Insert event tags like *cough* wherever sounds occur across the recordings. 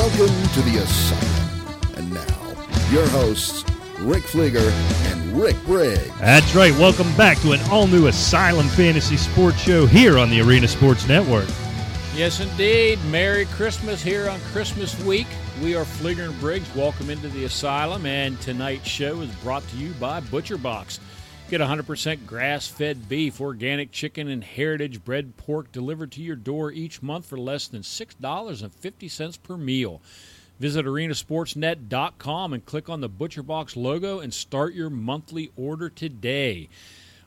Welcome to the Asylum. And now, your hosts, Rick Fleeger and Rick Briggs. That's right. Welcome back to an all new Asylum Fantasy Sports Show here on the Arena Sports Network. Yes, indeed. Merry Christmas here on Christmas week. We are Fleeger and Briggs. Welcome into the Asylum, and tonight's show is brought to you by Butcher Box. Get 100% grass fed beef, organic chicken, and heritage bred pork delivered to your door each month for less than $6.50 per meal. Visit arenasportsnet.com and click on the Butcher Box logo and start your monthly order today.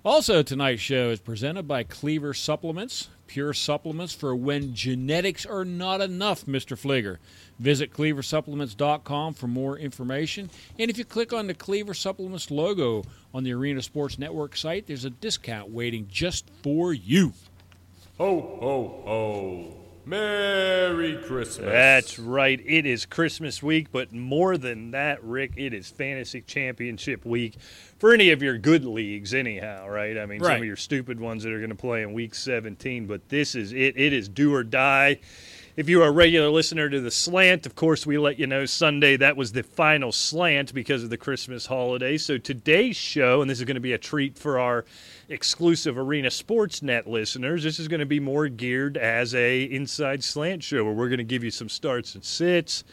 Also, tonight's show is presented by Cleaver Supplements, pure supplements for when genetics are not enough, Mr. Fleeger. Visit cleaversupplements.com for more information. And if you click on the Cleaver Supplements logo on the Arena Sports Network site, there's a discount waiting just for you. Ho, ho, ho. Merry Christmas. That's right. It is Christmas week, but more than that, Rick, it is Fantasy Championship week for any of your good leagues, anyhow, right? I mean, some of your stupid ones that are going to play in week 17, but this is it. It is do or die. If you are a regular listener to the slant, of course, we let you know Sunday that was the final slant because of the Christmas holiday. So today's show, and this is going to be a treat for our exclusive Arena Sportsnet listeners, this is going to be more geared as a inside slant show where we're going to give you some starts and sits.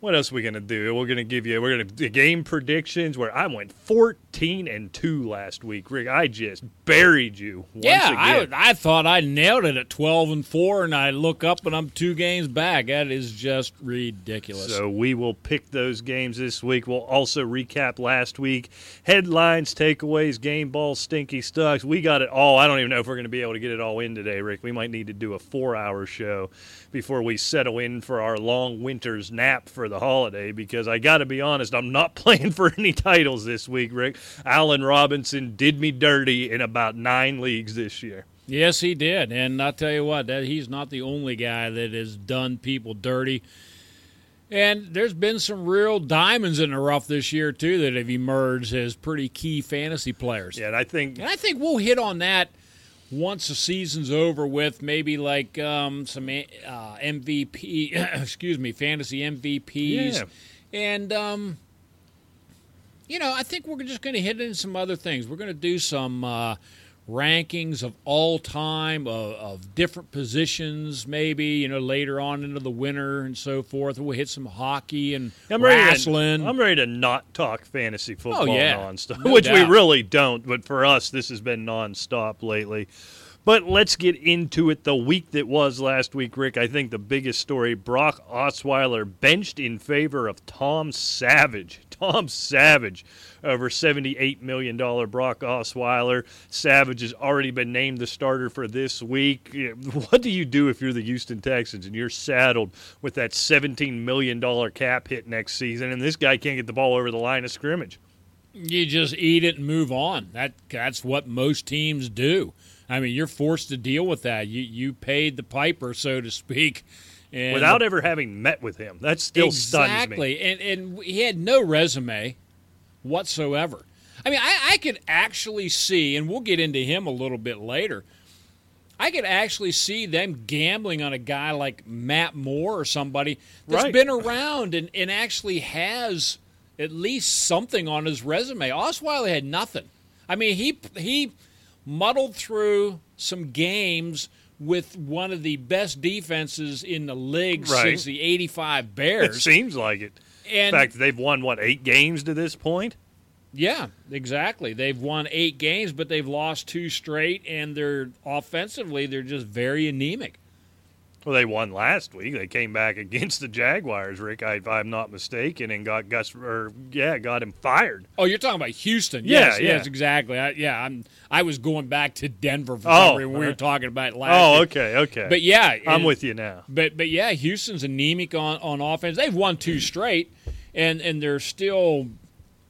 What else are we going to do? We're going to give you we're going to the game predictions where I went 14 and 2 last week. Rick, I just buried you once yeah, again. I, I thought I nailed it at 12 and 4, and I look up and I'm two games back. That is just ridiculous. So we will pick those games this week. We'll also recap last week. Headlines, takeaways, game balls, stinky stocks. We got it all. I don't even know if we're going to be able to get it all in today, Rick. We might need to do a four-hour show before we settle in for our long winter's nap for the holiday because I got to be honest, I'm not *laughs* playing for any titles this week, Rick. Allen Robinson did me dirty in about nine leagues this year. Yes, he did, and I'll tell you what, that he's not the only guy that has done people dirty. And there's been some real diamonds in the rough this year too that have emerged as pretty key fantasy players. Yeah, and I think And I think we'll hit on that once the season's over with, maybe like um, some uh, MVP, *coughs* excuse me, fantasy MVPs, Yeah. and um, you know, I think we're just going to hit in some other things. We're going to do some uh, rankings of all time of, of different positions, maybe you know later on into the winter and so forth. We'll hit some hockey and I'm ready, wrestling. to, I'm ready to not talk fantasy oh, football Oh, yeah. nonstop, No which doubt. we really don't. But for us, this has been nonstop lately. But let's get into it. The week that was last week, Rick, I think the biggest story Brock Osweiler benched in favor of Tom Savage. Tom Savage over $78 million. Brock Osweiler. Savage has already been named the starter for this week. What do you do if you're the Houston Texans and you're saddled with that $17 million cap hit next season and this guy can't get the ball over the line of scrimmage? you just eat it and move on. That that's what most teams do. I mean, you're forced to deal with that. You you paid the piper, so to speak, and Without ever having met with him. That still stuns me. exactly. And and he had no resume whatsoever. I mean, I, I could actually see, and we'll get into him a little bit later. I could actually see them gambling on a guy like Matt Moore or somebody that's Right. been around and, and actually has at least something on his resume. Osweiler had nothing. I mean, he he muddled through some games with one of the best defenses in the league Right. since the '85 Bears. It seems like it. And In fact, they've won, what, eight games to this point? yeah, exactly. They've won eight games, but they've lost two straight, and they're offensively they're just very anemic. Well, they won last week. They came back *laughs* against the Jaguars, Rick, if I'm not mistaken, and got Gus, or yeah, got him fired. Oh, you're talking about Houston? Yeah, yes, yeah. yes, exactly. I, yeah, I'm. I was going back to Denver for Oh. We were uh-huh. talking about it last. Oh, okay, okay. But yeah, I'm with you now. But but yeah, Houston's anemic on, on offense. They've won two straight, and and they're still.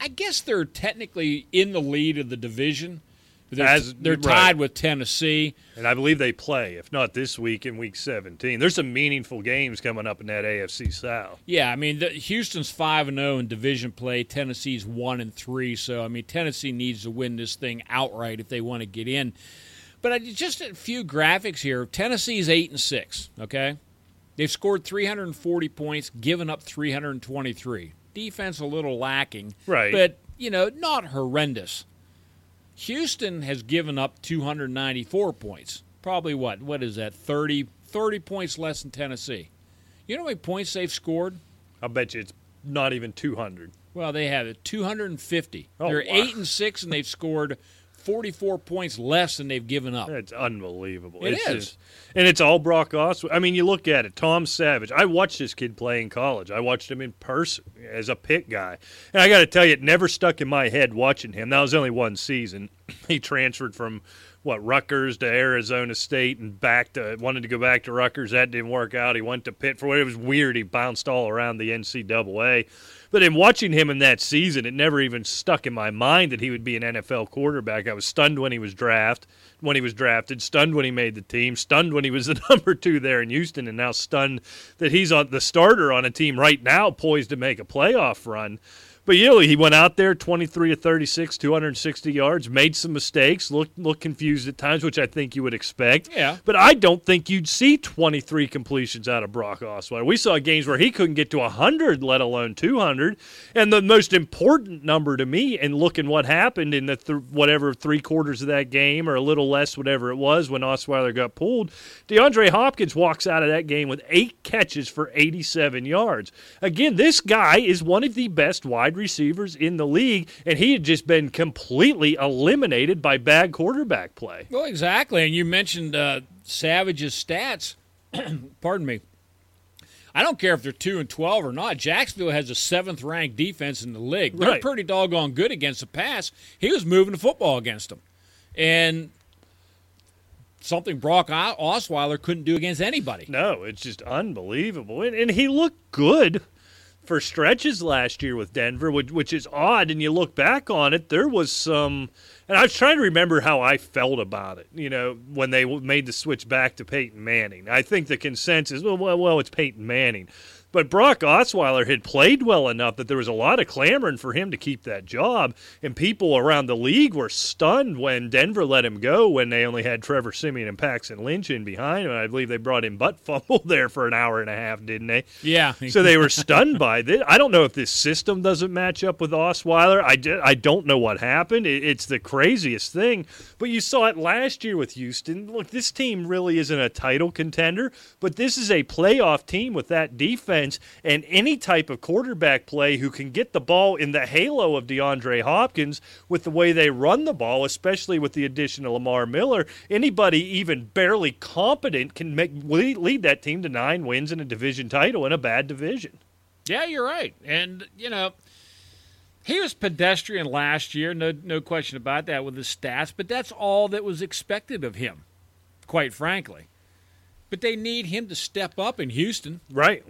I guess they're technically in the lead of the division. They're, As- they're right. tied with Tennessee. And I believe they play, if not this week, in week 17. There's some meaningful games coming up in that AFC South. Yeah, I mean the, Houston's five and zero in division play. Tennessee's one and three. So I mean Tennessee needs to win this thing outright if they want to get in. But I, just a few graphics here. Tennessee's eight and six. Okay, They've scored 340 points, given up 323. Defense a little lacking, Right. But you know, not horrendous. Houston has given up 294 points. Probably what? What is that? 30, 30 points less than Tennessee. You know how many points they've scored? I bet you it's not even 200. Well, they have it 250. Oh, They're wow. eight and six, and they've scored 44 points less than they've given up. It's unbelievable. It it's is. just- and it's all Brock Osweiler. I mean, you look at it. Tom Savage. I watched this kid play in college. I watched him in person as a Pitt guy, and I got to tell you, it never stuck in my head watching him. That was only one season. *clears throat* he transferred from what Rutgers to Arizona State and back to wanted to go back to Rutgers. That didn't work out. He went to Pitt for what it was weird. He bounced all around the NCAA. But in watching him in that season, it never even stuck in my mind that he would be an NFL quarterback. I was stunned when he was drafted, when he was drafted, stunned when he made the team, stunned when he was *laughs* the number two there in Houston, and now stunned that he's on the starter on a team right now poised to make a playoff run. But you know, he went out there 23 to 36, 260 yards, made some mistakes, looked looked confused at times, which I think you would expect. Yeah. But I don't think you'd see 23 completions out of Brock Osweiler. We saw games where he couldn't get to 100, let alone 200. And the most important number to me, and looking what happened in the th- whatever three quarters of that game, or a little less, whatever it was, when Osweiler got pulled, DeAndre Hopkins walks out of that game with eight catches for 87 yards. Again, this guy is one of the best wide receivers in the league, and he had just been completely eliminated by bad quarterback play. Well, exactly. And you mentioned uh, Savage's stats. *clears throat* Pardon me. I don't care if they're two and twelve or not. Jacksonville has a seventh ranked defense in the league. They're Right. pretty doggone good against the pass. He was moving the football against them, and something Brock Osweiler couldn't do against anybody. No, it's just unbelievable. And, and he looked good for stretches last year with Denver, which, which is odd. And you look back on it, there was some. And I was trying to remember how I felt about it, you know, when they made the switch back to Peyton Manning. I think the consensus, well, well, well it's Peyton Manning. But Brock Osweiler had played well enough that there was a lot of clamoring for him to keep that job, and people around the league were stunned when Denver let him go when they only had Trevor Siemian and Paxton Lynch in behind him. I believe they brought in butt fumble *laughs* there for an hour and a half, didn't they? Yeah. So they were stunned by this. I don't know if this system doesn't match up with Osweiler. I, di- I don't know what happened. It, it's the craziest thing. But you saw it last year with Houston. Look, this team really isn't a title contender, but this is a playoff team with that defense and any type of quarterback play who can get the ball in the halo of DeAndre Hopkins with the way they run the ball, especially with the addition of Lamar Miller. Anybody even barely competent can make lead, lead that team to nine wins and a division title in a bad division. Yeah, you're right. And, you know, he was pedestrian last year, no no question about that with his stats, but that's all that was expected of him, quite frankly. But they need him to step up in Houston, Right.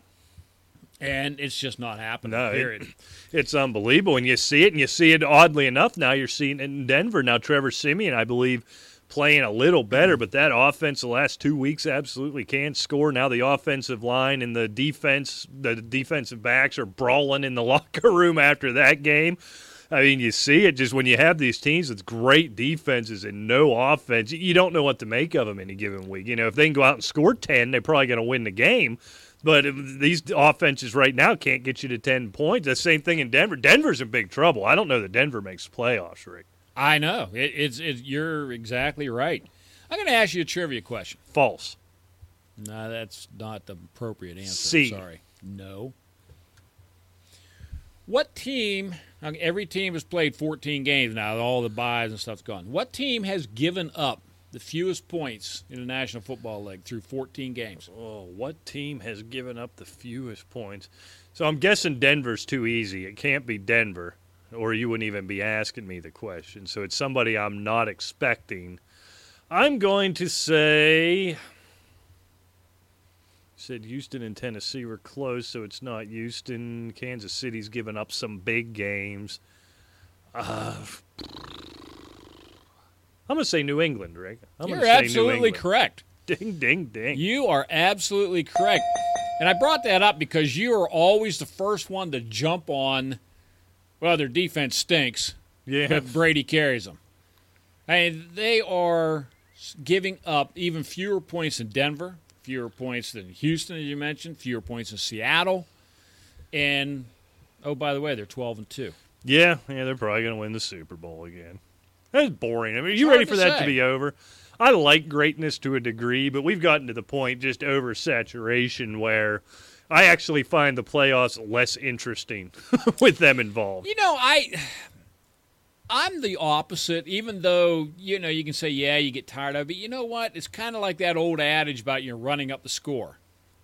And it's just not happening. No, it- *clears throat* It's unbelievable. And you see it, and you see it oddly enough now. You're seeing it in Denver. Now, Trevor Siemian, I believe, playing a little better, but that offense the last two weeks absolutely can't score. Now, the offensive line and the defense, the defensive backs are brawling in the *laughs* locker room after that game. I mean, you see it just when you have these teams with great defenses and no offense, you don't know what to make of them any given week. You know, if they can go out and score 10, they're probably going to win the game. But these offenses right now can't get you to 10 points. The same thing in Denver. Denver's in big trouble. I don't know that Denver makes playoffs, Rick. I know. It, it's it, you're exactly right. I'm going to ask you a trivia question. False. No, that's not the appropriate answer. C. Sorry. No. What team? Every team has played 14 games now. All the buys and stuff's gone. What team has given up the fewest points in the National Football League through 14 games? Oh, what team has given up the fewest points? So I'm guessing Denver's too easy. It can't be Denver, or you wouldn't even be asking me the question. So it's somebody I'm not expecting. I'm going to say. Said Houston and Tennessee were close, so it's not Houston. Kansas City's given up some big games. Uh, I'm going to say New England, Rick. I'm You're gonna say New absolutely correct. *laughs* Ding, ding, ding. You are absolutely correct. And I brought that up because you are always the first one to jump on, well, their defense stinks, yeah. but Brady carries them. I mean, they are giving up even fewer points than Denver, fewer points than Houston, as you mentioned, fewer points than Seattle, and oh, by the way, they're twelve and two. Yeah, yeah, they're probably going to win the Super Bowl again. That's boring. I mean, are you ready to for that say. to be over? I like greatness to a degree, but we've gotten to the point just oversaturation where I actually find the playoffs less interesting *laughs* with them involved. You know, I I'm the opposite. Even though you know you can say, yeah, you get tired of it. But you know what? It's kind of like that old adage about you know, running up the score.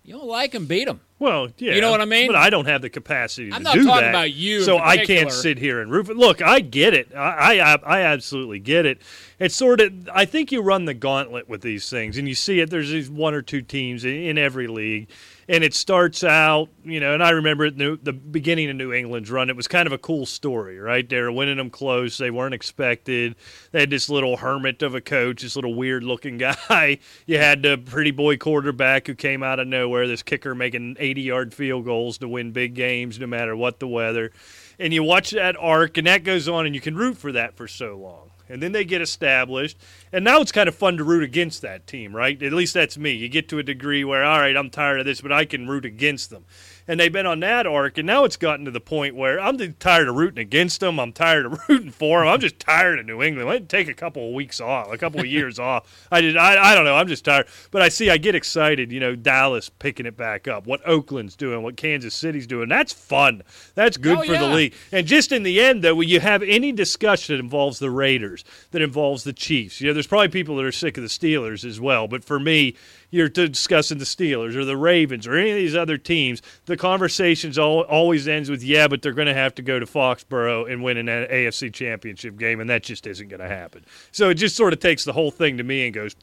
You don't like them, beat them. Well, yeah, You know what I mean? But I don't have the capacity I'm to not do talking that, about you so I can't sit here and root. Look, I get it. I, I I absolutely get it. It's sort of. I think you run the gauntlet with these things, and you see it. There's these one or two teams in every league, and it starts out, you know. And I remember the beginning of New England's run. It was kind of a cool story, right? They were winning them close. They weren't expected. They had this little hermit of a coach, this little weird looking *laughs* guy. You had the pretty boy quarterback who came out of nowhere. This kicker making 80 yard field goals to win big games, no matter what the weather. And you watch that arc, and that goes on, and you can root for that for so long. And then they get established, and now it's kind of fun to root against that team, right? At least that's me. You get to a degree where, all right, I'm tired of this, but I can root against them. And they've been on that arc, and now it's gotten to the point where I'm tired of rooting against them. I'm tired of *laughs* rooting for them. I'm just tired of New England. Me take a couple of weeks off, a couple of years *laughs* off. I did. I, I don't know. I'm just tired. But I see. I get excited. You know, Dallas picking it back up. What Oakland's doing. What Kansas City's doing. That's fun. That's good Oh, for the league. And just in the end, though, when you have any discussion that involves the Raiders, that involves the Chiefs, you know, there's probably people that are sick of the Steelers as well. But for me, you're discussing the Steelers or the Ravens or any of these other teams, the conversations all, always ends with, yeah, but they're going to have to go to Foxborough and win an AFC championship game, and that just isn't going to happen. So it just sort of takes the whole thing to me and goes,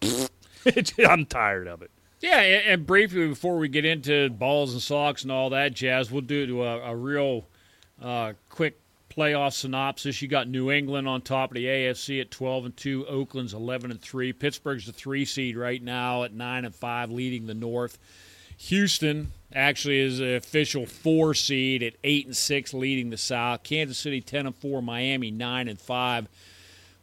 *laughs* I'm tired of it. Yeah, and, briefly before we get into balls and socks and all that jazz, we'll do a, a real uh, quick playoff synopsis. You got New England on top of the AFC at 12 and 2, Oakland's 11 and 3, Pittsburgh's the 3 seed right now at 9 and 5 leading the North. Houston actually is the official 4 seed at 8 and 6 leading the South. Kansas City 10 and 4, Miami 9 and 5.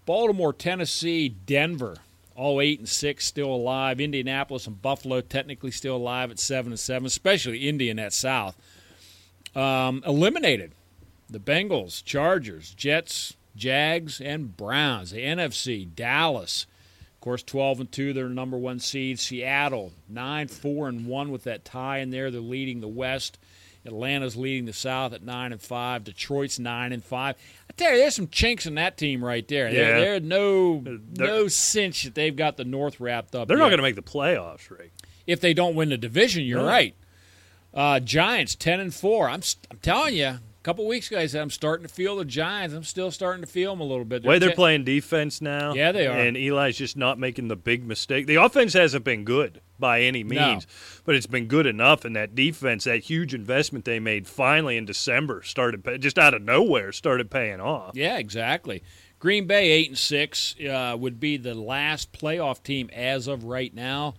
Baltimore, Tennessee, Denver, all eight and six, still alive. Indianapolis and Buffalo, technically still alive at seven and seven, especially Indy in that South. Um, eliminated the Bengals, Chargers, Jets, Jags, and Browns. The NFC, Dallas, of course, twelve and two, they're number one seed. Seattle, nine four and one with that tie in there, they're leading the West. Atlanta's leading the South at nine and five. Detroit's nine and five. I tell you, there's some chinks in that team right there. There, Yeah. there no They're- no cinch that they've got the North wrapped up. They're not going to make the playoffs, Rick. if they don't win the division. You're No. right. Uh, Giants ten and four. I'm I'm telling you, couple weeks ago I said I'm starting to feel the Giants. I'm still starting to feel them a little bit. way they're te- playing defense now. Yeah, they are. And Eli's just not making the big mistake. The offense hasn't been good by any means, but it's been good enough. And that defense, that huge investment they made finally in December, started just out of nowhere, started paying off. Yeah, exactly. Green Bay eight and six uh, would be the last playoff team as of right now.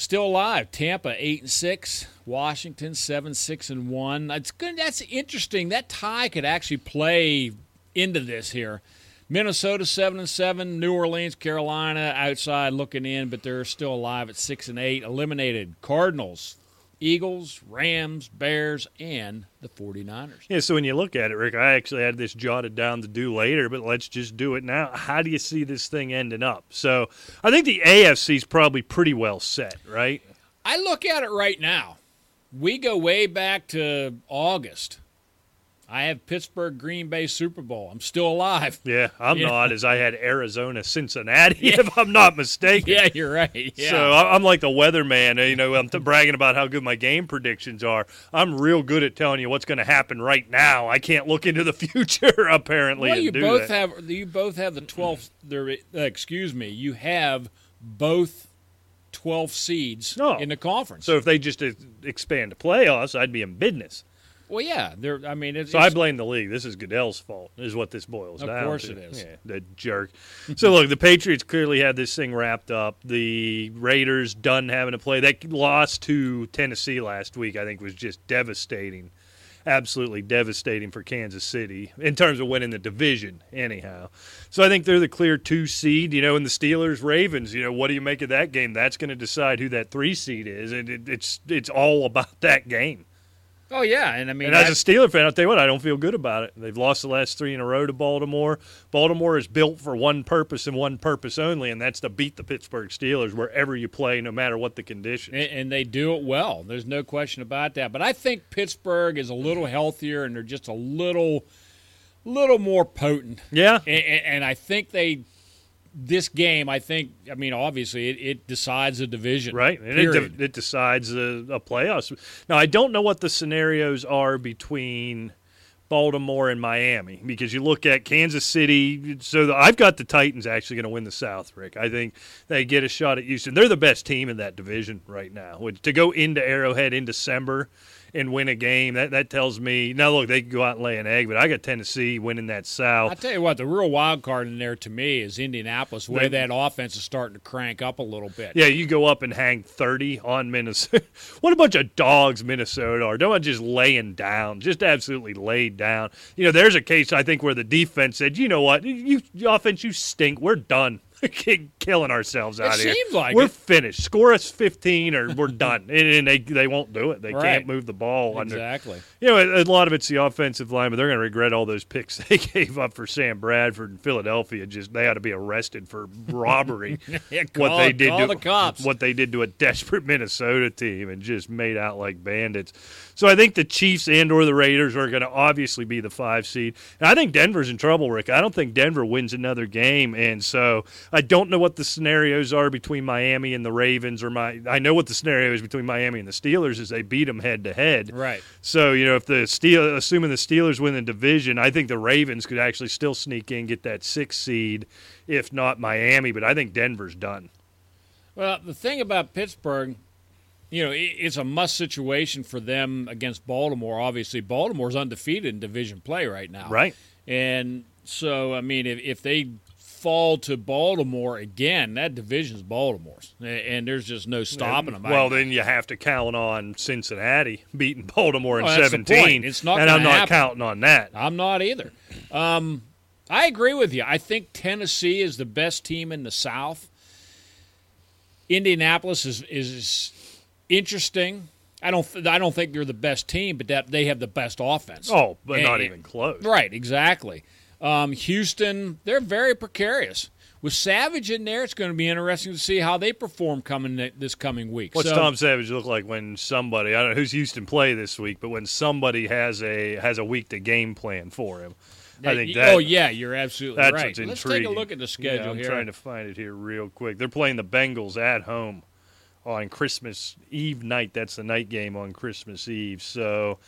Still alive. Tampa eight and six. Washington seven six and one. That's good. That's interesting. That tie could actually play into this here. Minnesota seven and seven. New Orleans, Carolina outside looking in, but they're still alive at six and eight. Eliminated. Cardinals, Eagles, Rams, Bears, and the 49ers. Yeah, so when you look at it, Rick, I actually had this jotted down to do later, but let's just do it now. How do you see this thing ending up? So I think the AFC is probably pretty well set, right? I look at it right now. We go way back to August. I have Pittsburgh Green Bay Super Bowl. I'm still alive. *laughs* Yeah, I'm Yeah. not, as I had Arizona Cincinnati, *laughs* if I'm not mistaken. *laughs* Yeah, you're right. Yeah. So I'm like the weatherman. You know, I'm t- bragging about how good my game predictions are. I'm real good at telling you what's going to happen right now. I can't look into the future apparently. well, you both that. have you both have the 12th there uh, excuse me. You have both 12 seeds No. in the conference. So if they just uh, expand the playoffs, I'd be in business. Well, yeah, there I mean it's, So I blame the league. This is Goodell's fault, is what this boils Of down course to. it is. Yeah, the jerk. so look, the Patriots clearly had this thing wrapped up. The Raiders done having to play. That loss to Tennessee last week, I think, was just devastating. absolutely devastating for Kansas City in terms of winning the division, anyhow. So I think they're the clear two seed. You know, and the Steelers Ravens. You know, what do you make of that game? That's going to decide who that three seed is, and it, it's it's all about that game. Oh yeah, and I mean, And as a Steeler fan, I'll tell you what, I don't feel good about it. They've lost the last three in a row to Baltimore. Baltimore is built for one purpose and one purpose only, and that's to beat the Pittsburgh Steelers wherever you play, no matter what the conditions. and, and they do it well. There's no question about that. But I think Pittsburgh is a little healthier, and they're just a little, little more potent. yeah, And, and, and I think they, this game, I think, I mean, obviously, it, it decides a division. right. It, de- it decides a, a playoffs. Now, I don't know what the scenarios are between Baltimore and Miami because you look at Kansas City. So the, I've got the Titans actually going to win the South, Rick. I think they get a shot at Houston. They're the best team in that division right now. Which- To go into Arrowhead in December and win a game, that, that tells me. Now, look, they can go out and lay an egg, but I got Tennessee winning that South. I tell you what, the real wild card in there to me is Indianapolis, where They- that offense is starting to crank up a little bit. Yeah, you go up and hang 30 on Minnesota. *laughs* what a bunch of dogs Minnesota are. Don't just laying down, just absolutely laid down. You know, there's a case, I think, where the defense said, you know what, you, you offense, you stink. We're done. Killing ourselves out here. seems like we're it. finished. Score us 15 or we're done. and, and they, they won't do it. They Right. can't move the ball. under- exactly. you know, a, a lot of it's the offensive line, but they're going to regret all those picks *laughs* they gave up for Sam Bradford in Philadelphia. Just they ought to be arrested for robbery. *laughs* Yeah, what call- they did call to the cops. what they did to a desperate *laughs* Minnesota team and just made out like bandits. So I think the Chiefs and or the Raiders are going to obviously be the five seed. And I think Denver's in trouble, Rick. I don't think Denver wins another game, and so I don't know what the scenarios are between Miami and the Ravens, or my I know what the scenario is between Miami and the Steelers is they beat them head to head. Right. So you know, if the Steel, assuming the Steelers win the division, I think the Ravens could actually still sneak in, get that six seed, if not Miami. But I think Denver's done. Well, the thing about Pittsburgh, you know, it's a must situation for them against Baltimore. Obviously, Baltimore's undefeated in division play right now. Right. And so, I mean, if, if they fall to Baltimore again, that division's Baltimore's. And there's just no stopping them. Well, then you have to count on Cincinnati *laughs* beating Baltimore in the 17. point. It's not and I'm not happen. counting on that. I'm not either. Um, I agree with you. I think Tennessee is the best team in the South. Indianapolis is is interesting. I don't th- I don't think they're the best team, but that they have the best offense. Oh, but not even close. Right, exactly. Um, Houston, they're very precarious. With Savage in there, it's going to be interesting to see how they perform coming this coming week. What's So- Tom Savage look like when somebody I don't know who's Houston play this week, but when somebody has a has a week to game plan for him, I think that oh yeah, you're absolutely That's right. what's Let's intriguing. take a look at the Yeah, schedule I'm here. trying to find it here real quick. They're playing the Bengals at home on Christmas Eve night. That's the night game on Christmas Eve. So,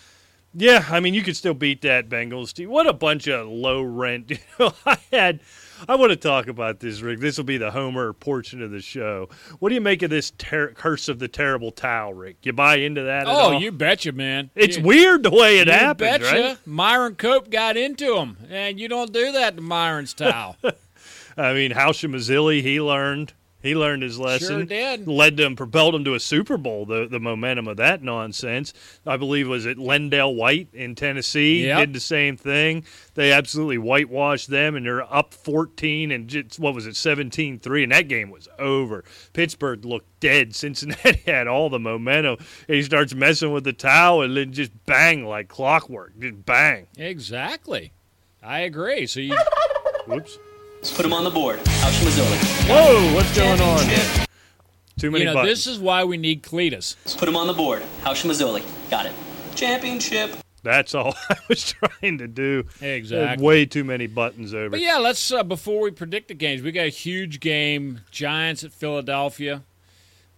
yeah, I mean, you could still beat that Bengals team. What a bunch of low rent. *laughs* You know, I had. I want to talk about this, Rick. This will be the Homer portion of the show. What do you make of this ter- curse of the terrible towel, Rick? You buy into that? at Oh, you betcha, man. It's you, weird the way it you happens, betcha. right? Myron Cope got into him, and you don't do that to Myron's towel. *laughs* I mean, Houshmandzadeh, he learned. He learned his lesson. did. Led them, propelled them to a Super Bowl. The the momentum of that nonsense. I believe was it LenDale White in Tennessee Yep. did the same thing. They absolutely whitewashed them, and they're up 14 and just, what was it 17-3, and that game was over. Pittsburgh looked dead. *laughs* Cincinnati had all the momentum. And he starts messing with the towel, and then just bang like clockwork, just bang. exactly. I agree. So you *laughs* Whoops. Put him on the board. Houshmandzadeh? Whoa, what's going on? Too many you know buttons. this is why we need Cletus. Put him on the board. Houshmandzadeh? Got it. Championship. That's all *laughs* I was trying to do. Exactly. Way too many buttons over. But yeah, let's uh, before we predict the games, we got a huge game: Giants at Philadelphia.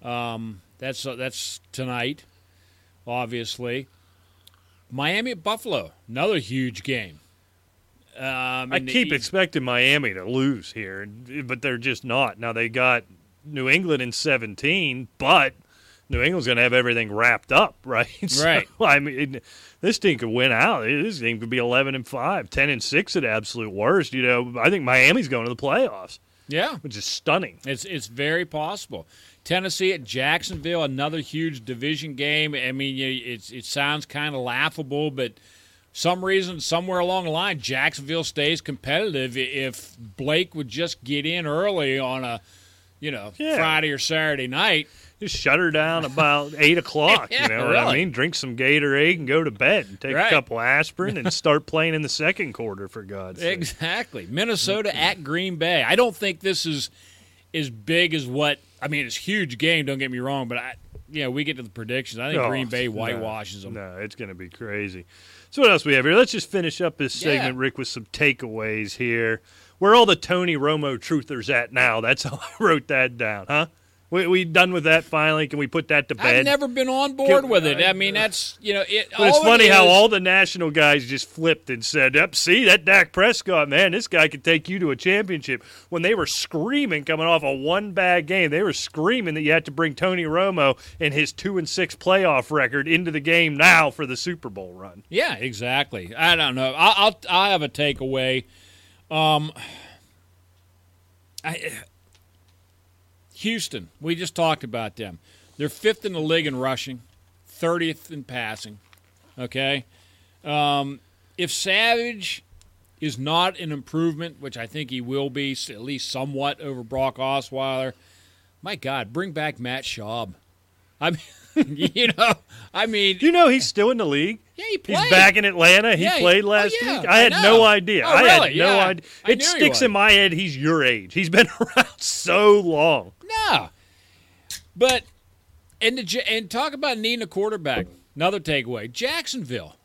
Um, that's uh, that's tonight, obviously. Miami at Buffalo, another huge game. Um, I keep expecting Miami to lose here, but they're just not. Now they got New England in 17, but New England's going to have everything wrapped up, *laughs* right? So, Right. *laughs* I mean, this team could win out. This team could be 11 and 5, 10 and 6 at absolute worst. You know, I think Miami's going to the playoffs. Yeah. which is stunning. It's it's very possible. Tennessee at Jacksonville, another huge division game. I mean, it's it sounds kind of laughable, but some reason somewhere along the line, Jacksonville stays competitive. If Blake would just get in early on a, you know, Yeah. Friday or Saturday night, Just shut her down about *laughs* eight o'clock. Yeah, you know what I mean? Drink some Gatorade and go to bed. And take Right. a couple aspirin and start *laughs* playing in the second quarter. For God's sake. Exactly. Minnesota mm-hmm. at Green Bay. I don't think this is as big as what I mean. It's a huge game. Don't get me wrong, but I, you know, we get to the predictions. I think Oh, Green Bay no. whitewashes them. No, it's going to be crazy. So what else we have here? Let's just finish up this Yeah. segment, Rick, with some takeaways here. Where all the Tony Romo truthers at now? That's how *laughs* I wrote that down, huh? We, we done with that finally? Can we put that to bed? I've never been on board Good- with it. I mean, that's you know, it. But it's all it funny how is- all the national guys just flipped and said, "Yep, see that Dak Prescott, man, this guy could take you to a championship." When they were screaming coming off a one bad game, they were screaming that you had to bring Tony Romo and his two and six playoff record into the game now for the Super Bowl run. Yeah, exactly. I don't know. I'll I'll, I'll have a takeaway. Um, I, Houston. We just talked about them. They're fifth in the league in rushing, thirtieth in passing. Okay. Um, if Savage is not an improvement, which I think he will be, at least somewhat over Brock Osweiler, my God, bring back Matt Schaub. I mean, *laughs* you know, I mean, Do you know he's still in the league? yeah, he played. He's back in Atlanta. He Yeah, he- played oh, last yeah, week. I had I no idea. Oh, I had really? no Yeah. idea. I It knew he sticks was. in my head. He's your age. He's been *laughs* around so long. No. But and the, Ja- and talk about needing a quarterback. Another takeaway: Jacksonville.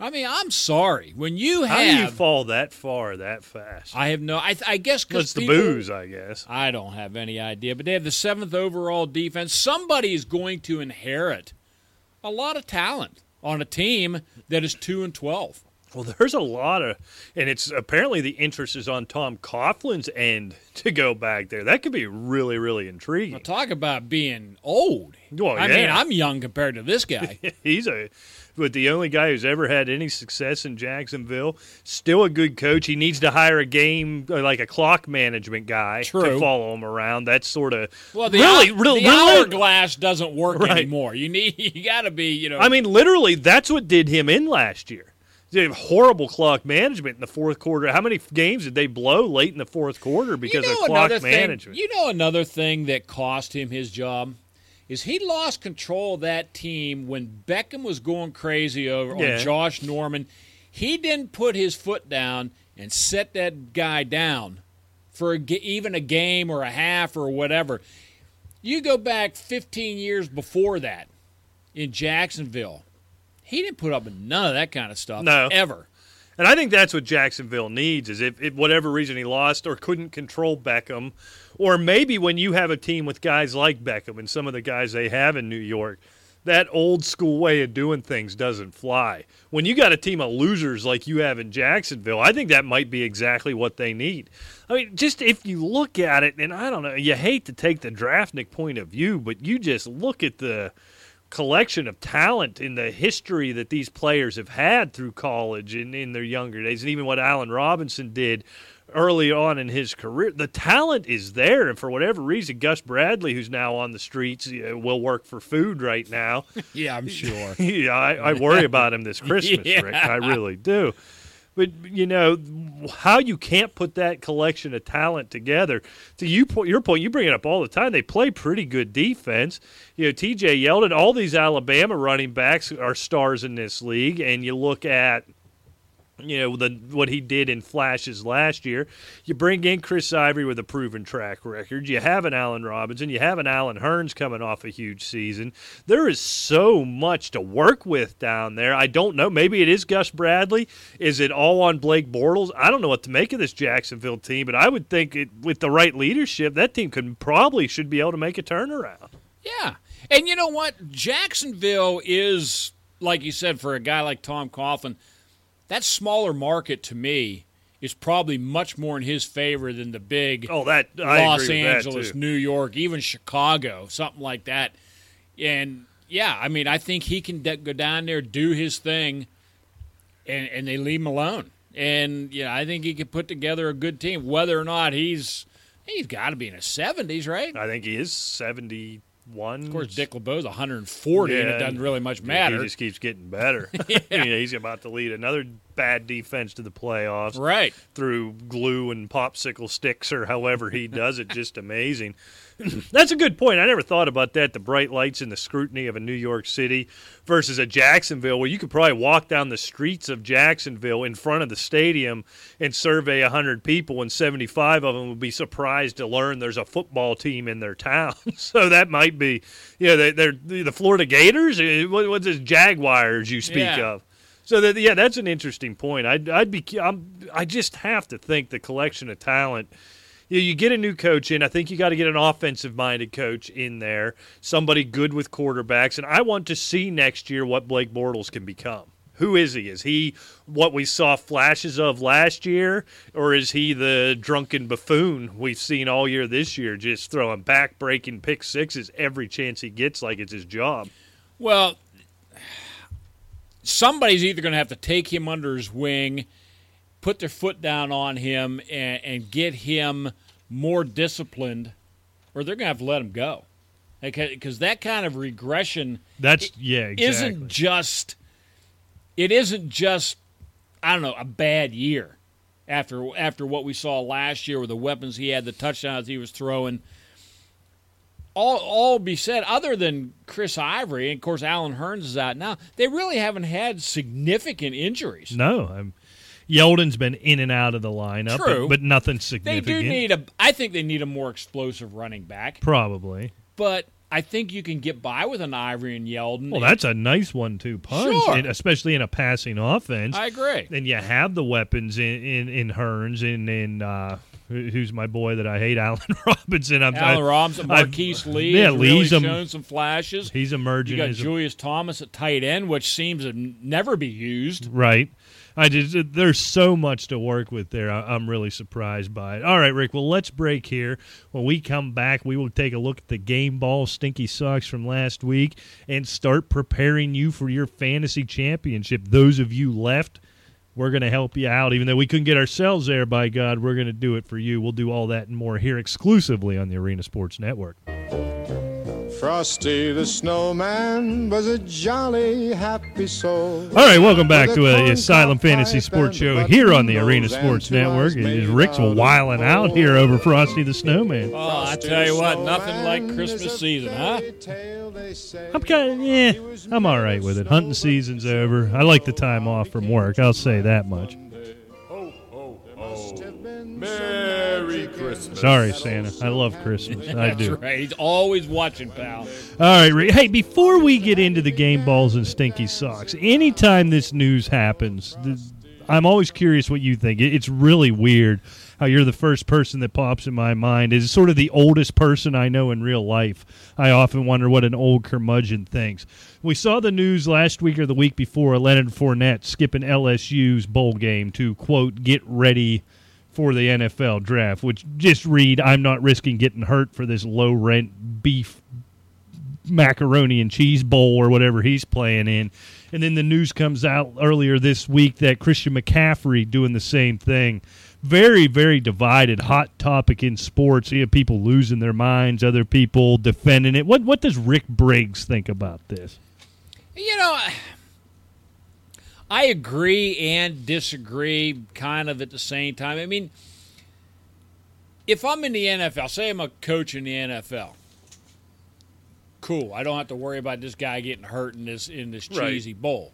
I mean, I'm sorry when you have, How do you fall that far that fast? I have no. I, I guess because the booze, I guess. I don't have any idea, but they have the seventh overall defense. Somebody is going to inherit a lot of talent on a team that is two and twelve. Well, *laughs* there's a lot of, and it's apparently the interest is on Tom Coughlin's end *laughs* to go back there. That could be really, really intriguing. Now, talk about being old. Well, I mean. I'm young compared to this guy. *laughs* He's a, but the only guy who's ever had any success in Jacksonville. Still a good coach. He needs to hire a game uh, like a clock management guy True. to follow him around. That's sort of Well, the, really, hour, really, the really. hourglass doesn't work Right. anymore. You need, you got to be, you know. I mean, literally, that's what did him in last year. They have horrible clock management in the fourth quarter. How many games did they blow late in the fourth quarter because you know of clock another management? You know another thing that cost him his job is he lost control of that team when Beckham was going crazy over Yeah. on Josh Norman. He didn't put his foot down and set that guy down for a, even a game or a half or whatever. You go back 15 years before that in Jacksonville. He didn't put up with none of that kind of stuff No. ever. And I think that's what Jacksonville needs is if, if whatever reason he lost or couldn't control Beckham, or maybe when you have a team with guys like Beckham and some of the guys they have in New York, that old school way of doing things doesn't fly. When you got a team of losers like you have in Jacksonville, I think that might be exactly what they need. I mean, just if you look at it, and I don't know, you hate to take the draftnik point of view, but you just look at the collection of talent in the history that these players have had through college and in their younger days, and even what Allen Robinson did early on in his career. The talent is there, and for whatever reason, Gus Bradley, who's now on the streets, uh, will work for food right now. *laughs* Yeah, I'm sure. *laughs* yeah, I, I worry about him this *laughs* Christmas, Rick. I really do. But you know how you can't put that collection of talent together. To you, your point, you bring it up all the time. They play pretty good defense. You know, T.J. Yeldon, all these Alabama running backs are stars in this league, and you look at you know the what he did in flashes last year. You bring in Chris Ivory with a proven track record. You have an Allen Robinson. You have an Allen Hurns coming off a huge season. There is so much to work with down there. I don't know. Maybe it is Gus Bradley. Is it all on Blake Bortles? I don't know what to make of this Jacksonville team, but I would think it, with the right leadership, that team could probably should be able to make a turnaround. Yeah. And you know what? Jacksonville is, like you said, for a guy like Tom Coughlin, that smaller market to me is probably much more in his favor than the big Oh, that I Los agree with that, Angeles. New York, even Chicago, something like that. And yeah, I mean, I think he can de- go down there, do his thing, and, and they leave him alone. And yeah, I think he could put together a good team. Whether or not he's He's got to be in his 70s, right? I think he is 71. Of course, Dick LeBeau's 140, and it doesn't really much matter. He just keeps getting better. *laughs* *laughs* Yeah, he's about to lead another bad defense to the playoffs. Right. through glue and popsicle sticks or however he does it. Just amazing. *clears throat* That's a good point. I never thought about that the bright lights and the scrutiny of a New York City versus a Jacksonville, where you could probably walk down the streets of Jacksonville in front of the stadium and survey 100 people, and 75 of them would be surprised to learn there's a football team in their *laughs* town. so that might be, yeah, they, they're the Florida Gators. Uh, What, what's this Jaguars you speak Yeah. of? So that yeah, that's an interesting point. I'd I'd be I'm, I just have to think the collection of talent. You, you get a new coach in. I think you got to get an offensive minded coach in there, somebody good with quarterbacks, and I want to see next year what Blake Bortles can become. Who is he? Is he what we saw flashes of last year, or is he the drunken buffoon we've seen all year this year, just throwing back breaking pick sixes every chance he gets like it's his job? Well, somebody's either going to have to take him under his wing, put their foot down on him, and, and get him more disciplined, or they're going to have to let him go. Because that kind of regression That's yeah, exactly. isn't just it isn't just I don't know a bad year after after what we saw last year with the weapons he had, the touchdowns he was throwing. All all be said, other than Chris Ivory, and of course Allen Hurns is out now. They really haven't had significant injuries. No, I'm, Yeldon's been in and out of the lineup, True. but, but nothing significant. They do need a. I think they need a more explosive running back, probably. but I think you can get by with an Ivory and Yeldon. Well, that's a nice one to punch, Sure. and especially in a passing offense. I agree. and you have the weapons in in, in Hurns and in uh, who's my boy that I hate, *laughs* Allen Robinson. I'm I- Robinson, I- Marquise Lee, yeah, really Lee's a- shown some flashes. He's emerging. You got as a- Julius Thomas at tight end, which seems to never be used. Right. I just uh, there's so much to work with there. I, I'm really surprised by it. All right, Rick. Well, let's break here. When we come back, we will take a look at the game ball stinky socks from last week and start preparing you for your fantasy championship. Those of you left, we're going to help you out. Even though we couldn't get ourselves there, by God, we're going to do it for you. We'll do all that and more here exclusively on the Arena Sports Network. Frosty the snowman was a jolly happy soul. All right, welcome back to a a Asylum Fantasy Sports Show here on the Arena Sports Network. eyes It is made Rick's out wiling out here over Frosty the Snowman. Oh, I tell you what, nothing like Christmas season, huh? fairy tale, they say. I'm kind of yeah, I'm all right with it. Hunting season's over. I like the time off from work. I'll say that much. Christmas. Sorry, Santa. I love Christmas. I do. That's right. He's always watching, pal. All right, Rick. Hey, before we get into the game balls and stinky socks, anytime this news happens, I'm always curious what you think. It's really weird how you're the first person that pops in my mind. Is sort of the oldest person I know in real life. I often wonder what an old curmudgeon thinks. We saw the news last week or the week before. Leonard Fournette skipping LSU's bowl game to quote get ready for the NFL draft, which just read, I'm not risking getting hurt for this low rent beef macaroni and cheese bowl or whatever he's playing in. And then the news comes out earlier this week that Christian McCaffrey doing the same thing. Very, very divided, hot topic in sports. You have people losing their minds, other people defending it. What what does Rick Briggs think about this? You know, I- agree and disagree kind of at the same time. I mean, if I'm in the NFL, say I'm a coach in the NFL, cool. I don't have to worry about this guy getting hurt in this in this Right. cheesy bowl.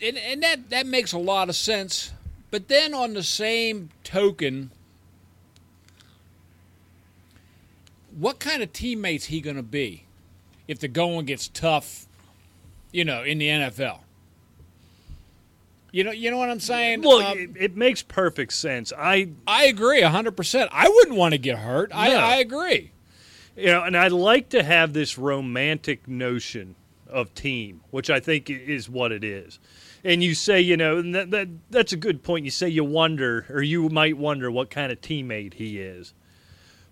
And, and that, that makes a lot of sense. But then on the same token, what kind of teammate's he going to be if the going gets tough, you know, in the NFL? You know, you know what I'm saying? Well, Um, it, it makes perfect sense. I I agree 100%. I wouldn't want to get hurt. I, No. I agree. you know, and I like to have this romantic notion of team, which I think is what it is. And you say, you know, and that, that that's a good point. You say you wonder, or you might wonder, what kind of teammate he is.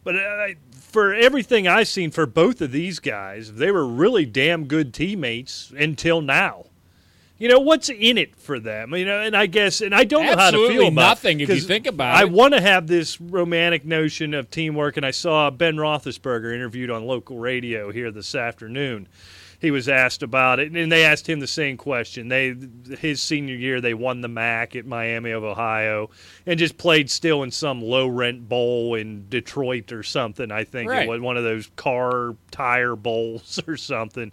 But I, for everything I've seen for both of these guys, they were really damn good teammates until now. You know what's in it for them? You know, and I guess, and I don't know how to feel about nothing if you think about I it. I want to have this romantic notion of teamwork, and I saw Ben Roethlisberger interviewed on local radio here this afternoon. He was asked about it, and they asked him the same question. They, his senior year, they won the MAC at Miami of Ohio, and just played still in some low rent bowl in Detroit or something. I think Right. it was one of those car tire bowls *laughs* or something.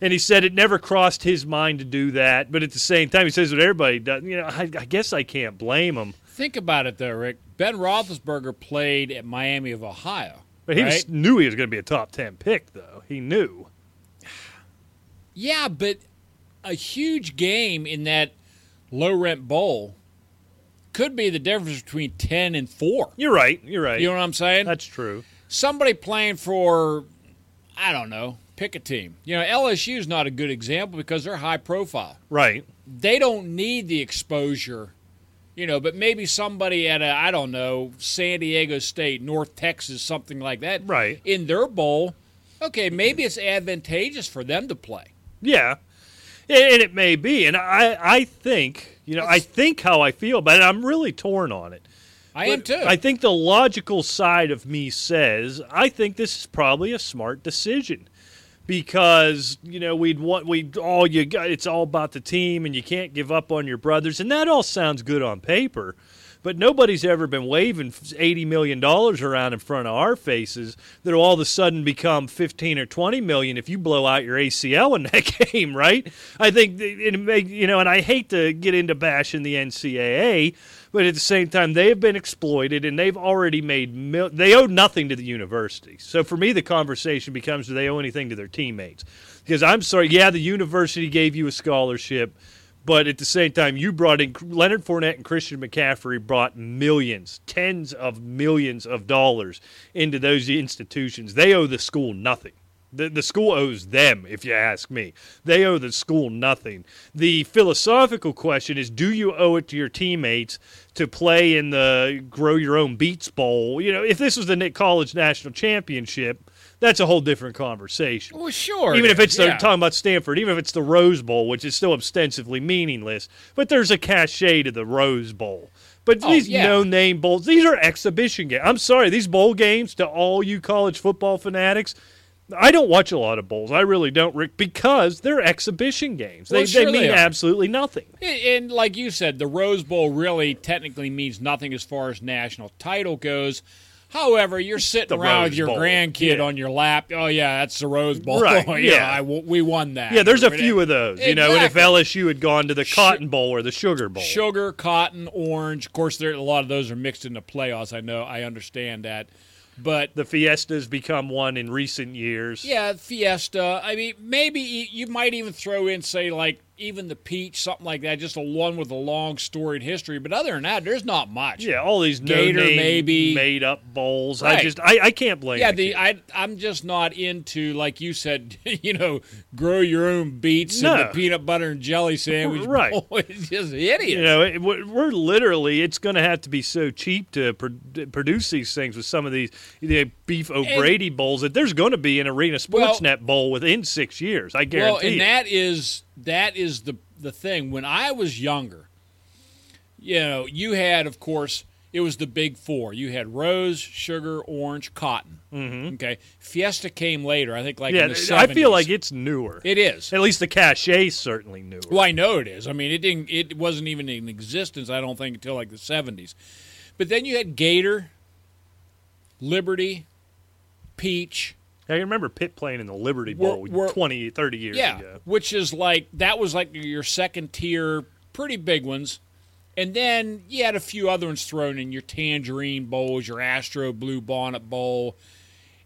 And he said it never crossed his mind to do that, but at the same time, he says what everybody does. You know, I, I guess I can't blame him. Think about it, though, Rick. Ben Roethlisberger played at Miami of Ohio. But he right? was, knew he was going to be a top ten pick, though. He knew. Yeah, but a huge game in that low rent bowl could be the difference between 10 and 4. You're right. You're right. You know what I'm saying? That's true. Somebody playing for, I don't know, pick a team. You know, LSU is not a good example because they're high profile. Right. They don't need the exposure, you know, but maybe somebody at a, I don't know, San Diego State, North Texas, something like that. Right. In their bowl, okay, maybe it's advantageous for them to play. Yeah. And it may be. And I, I think, you know, I think how I feel about it. I'm really torn on it. I am too. I think the logical side of me says I think this is probably a smart decision because you know we'd want we all oh, you got it's all about the team and you can't give up on your brothers and that all sounds good on paper. But nobody's ever been waving eighty million dollars around in front of our faces that'll all of a sudden become fifteen or twenty million if you blow out your ACL in that *laughs* game, right? I think you know, and I hate to get into bashing the NCAA, but at the same time they have been exploited and they've already made mil- they owe nothing to the university. So for me, the conversation becomes: Do they owe anything to their teammates? Because I'm sorry, yeah, the university gave you a scholarship. But at the same time, you brought in Leonard Fournette and Christian McCaffrey brought millions, tens of millions of dollars into those institutions. They owe the school nothing. The, the school owes them, if you ask me. They owe the school nothing. The philosophical question is do you owe it to your teammates to play in the Grow Your Own Beats Bowl? You know, if this was the Nick College National Championship, that's a whole different conversation well, sure. even if it's the, yeah. talking about Stanford, even if it's the Rose Bowl, which is still ostensibly meaningless, but there's a cachet to the Rose Bowl. But Oh, these yeah. no-name bowls, these are exhibition games. I'm sorry, these bowl games to all you college football fanatics. I don't watch a lot of bowls. I really don't, Rick, because they're exhibition games. Well, they, sure they mean they absolutely nothing. And, and like you said, the Rose Bowl really technically means nothing as far as national title goes. However, you're sitting around Rose with your Bowl. grandkid Yeah. on your lap. Oh yeah, that's the Rose Bowl. Right, *laughs* oh, yeah, yeah. I w- we won that. Yeah, there's a few of those, you know. And if Exactly. LSU had gone to the Cotton Bowl or the Sugar Bowl, sugar, cotton, orange. Of course, there a lot of those are mixed in the playoffs. I know, I understand that, but the Fiesta's become one in recent years. yeah, Fiesta. I mean, maybe you might even throw in, say, like even the peach, something like that. Just a one with a long storied history. But other than that, there's not much. Yeah, all these Gator, maybe. made-up bowls. I just, I, I can't blame. Yeah, the. I I'm just not into like you said, *laughs* you know, grow your own beets No. and the peanut butter and jelly sandwich. *laughs* Right. bowl. *laughs* it's just idiot. you know, it, we're literally. It's going to have to be so cheap to pro- produce these things with some of these the beef O'Brady bowls that there's going to be an Arena Well- Sportsnet bowl within six years. I well, guarantee. and it. that is that is the the thing. When I was younger, you know, you had, of course, it was the big four. You had rose, sugar, orange, cotton. Mm-hmm. Okay, Fiesta came later. I think like yeah, in the 70s. I feel like it's newer. it is. At least the cachet certainly newer. Well, I know it is. I mean, it didn't. It wasn't even in existence. I don't think until like the seventies. But then you had Gator, Liberty, Peach. I remember Pitt playing in the Liberty We're- Bowl we're- 20, 30 years yeah, ago. which is like that was like your second tier, pretty big ones. And then you had a few other ones thrown in your Tangerine Bowls, your Astro Blue Bonnet Bowl,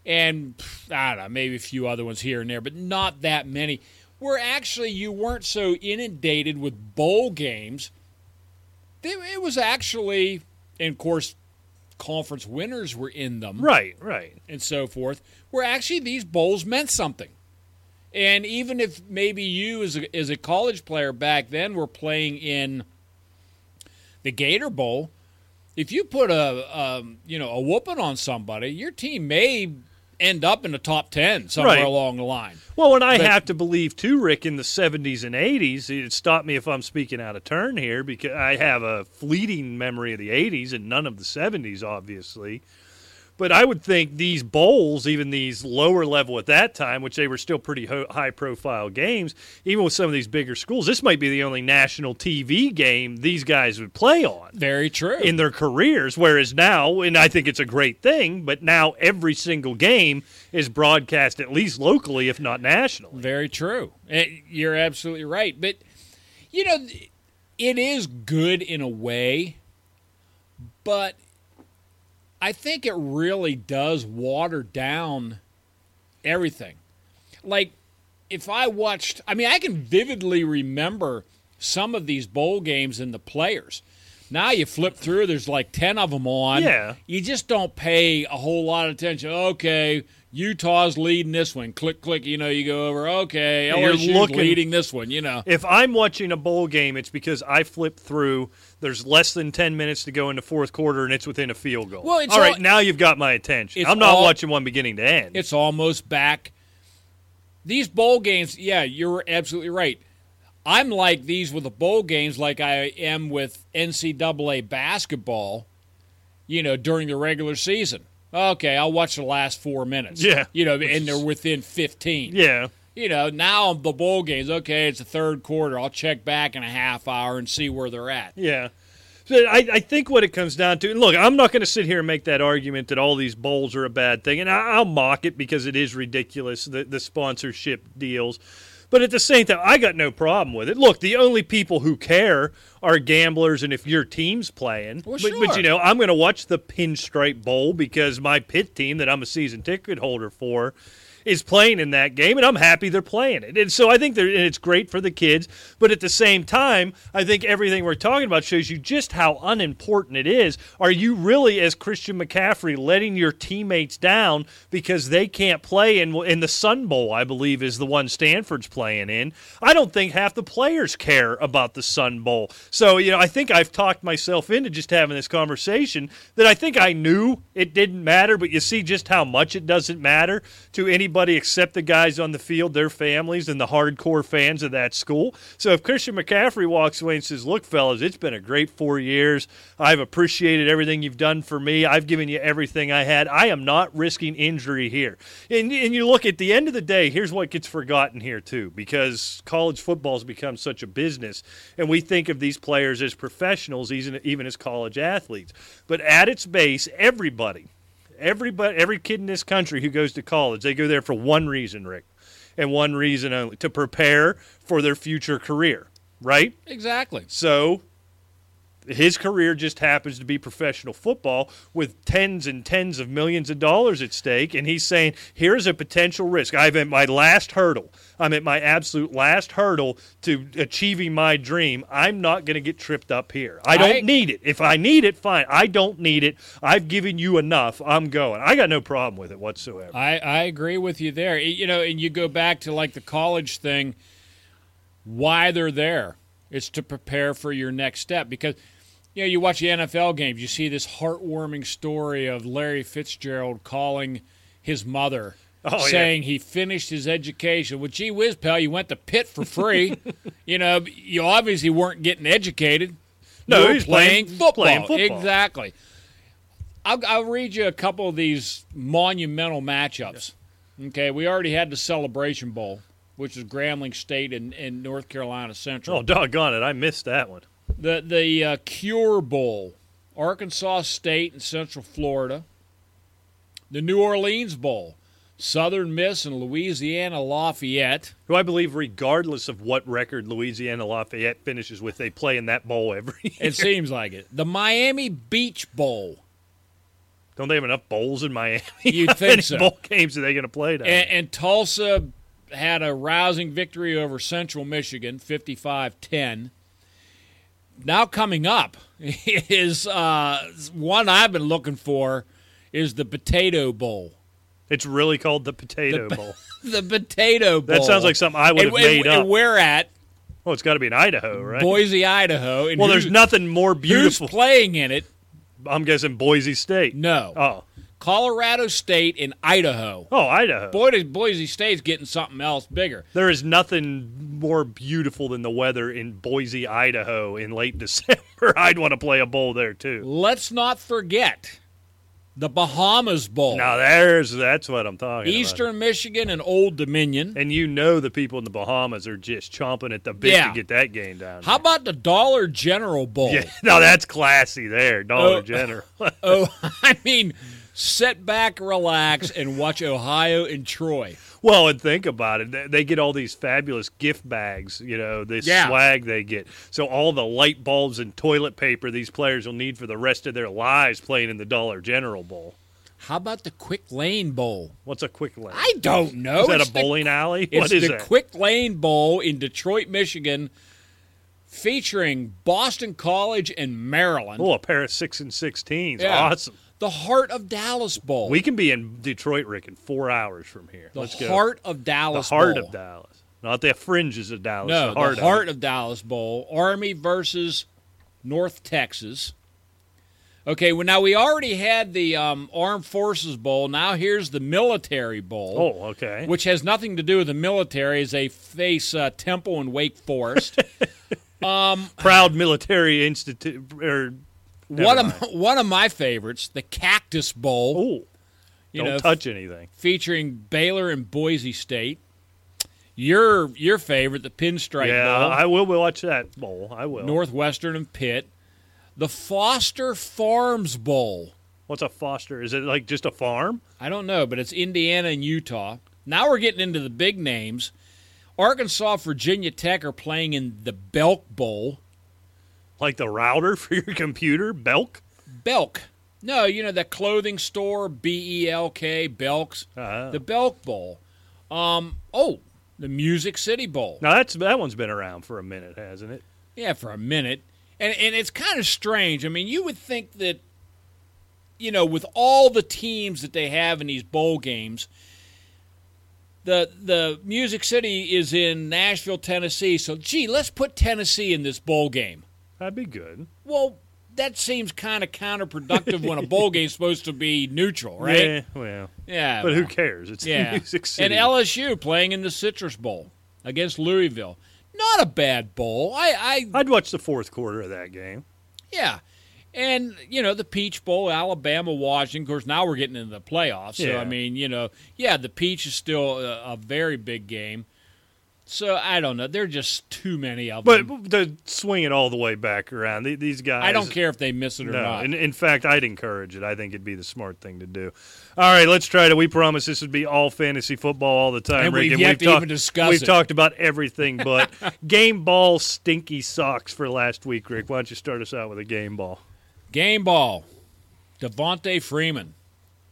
and I don't know, maybe a few other ones here and there, but not that many. Where actually you weren't so inundated with bowl games. It was actually, and of course, conference winners were in them Right, right. and so forth, where actually these bowls meant something. And even if maybe you, as a, as a college player back then, were playing in the Gator Bowl, if you put a um, you know a whooping on somebody, your team may end up in the top ten somewhere Right. along the line. Well, and I But- have to believe too, Rick, in the '70s and '80s. It stop me if I'm speaking out of turn here, because I have a fleeting memory of the '80s and none of the '70s, obviously. But I would think these bowls, even these lower level at that time, which they were still pretty ho- high profile games, even with some of these bigger schools, this might be the only national TV game these guys would play on Very true. in their careers. Whereas now, and I think it's a great thing, but now every single game is broadcast at least locally, if not nationally. Very true. Eh, You're absolutely right. But, you know, it is good in a way, but I think it really does water down everything. Like, if I watched, I mean, I can vividly remember some of these bowl games and the players. Now you flip through, there's like 10 of them on. Yeah. You just don't pay a whole lot of attention. Okay, Utah's leading this one. Click, click. You know, you go over. Okay, You're LSU's looking- leading this one. You know, If I'm watching a bowl game, it's because I flip through. There's less than ten minutes to go in the fourth quarter, and it's within a field goal. Well, it's all right. now you've got my attention. I'm not all- watching one beginning to end. it's almost back. These bowl games, yeah, you're absolutely right. I'm like these with the bowl games, like I am with NCAA basketball. You know, during the regular season. Okay, I'll watch the last four minutes. Yeah. you know, and they're within 15. yeah. you know, now the bowl games, okay, it's the third quarter. I'll check back in a half hour and see where they're at. Yeah. So I, I think what it comes down to, and look, I'm not going to sit here and make that argument that all these bowls are a bad thing, and I, I'll mock it because it is ridiculous, the, the sponsorship deals. But at the same time, I got no problem with it. Look, the only people who care are gamblers, and if your team's playing. Well, but, but you know, I'm going to watch the Pinstripe Bowl because my pit team that I'm a season ticket holder for is playing in that game, and I'm happy they're playing it. And so I think it's great for the kids. But at the same time, I think everything we're talking about shows you just how unimportant it is. Are you really, as Christian McCaffrey, letting your teammates down because they can't play in, in the Sun Bowl? I believe is the one Stanford's playing in. I don't think half the players care about the Sun Bowl. So you know, I think I've talked myself into just having this conversation that I think I knew it didn't matter, but you see just how much it doesn't matter to anybody except the guys on the field, their families, and the hardcore fans of that school. So if Christian McCaffrey walks away and says, Look, fellas, it's been a great four years. I've appreciated everything you've done for me. I've given you everything I had. I am not risking injury here. And, and you look at the end of the day, here's what gets forgotten here, too, because college football has become such a business, and we think of these players as professionals, even, even as college athletes. But at its base, everybody, everybody, every kid in this country who goes to college, they go there for one reason, Rick, and one reason only to prepare for their future career, right? Exactly. So his career just happens to be professional football with tens and tens of millions of dollars at stake. And he's saying, here's a potential risk. I'm at my last hurdle. I'm at my absolute last hurdle to achieving my dream. I'm not going to get tripped up here. I don't I- need it. If I need it, fine. I don't need it. I've given you enough. I'm going. I got no problem with it whatsoever. I, I agree with you there. You know, and you go back to like the college thing, why they're there. It's to prepare for your next step because you know, you watch the NFL games, you see this heartwarming story of Larry Fitzgerald calling his mother Oh, yeah. saying he finished his education. Well, gee whiz, pal, you went to Pitt for free. *laughs* you know, you obviously weren't getting educated. No, you he playing, playing- football. playing football. Exactly. I'll, I'll read you a couple of these monumental matchups. Okay, we already had the Celebration Bowl, which is Grambling State and, and North Carolina Central. Oh, doggone it. I missed that one. The the uh, Cure Bowl, Arkansas State and Central Florida. The New Orleans Bowl, Southern Miss and Louisiana Lafayette. Who I believe, regardless of what record Louisiana Lafayette finishes with, they play in that bowl every *laughs* year. It seems like it. The Miami Beach Bowl. Don't they have enough bowls in Miami? *laughs* You'd How think many so. bowl games are they going to play? And, and Tulsa had a rousing victory over Central Michigan, 55 10. Now, coming up *laughs* is uh, one I've been looking for is the Potato Bowl. it's really called the Potato Bowl. *laughs* The Potato Bowl. That sounds like something I would have made and, up. And we're at Oh, it's got to be in Idaho, right? Boise, Idaho. Well, there's nothing more beautiful. Who's beautiful. playing in it? I'm guessing Boise State. No. Oh, Colorado State and Idaho. Oh, Idaho. Boise, Boise State's getting something else bigger. There is nothing more beautiful than the weather in Boise, Idaho in late *laughs* December. I'd want to play a bowl there too. Let's not forget the Bahamas Bowl. Now there's that's what I'm talking Eastern about. Eastern Michigan and Old Dominion. And you know the people in the Bahamas are just chomping at the bit Yeah. to get that game down. How about the Dollar General Bowl? *laughs* yeah, no, that's classy there, Dollar Oh. General. Oh, *laughs* I mean, sit back, relax, and watch Ohio and Troy. well, and think about it. They- get all these fabulous gift bags, you know, this Yeah. swag they get. So all the light bulbs and toilet paper these players will need for the rest of their lives playing in the Dollar General Bowl. How about the Quick Lane Bowl? What's a quick lane? I don't know. is that It's a the- bowling alley? It's What is the that? Quick Lane Bowl in Detroit, Michigan, featuring Boston College and Maryland. Oh, a pair of six and sixteens. Yeah. Awesome. The Heart of Dallas Bowl. We can be in Detroit, Rick, in four hours from here. the Let's go. Heart of Dallas. the heart Bowl. of Dallas, not the fringes of Dallas. No, the heart, the Heart of, of Dallas Bowl. Army versus North Texas. Okay, well now we already had the um, Armed Forces Bowl. Now here's the Military Bowl. Oh, okay. which has nothing to do with the military as they face uh, Temple and Wake Forest. *laughs* um, Proud military institute. Or never one of one of my favorites, the Cactus Bowl, Oh, you don't know, touch anything. featuring Baylor and Boise State. Your your favorite, the Pinstripe yeah, Bowl, I will watch that bowl. I will. Northwestern and Pitt. The Foster Farms Bowl. What's a Foster? Is it like just a farm? I don't know, but it's Indiana and Utah. Now we're getting into the big names. Arkansas, Virginia Tech are playing in the Belk Bowl. Like the router for your computer? Belk? Belk. No, you know that clothing store, B E L K, Belk's. Uh, The Belk Bowl. Um, oh, the Music City Bowl. now that's that one's been around for a minute, hasn't it? Yeah, for a minute. And and it's kind of strange. I mean, you would think that you know, with all the teams that they have in these bowl games, the the Music City is in Nashville, Tennessee. So, gee, let's put Tennessee in this bowl game. That'd be good. Well, that seems kind of counterproductive when a bowl game's supposed to be neutral, *laughs* right? Yeah, well, Yeah, but who cares? It's Yeah, *laughs* Music City. and LSU playing in the Citrus Bowl against Louisville. Not a bad bowl. I, I I'd watch the fourth quarter of that game. yeah, and you know the Peach Bowl, Alabama, Washington. Of course, now we're getting into the playoffs. So Yeah. I mean, you know, yeah, the Peach is still a, a very big game. So I don't know. There are just too many of But them. to swing it all the way back around, th- these guys. I don't care if they miss it or No, not. in, in fact, I'd encourage it. I think it'd be the smart thing to do. All right, let's try to. We promise this would be all fantasy football all the time. And Rick, we've yet to talked- even discuss We've it. talked about everything, *laughs* but game ball stinky socks for last week. Rick, why don't you start us out with a game ball? Game ball. Devonta Freeman.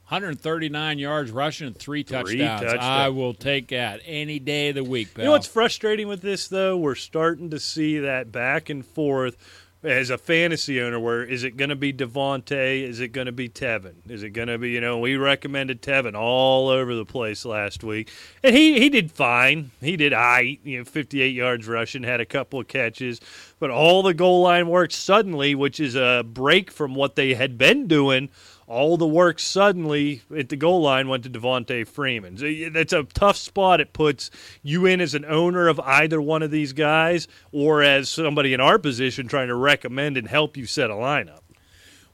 139 yards rushing and three touchdowns. touchdowns. I will take that any day of the week, pal. You know what's frustrating with this though? We're starting to see that back and forth as a fantasy owner. Where is it going to be Devonta? Is it going to be Tevin? Is it going to be you know we recommended Tevin all over the place last week, and he he did fine. He did I you know 58 yards rushing, had a couple of catches, but all the goal line work suddenly, which is a break from what they had been doing all the work suddenly at the goal line went to Devonta Freeman. That's a tough spot it puts you in as an owner of either one of these guys or as somebody in our position trying to recommend and help you set a lineup.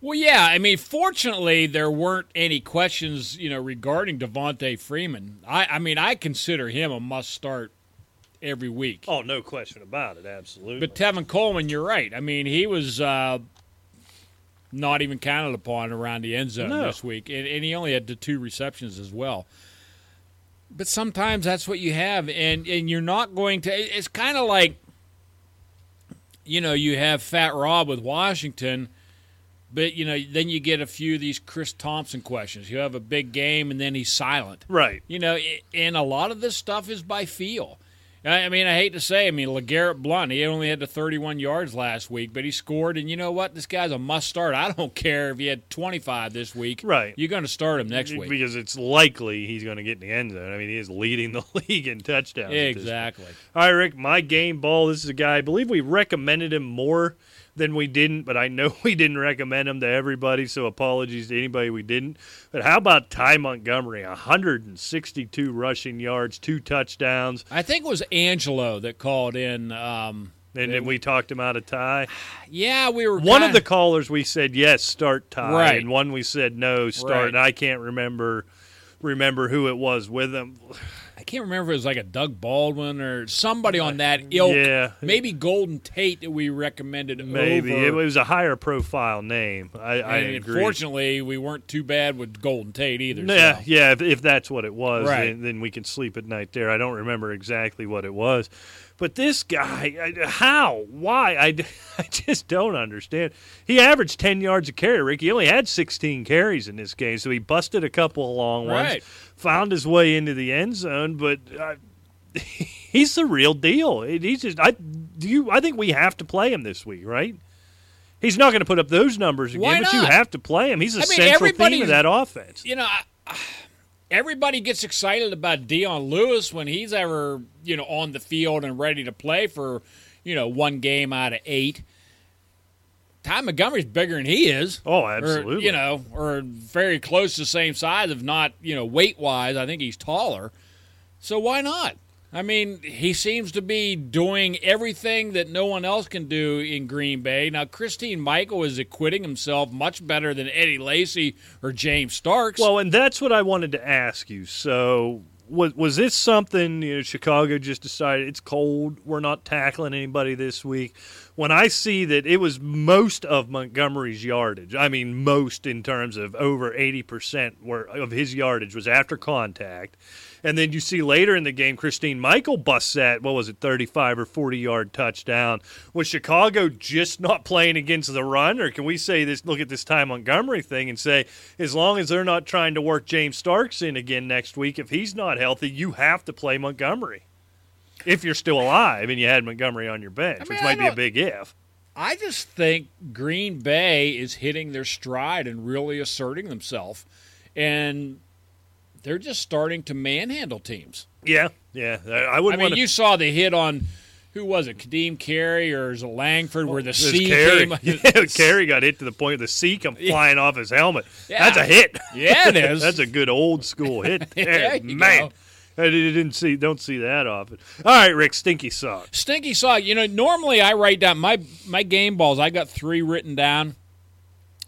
Well, yeah. I mean, fortunately, there weren't any questions, you know, regarding Devonta Freeman. I, I mean, I consider him a must start every week. Oh, no question about it. Absolutely. But Tevin Coleman, you're right. I mean, he was uh, not even counted upon around the end zone No. this week, and, and he only had the two receptions as well. But sometimes that's what you have, and and you're not going to. It's kind of like, you know, you have Fat Rob with Washington. But you know, then you get a few of these Chris Thompson questions. You have a big game, and then he's silent. right. You know, and a lot of this stuff is by feel. I I mean, I hate to say, I mean, LeGarrette Blount, he only had the 31 yards last week, but he scored, and you know what? This guy's a must start. I don't care if he had 25 this week. Right. You're going to start him next week. Because it's likely he's going to get in the end zone. I mean, he is leading the *laughs* league in touchdowns. at this point. Exactly. All right, Rick, my game ball. This is a guy, I believe we recommended him more then we didn't. But I know *laughs* we didn't recommend him to everybody, so apologies to anybody we didn't. But how about Ty Montgomery? 162 rushing yards, two touchdowns, I think it was Angelo that called in. Um, and then we talked him out of Ty. yeah, we were One of kinda- the callers we said yes, start Ty, Right. and one we said no, start. Right. And I can't remember remember who it was with him. I can't remember if it was like a Doug Baldwin or somebody on that uh, ilk. Yeah. Maybe Golden Tate that we recommended Maybe over. it was a higher profile name. I, I and agree. fortunately, we weren't too bad with Golden Tate either. Yeah, so. yeah. If, if that's what it was, Right. then, then we can sleep at night there. I don't remember exactly what it was, but this guy, I- how, why? I, *laughs* I just don't understand. He averaged ten yards a carry. Rick, he only had sixteen carries in this game, so he busted a couple of long ones, Right. found his way into the end zone, but. Uh, *laughs* He's the real deal. He's just I do you I think we have to play him this week, right? He's not going to put up those numbers again, but you have to play him. He's a I mean, central theme of that offense. You know, I, everybody gets excited about Dion Lewis when he's ever you know on the field and ready to play for you know one game out of eight. Ty Montgomery's bigger than he is. Oh, Or, absolutely. you know, or very close to the same size, if not, you know, weight wise. I think he's taller. So why not? I mean, he seems to be doing everything that no one else can do in Green Bay. Now, Christine Michael is acquitting himself much better than Eddie Lacy or James Starks. Well, and that's what I wanted to ask you. So, was was this something you know Chicago just decided it's cold, we're not tackling anybody this week? When I see that it was most of Montgomery's yardage, I mean most in terms of over 80% were, of his yardage was after contact. And then you see later in the game, Christine Michael busts that, what was it, 35 or 40 yard touchdown. Was Chicago just not playing against the run? Or can we say this, look at this Ty Montgomery thing and say, as long as they're not trying to work James Starks in again next week, if he's not healthy, you have to play Montgomery. If you're still alive and you had Montgomery on your bench, I mean, which might be a big if. I just think Green Bay is hitting their stride and really asserting themselves. And they're just starting to manhandle teams. Yeah, yeah. I I I wouldn't mean, want you saw the hit on who was it, Ka'Deem Carey or is it Langford, where oh, the. C Carey, came. *laughs* yeah, Carey got hit to the point of the C come flying off his helmet. Yeah. That's a hit. Yeah, it *laughs* is. That's a good old school hit *laughs* there, There you man. go. I didn't see, don't see that often. All right, Rick, stinky sock. Stinky sock. You know, normally I write down my my game balls. I got three written down.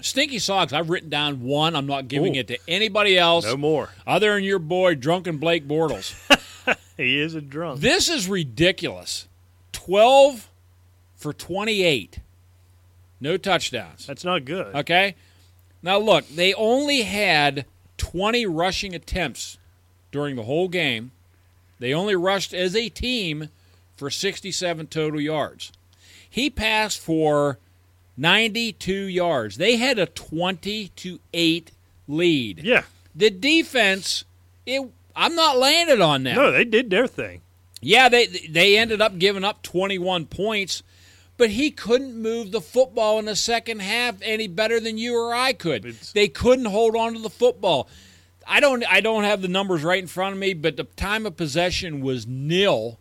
Stinky socks. I've written down one. I'm not giving Ooh. it to anybody else No more. other than your boy, drunken Blake Bortles. *laughs* He is a drunk. this is ridiculous. Twelve for twenty-eight. No touchdowns. That's not good. Okay. Now look, they only had 20 rushing attempts during the whole game. They only rushed as a team for 67 total yards. He passed for 92 yards. They had a 20 to 8 lead. Yeah. The defense, it I'm not laying it on them. No, they did their thing. Yeah, they they ended up giving up 21 points, but he couldn't move the football in the second half any better than you or I could. It's- they couldn't hold on to the football. I don't I don't have the numbers right in front of me, but the time of possession was nil,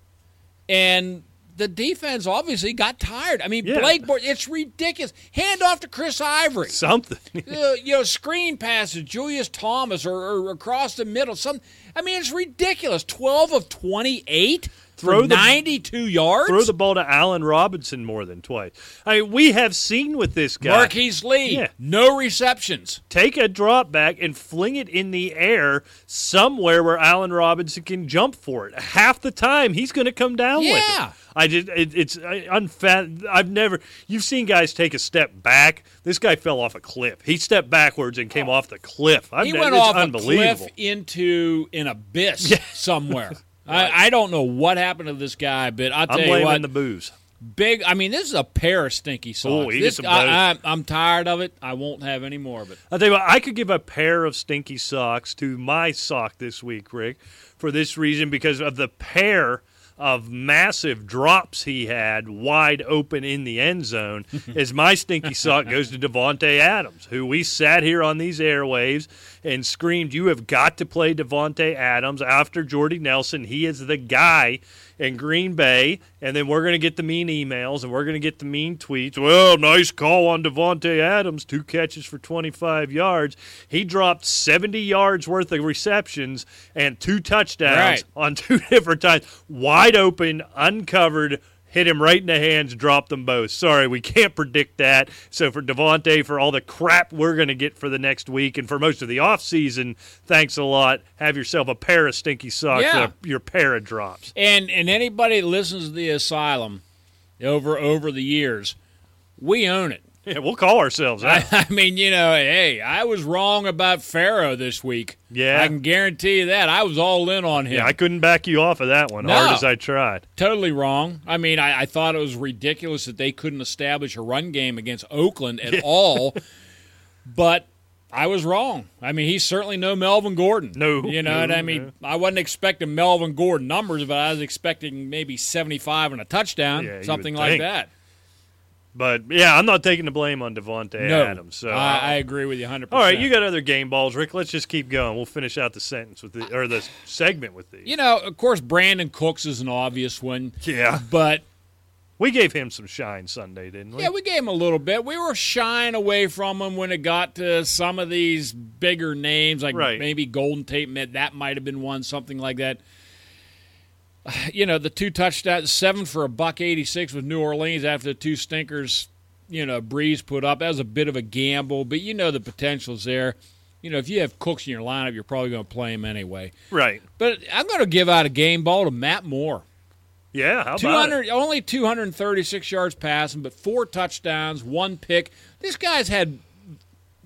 and the defense obviously got tired. I mean, Yeah. Blake, it's ridiculous. Hand off to Chris Ivory Something. *laughs* uh, you know, screen passes, Julius Thomas, or, or across the middle. Some, I mean, it's ridiculous. Twelve of twenty-eight Throw the- ninety-two yards. Throw the ball to Allen Robinson more than twice. I mean, we have seen with this guy. Marquise Lee, Yeah. no receptions. take a drop back and fling it in the air somewhere where Allen Robinson can jump for it. Half the time, he's going to come down with it. Yeah. I just it, it's unfat. I've never. You've seen guys take a step back. This guy fell off a cliff. He stepped backwards and came oh. off the cliff. I've Oh. He ne- went it's off a cliff into an abyss *laughs* somewhere. I, I don't know what happened to this guy, but I'll tell I'm you blaming what. the booze. big. I mean, this is a pair of stinky socks. Oh, he This- I, I, I'm tired of it. I won't have any more of it. I'll tell you what, I could give a pair of stinky socks to my sock this week, Rick, for this reason because of the pair of massive drops he had wide open in the end zone. *laughs* as my stinky sock goes to Davante Adams, who we sat here on these airwaves and screamed, "You have got to play Davante Adams after Jordy Nelson. He is the guy in Green Bay, and then we're going to get the mean emails and we're going to get the mean tweets. Well, nice call on Davante Adams, two catches for 25 yards. He dropped 70 yards worth of receptions and two touchdowns Right. on *laughs* two different times, wide open, uncovered. Hit him right in the hands, dropped them both. Sorry, we can't predict that. So for Davante, for all the crap we're going to get for the next week and for most of the offseason, thanks a lot. Have yourself a pair of stinky socks Yeah. for your pair of drops. And and anybody that listens to the asylum over over the years, we own it. *laughs* Yeah, we'll call ourselves out. I, *laughs* I mean, you know, hey, I was wrong about Farrow this week. Yeah. I can guarantee you that. I was all in on him. Yeah, I couldn't back you off of that one, No. hard as I tried. totally wrong. I mean, I, I thought it was ridiculous that they couldn't establish a run game against Oakland at *laughs* all. But I was wrong. I mean, he's certainly no Melvin Gordon. No, you know no, what I mean. I wasn't expecting Melvin Gordon numbers, but I was expecting maybe seventy-five and a touchdown, Yeah, something like think. that. But yeah, I'm not taking the blame on Davante No, Adams. So I, I agree with you hundred all percent. right, you got other game balls, Rick. Let's just keep going. We'll finish out the sentence with the or the segment with these. You know, of course, Brandin Cooks is an obvious one, Yeah, but we gave him some shine Sunday, didn't we? yeah, we gave him a little bit. We were shying away from him when it got to some of these bigger names, like Right. maybe Golden Tate. That might have been one, something like that. *sighs* You know, the two touchdowns, seven for a buck eighty-six with New Orleans after the two stinkers. You know, Brees put up. That was a bit of a gamble, but you know the potential's there. You know, if you have Cooks in your lineup, you're probably going to play him anyway. right. But I'm going to give out a game ball to Matt Moore. Yeah, how Two about it? only two hundred and thirty-six yards passing, but four touchdowns, one pick. This guy's had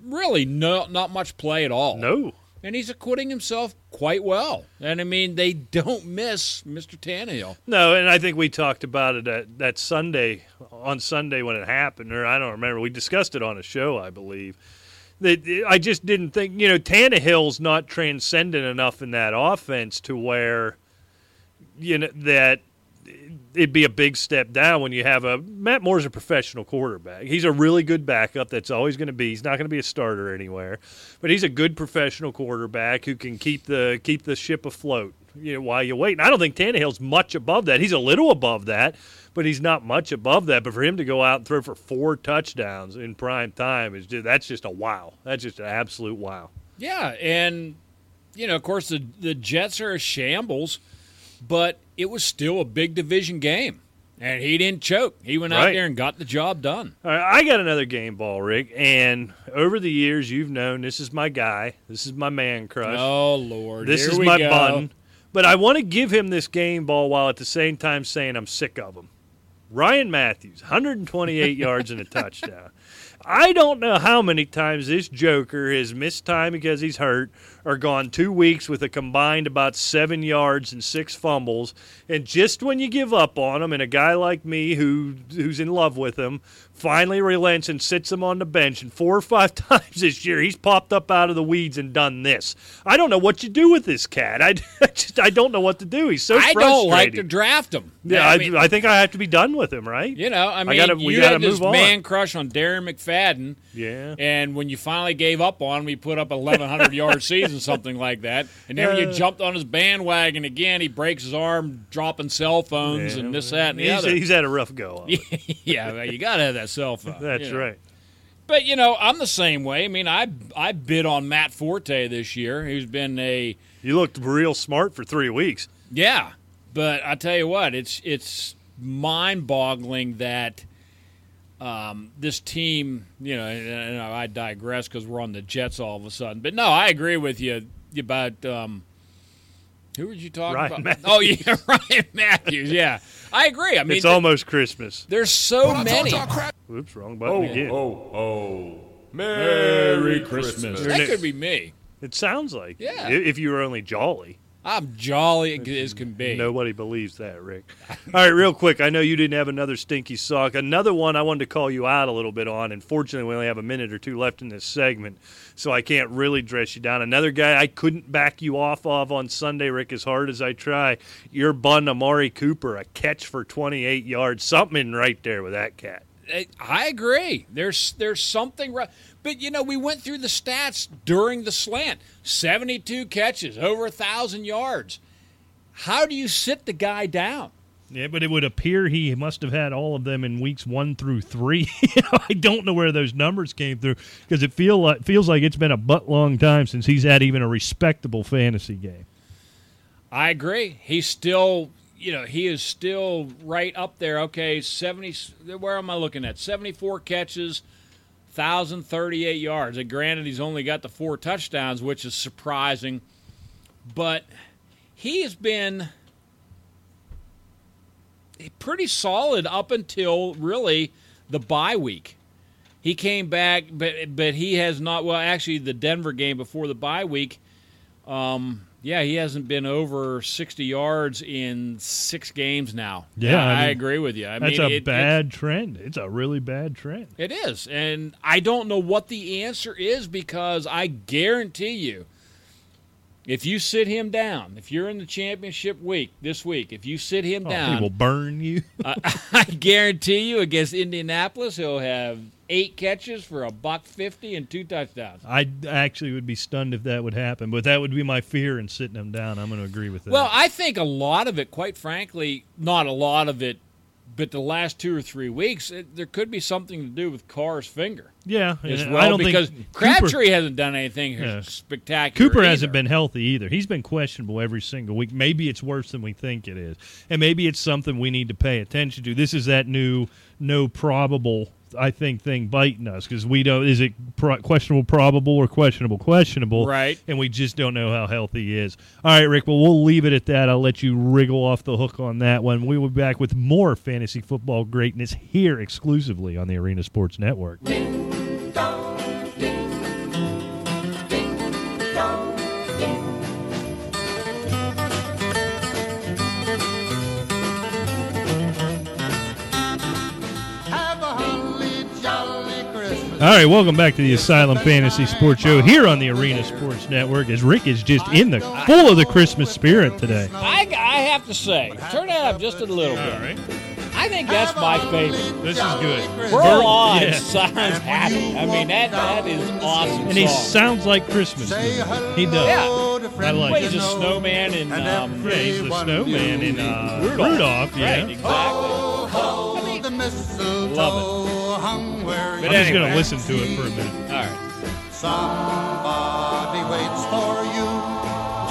really no not much play at all. No, and he's acquitting himself quite well. And I mean, they don't miss Mr. Tannehill. no, and I think we talked about it at, that Sunday on Sunday when it happened, or I don't remember. We discussed it on a show, I believe. That I just didn't think you know Tannehill's not transcendent enough in that offense to where you know that it'd be a big step down when you have a Matt Moore's a professional quarterback. He's a really good backup. That's always going to be. He's not going to be a starter anywhere, but he's a good professional quarterback who can keep the keep the ship afloat. You know, while you wait. And I don't think Tannehill's much above that. He's a little above that, but he's not much above that. But for him to go out and throw for four touchdowns in prime time is just that's just a wow. That's just an absolute wow. Yeah, and you know, of course, the the Jets are a shambles, but it was still a big division game, and he didn't choke. He went out Right. there and got the job done. All right, I got another game ball, Rick. And over the years, you've known this is my guy. This is my man crush. Oh Lord, this Here is we my go. bun. But I want to give him this game ball while at the same time saying I'm sick of him. Ryan Mathews, 128 yards and a touchdown. I don't know how many times this Joker has missed time because he's hurt or gone two weeks with a combined about seven yards and six fumbles. And just when you give up on him, and a guy like me who who's in love with him finally relents and sits him on the bench, and four or five *laughs* times this year he's popped up out of the weeds and done this. I don't know what you do with this cat. I, *laughs* I just I don't know what to do. He's so I don't like to draft him. Yeah, I, mean, I think I have to be done with him, right? You know, I mean, gotta- we you gotta had this on. man crush on Darren McFadden, Yeah. and when you finally gave up on him, he put up 1,100 *laughs* yard season, something like that. And then when you Uh. jumped on his bandwagon again, he breaks his arm, dropping cell phones and this, that, and the he's, other. he's had a rough go. Yeah, well, you got to have that cell phone. That's you know. right. But you know, I'm the same way. I mean, I I bid on Matt Forte this year, who's been a You looked real smart for three weeks. Yeah, but I tell you what, it's it's mind-boggling that um, this team. You know, and, and I digress because we're on the Jets all of a sudden. But no, I agree with you about um, who were you talking Ryan about? Mathews. Oh yeah, *laughs* Ryan Mathews. Yeah, I agree. I mean, it's almost Christmas. there's so many. Oops, wrong button again. Oh, oh. Merry Christmas. Christmas. That could be me. It sounds like Yeah. if you were only jolly. I'm jolly as can be. Nobody believes that, Rick. *laughs* All right, real quick. I know you didn't have another stinky sock. Another one I wanted to call you out a little bit on. Unfortunately, we only have a minute or two left in this segment, so I can't really dress you down. Another guy I couldn't back you off of on Sunday, Rick, as hard as I try. Your bun, Amari Cooper, a catch for 28 yards. Something right there with that cat. I- I agree. There's there's something right, but you know we went through the stats during the slant. Seventy-two catches, over a thousand yards. How do you sit the guy down? Yeah, but it would appear he must have had all of them in weeks one through three. *laughs* I don't know where those numbers came through because it feel like, feels like it's been a butt long time since he's had even a respectable fantasy game. I agree. He's still, you know, he is still right up there. Okay, 70, where am I looking at? 74 catches, 1,038 yards. And granted, he's only got the four touchdowns, which is surprising. But he has been pretty solid up until really the bye week. He came back, but but he has not. Well, actually, the Denver game before the bye week, um, yeah, he hasn't been over sixty yards in six games now. Yeah, I, I mean, agree with you. I That's mean, a it- bad trend. It's a really bad trend. It is, and I don't know what the answer is because I guarantee you, if you sit him down, if you're in the championship week this week, if you sit him Oh, he will burn you. *laughs* I, I guarantee you against Indianapolis, he'll have eight catches for a buck fifty and two touchdowns. I actually would be stunned if that would happen, but that would be my fear in sitting him down. I'm going to agree with that. Well, I think a lot of it, quite frankly, not a lot of it, but the last two or three weeks, it, there could be something to do with Carr's finger yeah, as well, I don't because think Crabtree hasn't done anything Yeah. spectacular. Cooper hasn't been healthy either. He's been questionable every single week. Maybe it's worse than we think it is, and maybe it's something we need to pay attention to. This is that new no probable. I think thing biting us because we don't. Is it pro- questionable probable or questionable questionable? Right. And we just don't know how healthy he is. All right, Rick. Well, we'll leave it at that. I'll let you wriggle off the hook on that one. We will be back with more fantasy football greatness here exclusively on the Arena Sports Network. All right, welcome back to the Asylum Fantasy Sports Show here on the Arena Sports Network. As Rick is just in the full of the Christmas spirit today. I, I have to say, turn that up just a little bit. I think that's my favorite. This is good. Burl on yeah. sounds happy. I mean, that that is awesome. And he song. sounds like Christmas. Say music. hello He does. Yeah. to friends like Wait, he's a snowman in And um, Yeah, he's the snowman you in uh. Rudolph. Rudolph. yeah. Right, exactly. Ho, the Love hung where But I'm just anyway. going to listen to it for a minute. All right. Somebody waits for you.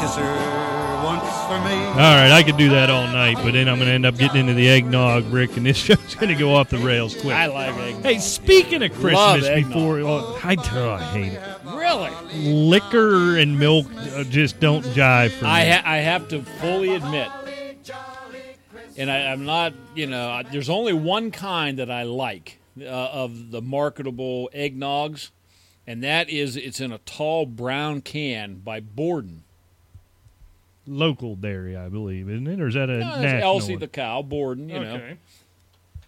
Kiss her once for me. All right, I could do that all night, but then I'm going to end up getting into the eggnog, Rick, and this *laughs* show's going to go off the rails quick. I like it. Hey, speaking of Love Christmas, eggnog. before oh, I, oh, I hate it. Really? Liquor and milk uh, just don't jive for me. I ha- I have to fully admit, and I, I'm not, you know, I- there's only one kind that I like uh, of the marketable eggnogs, and that is it's in a tall brown can by Borden. local dairy, I believe, isn't it? Or is that a No, that's national Elsie one? the cow, Borden, you know. Okay.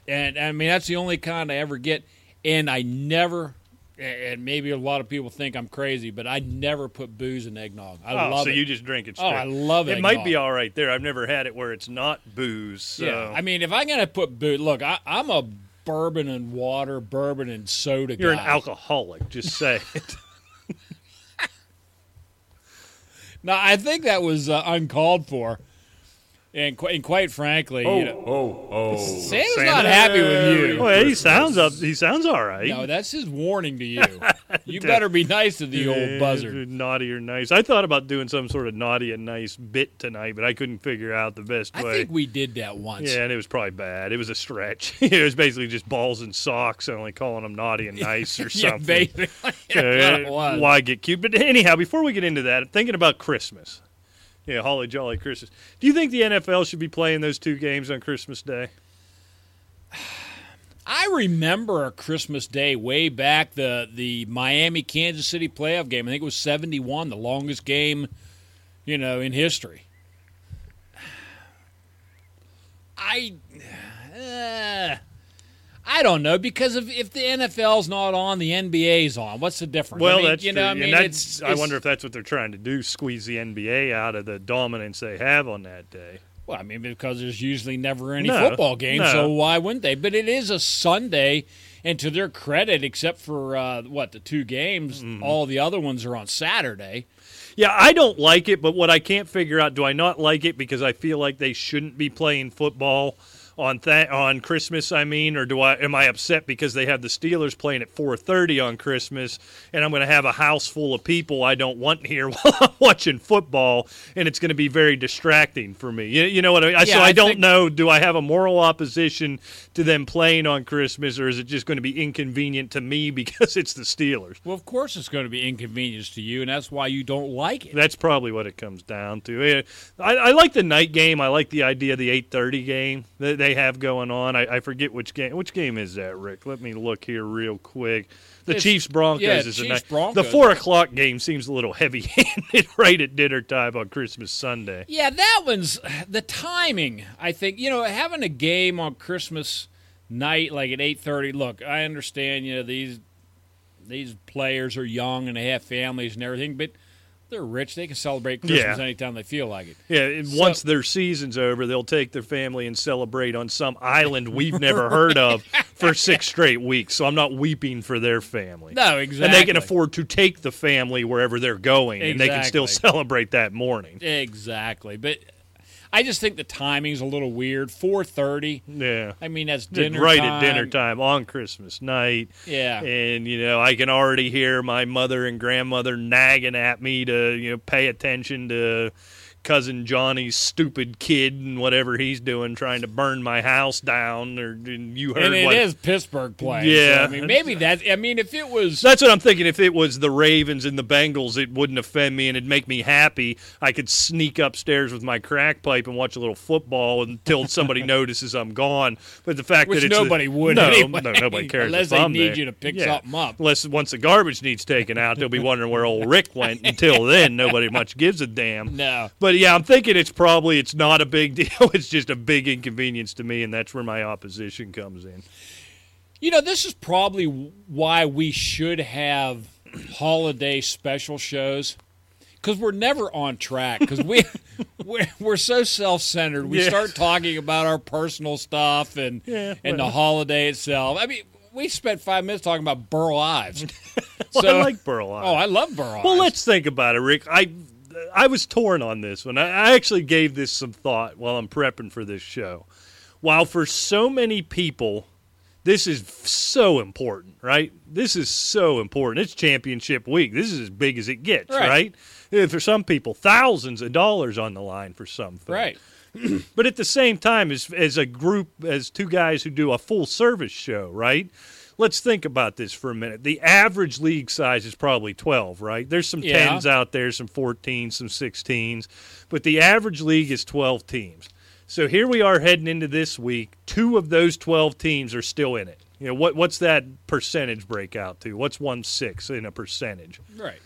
And I mean, that's the only kind I ever get. And I never, and maybe a lot of people think I'm crazy, but I never put booze in eggnog. I Oh, love so it. you just drink it Straight. Oh, straight. I love It It might be all right there. I've never had it where it's not booze. So. Yeah, I mean, if I'm gonna put booze, look, I, I'm a bourbon and water, bourbon and soda You're guy. an alcoholic. Just say it. *laughs* *laughs* Now, I think that was uh, uncalled for, and, qu- and quite frankly, Oh, you know, oh, oh. Santa's not happy with you. well, he sounds up. He sounds all right. No, that's his warning to you. *laughs* you better be nice to the old buzzard. Naughty or nice. I thought about doing some sort of naughty and nice bit tonight, but I couldn't figure out the best I way. I think we did that once. yeah, and it was probably bad. It was a stretch. *laughs* it was basically just balls and socks, and only calling them naughty and *laughs* nice or Yeah, something. basically. Uh, it was. why get cute? But anyhow, before we get into that, thinking about Christmas. Yeah, Holly Jolly Christmas. Do you think the NFL should be playing those two games on Christmas Day? *sighs* I remember a Christmas Day way back the the Miami Kansas City playoff game. I think it was seventy one, the longest game, you know, in history. *sighs* I, *sighs* uh, I don't know because if if the NFL's not on, the NBA's on. What's the difference? Well, I mean, that's you know, true. I mean, and that's. it's, I it's- wonder if that's what they're trying to do: squeeze the NBA out of the dominance they have on that day. Well, I mean, because there's usually never any No, football games, no. so why wouldn't they? But it is a Sunday, And to their credit, except for uh, what the two games, Mm-hmm. all the other ones are on Saturday. Yeah, I don't like it, but what I can't figure out, do I not like it because I feel like they shouldn't be playing football on th- on Christmas? I mean, or do I am I upset because they have the Steelers playing at 4:30 on Christmas, and I'm going to have a house full of people I don't want here *laughs* while I'm watching football, and it's going to be very distracting for me. You, you know what I mean? I so I, I don't think- know. Do I have a moral opposition to them playing on Christmas, or is it just going to be inconvenient to me *laughs* because it's the Steelers? Well, of course, it's going to be inconvenience to you, and that's why you don't like it. That's probably what it comes down to. Eh, I, I like the night game. I like the idea of the eight thirty game that they have going on. I, I forget which game. Which game is that, Rick? Let me look here real quick. The It's- Chiefs Broncos yeah, is the Chiefs night. The four o'clock game seems a little heavy handed *laughs* right at dinner time on Christmas Sunday. Yeah, that one's the timing. I think you know having a game on Christmas night like at eight thirty. Look, I understand. You know these these players are young and they have families and everything, but they're rich. They can celebrate Christmas Yeah. anytime they feel like it. Yeah, and So- once their season's over, they'll take their family and celebrate on some island we've never heard of for six straight weeks. So I'm not weeping for their family. No, exactly. And they can afford to take the family wherever they're going, and they can still *laughs* celebrate that morning. exactly, but I just think the timing's a little weird. Four thirty. Yeah. I mean, that's dinner right time. at dinner time on Christmas night. Yeah. And, you know, I can already hear my mother and grandmother nagging at me to, you know, pay attention to cousin Johnny's stupid kid and whatever he's doing, trying to burn my house down. Or you heard And it what. is Pittsburgh playing. Yeah. so, I mean, maybe that. I mean, if it was That's what I'm thinking. If it was the Ravens and the Bengals, it wouldn't offend me and it'd make me happy. I could sneak upstairs with my crack pipe and watch a little football until somebody *laughs* notices I'm gone. But the fact Which that a- nobody would no, anyway, no, nobody *laughs* cares unless they need there. you to pick Yeah. something up. Unless once the garbage needs taken out, they'll be wondering where old Rick went. *laughs* Until then, nobody much gives a damn. No. But yeah, I'm thinking it's probably it's not a big *laughs* deal. It's just a big inconvenience to me, and that's where my opposition comes in. You know, this is probably why we should have holiday special shows because we're never on track because we *laughs* we're, we're so self-centered. We Yeah. start talking about our personal stuff and Yeah, and the holiday itself. I mean, we spent five minutes talking about Burl Ives. *laughs* Well, So- I like Burl. Ives. Oh, I love Burl Well, let's think about it, Rick. I I was torn on this one. I, actually gave this some thought while I'm prepping for this show. While for so many people, this is so important, right? This is so important. It's championship week. This is as big as it gets, Right. right? For some people, thousands of dollars on the line for some folks. right. *clears throat* But at the same time, as as a group, as two guys who do a full service show, right? Let's think about this for a minute. The average league size is probably 12, right? There's some Yeah. 10s out there, some 14s, some 16s, but the average league is 12 teams. So here we are heading into this week. Two of those 12 teams are still in it. You know, what what's that percentage break out to? What's one six in a percentage? Right.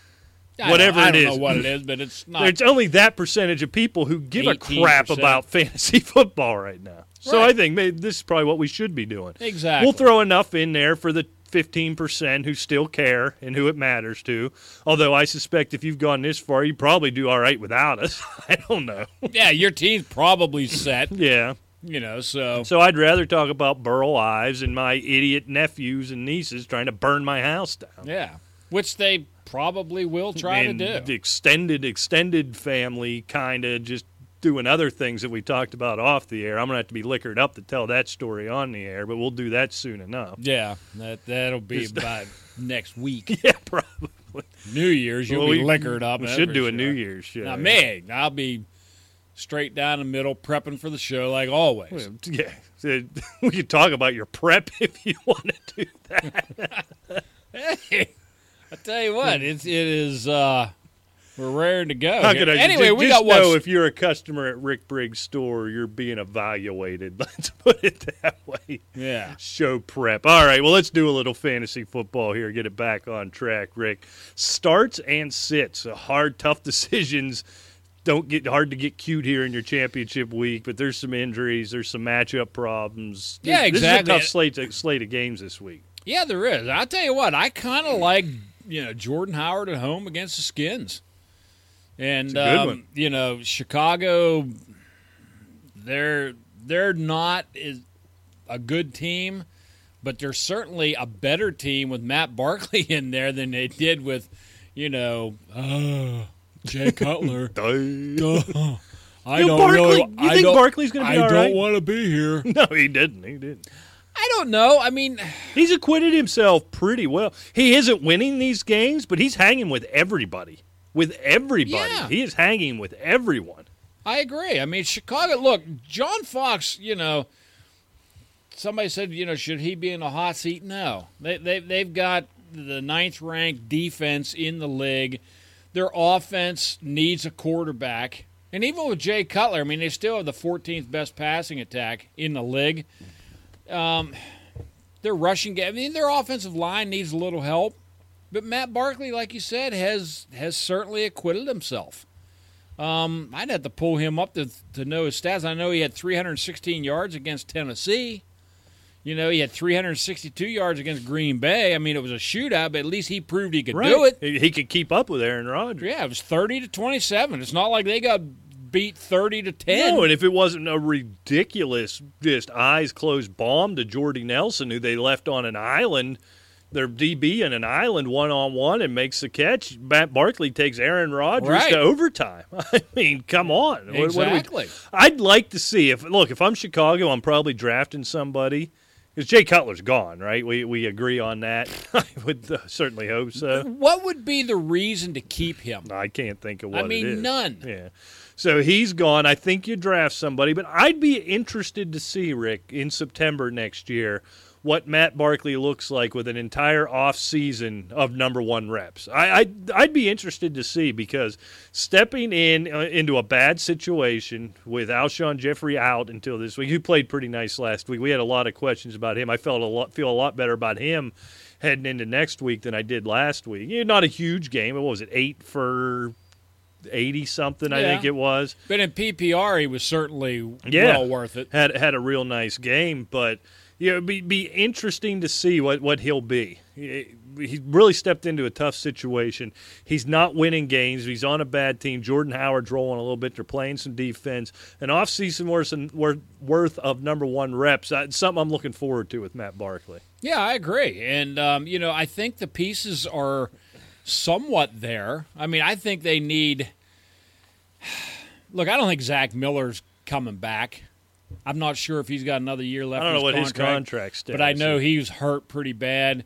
I Whatever don't, I don't know what it is, but it's not. There's only that percentage of people who give a crap about *laughs* fantasy football right now. So Right. I think this is probably what we should be doing. Exactly. We'll throw enough in there for the 15% who still care and who it matters to. Although I suspect if you've gone this far, you probably do all right without us. *laughs* I don't know. yeah, your team's probably set. *laughs* yeah. You know, so So I'd rather talk about Burl Ives and my idiot nephews and nieces trying to burn my house down. yeah, which they probably will try and to do. the extended extended family kind of just doing other things that we talked about off the air. I'm gonna have to be liquored up to tell that story on the air, but we'll do that soon enough. Yeah, that that'll be about *laughs* next week. Yeah, probably. New Year's, you'll Well, be we- liquored up. We should do a sure. New Year's show. Now, me, I'll be straight down the middle, prepping for the show like always. *laughs* Yeah, *laughs* we could talk about your prep if you want to do that. Hey, I tell you what, it's it is. uh We're raring to go. How could I anyway, just, we just got know if you're a customer at Rick Briggs' store, you're being evaluated. *laughs* Let's put it that way. yeah, show prep. All right, well, let's do a little fantasy football here. Get it back on track, Rick. Starts and sits, hard, tough *laughs* decisions. Don't get hard to get cute here in your championship week, but there's some injuries, there's some matchup problems. Yeah, This- exactly. This is a tough slate slate of games this week. yeah, there is. I'll tell you what, I kind of like you know Jordan Howard at home against the Skins, and It's a good um, one. you know Chicago. They're they're not is a good team, but they're certainly a better team with Matt *laughs* Barkley in there than they did with, you know, uh, Jay *laughs* Cutler. Duh. I You don't Barkley- really. you I think don't- Barkley's gonna be I all don't want to be here. *laughs* No, he didn't. He didn't. I don't know. I mean, He's acquitted himself pretty well. He isn't winning these games, but he's hanging with everybody. With everybody. Yeah. He is hanging with everyone. I agree. I mean, Chicago. Look, John Fox. You know, somebody said, you know, should he be in the hot seat? No. They they they've got the ninth ranked defense in the league. Their offense needs a quarterback, and even with Jay Cutler, I mean, they still have the 14th best passing attack in the league. Um, their rushing game. I mean, their offensive line needs a little help. But Matt Barkley, like you said, has has certainly acquitted himself. Um, I'd have to pull him up to to know his stats. I know he had 316 yards against Tennessee. You know, he had 362 yards against Green Bay. I mean, it was a shootout, but at least he proved he could do it. He, he could keep up with Aaron Rodgers. Yeah, it was 30 to 27. It's not like they got beat 30 to 10. No, and if it wasn't a ridiculous, just eyes closed bomb to Jordy Nelson, who they left on an island, their DB in an island one on one and makes the catch, Matt Barkley takes Aaron Rodgers Right. to overtime. *laughs* I mean, come on. What- what Exactly. I'd like to see if look if I'm Chicago, I'm probably drafting somebody because Jay Cutler's gone, right? We we agree on that. *laughs* I would uh, certainly hope so. what would be the reason to keep him? I can't think of I what it mean, none. Yeah. So he's gone. I think you draft somebody, but I'd be interested to see Rick in September next year what Matt Barkley looks like with an entire off season of number one reps. I, I'd, I'd be interested to see because stepping in uh, into a bad situation with Alshon Jeffery out until this week, who played pretty nice last week. We had a lot of questions about him. I felt a lot feel a lot better about him heading into next week than I did last week. Yeah, not a huge game. What was it? Eight for eighty something, I think it was. But in PPR, he was certainly Yeah. well worth it. Had had a real nice game, but know, it'd be be interesting to see what what he'll be. He, he really stepped into a tough situation. He's not winning games. He's on a bad team. Jordan Howard's rolling a little bit. They're playing some defense. An offseason worth worth of number one reps. It's something I'm looking forward to with Matt Barkley. Yeah, I agree. And, um, you know, I think the pieces are somewhat there. I mean, I think they need. *sighs* Look, I don't think Zach Miller's coming back. I'm not sure if he's got another year left. I don't know what his contract, contract status. but I know is. he was hurt pretty bad.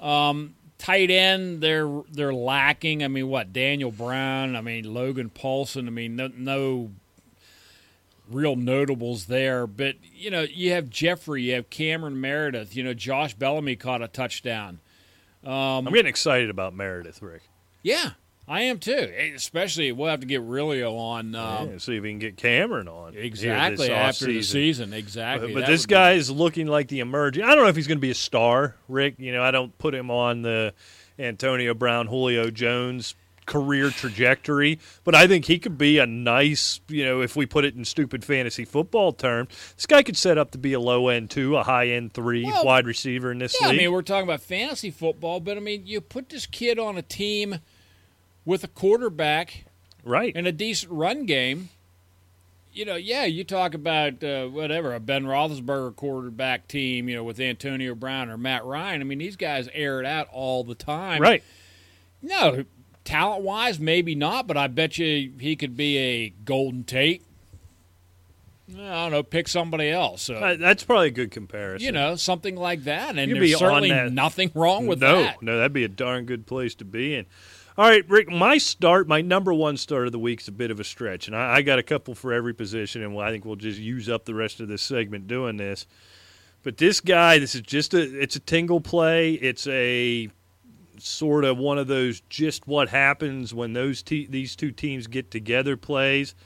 Um, tight end, they're they're lacking. I mean, what Daniel Brown? I mean, Logan Paulson. I mean, no, no real notables there. But you know, you have Jeffery, you have Cameron Meredith. You know, Josh Bellamy caught a touchdown. I'm getting excited about Meredith, Rick. Yeah, I am too. Especially, we'll have to get Rilio on. Um, yeah, see if we can get Cameron on. Exactly after the season, exactly. But, but this would be- guy is looking like the emerging. I don't know if he's going to be a star, Rick. You know, I don't put him on the Antonio Brown, Julio Jones career trajectory, but I think he could be a nice, you know, if we put it in stupid fantasy football terms, this guy could set up to be a low end two, a high end three Well, wide receiver in this Yeah, I mean, we're talking about fantasy football, but I mean, you put this kid on a team with a quarterback right. and a decent run game. You know, yeah, you talk about uh, whatever a Ben Roethlisberger quarterback team, you know, with Antonio Brown or Matt Ryan. I mean, these guys air it out all the time. right. No, talent wise, maybe not, but I bet you he could be a Golden Tate. I don't know, pick somebody else. So, Uh, That's probably a good comparison. you know, something like that. And You'd there's certainly nothing wrong with no, that. No, that'd be a darn good place to be in. All right, Rick, my start, my number one start of the week is a bit of a stretch, and I, I got a couple for every position, and I think we'll just use up the rest of this segment doing this. But this guy, this is just a, it's a tingle play. It's a sort of one of those just what happens when those te- these two teams get together plays.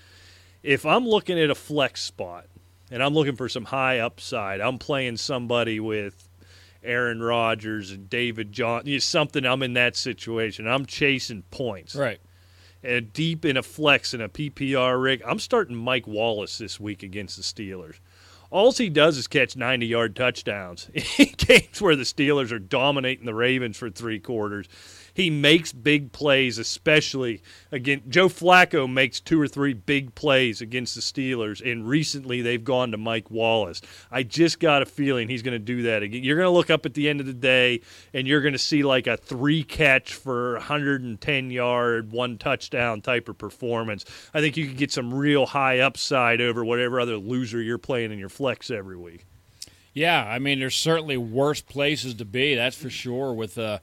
If I'm looking at a flex spot and I'm looking for some high upside, I'm playing somebody with Aaron Rodgers and David John, you know, something. I'm in that situation. I'm chasing points. Right. And deep in a flex in a PPR rig, I'm starting Mike Wallace this week against the Steelers. All he does is catch 90 yard touchdowns *laughs* in games where the Steelers are dominating the Ravens for three quarters. He makes big plays, especially again. Joe Flacco makes two or three big plays against the Steelers, and recently they've gone to Mike Wallace. I just got a feeling he's going to do that again. You're going to look up at the end of the day, and you're going to see like a three catch for 110 yard, one touchdown type of performance. I think you could get some real high upside over whatever other loser you're playing in your flex every week. Yeah, I mean, there's certainly worse places to be. That's for sure. With a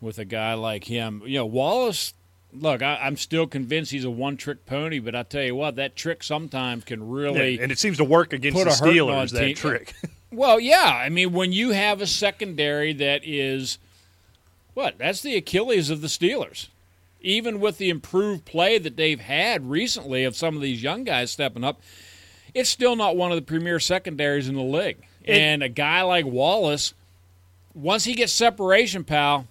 with a guy like him, you know, Wallace. Look, I, I'm still convinced he's a one-trick pony, but I tell you what, that trick sometimes can really. Yeah, and it seems to work against the a hurting on Steelers. That team. trick. *laughs* Well, yeah, I mean, when you have a secondary that is what? That's the Achilles of the Steelers. Even with the improved play that they've had recently of some of these young guys stepping up, it's still not one of the premier secondaries in the league. It- and a guy like Wallace, once he gets separation, pal,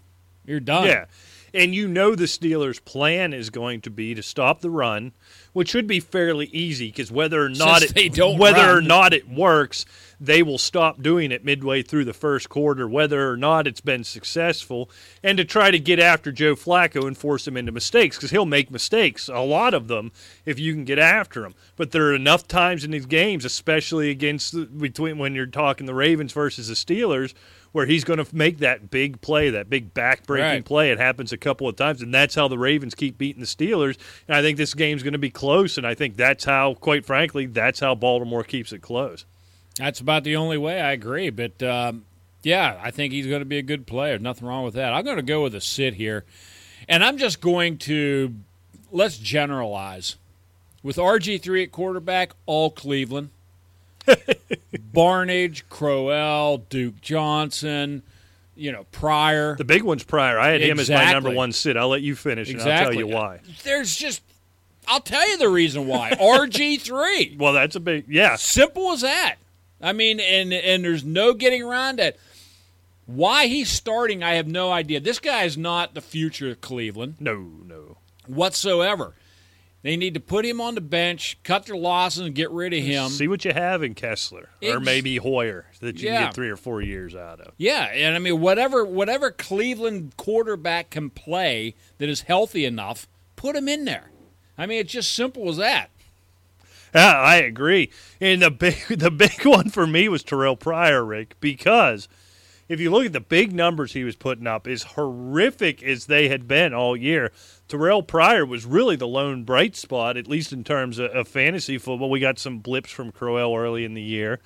you're done. Yeah. And you know the Steelers' plan is going to be to stop the run, which should be fairly easy because whether or not Since it they don't whether or not it works, they will stop doing it midway through the first quarter, whether or not it's been successful, and to try to get after Joe Flacco and force him into mistakes because he'll make mistakes, a lot of them, if you can get after him. But there are enough times in these games, especially against the, between when you're talking the Ravens versus the Steelers, where he's going to make that big play, that big back-breaking Right. play. It happens a couple of times, and that's how the Ravens keep beating the Steelers. And I think this game's going to be close, and I think that's how, quite frankly, that's how Baltimore keeps it close. That's about the only way. I agree, but um, yeah, I think he's going to be a good player. Nothing wrong with that. I'm going to go with a sit here, and I'm just going to let's generalize with RG three at quarterback, all Cleveland. Barnage, Crowell, Duke Johnson, you know Pryor. The big one's Pryor. I had him as my number one sit. I'll let you finish, and I'll tell you why. There's just, I'll tell you the reason why. *laughs* RG three. Well, that's a big yeah. Simple as that. I mean, and and there's no getting around it. Why he's starting, I have no idea. This guy is not the future of Cleveland No, no. whatsoever. They need to put him on the bench, cut their losses, and get rid of him. See what you have in Kessler, or maybe Hoyer, that you Yeah. can get three or four years out of. Yeah, and I mean whatever whatever Cleveland quarterback can play that is healthy enough, put him in there. I mean, it's just simple as that. Yeah, I agree. And the big *laughs* the big one for me was Terrell Pryor, Rick, because if you look at the big numbers he was putting up, as horrific as they had been all year, Terrell Pryor was really the lone bright spot, at least in terms of, of fantasy football. We got some blips from Crowell early in the year,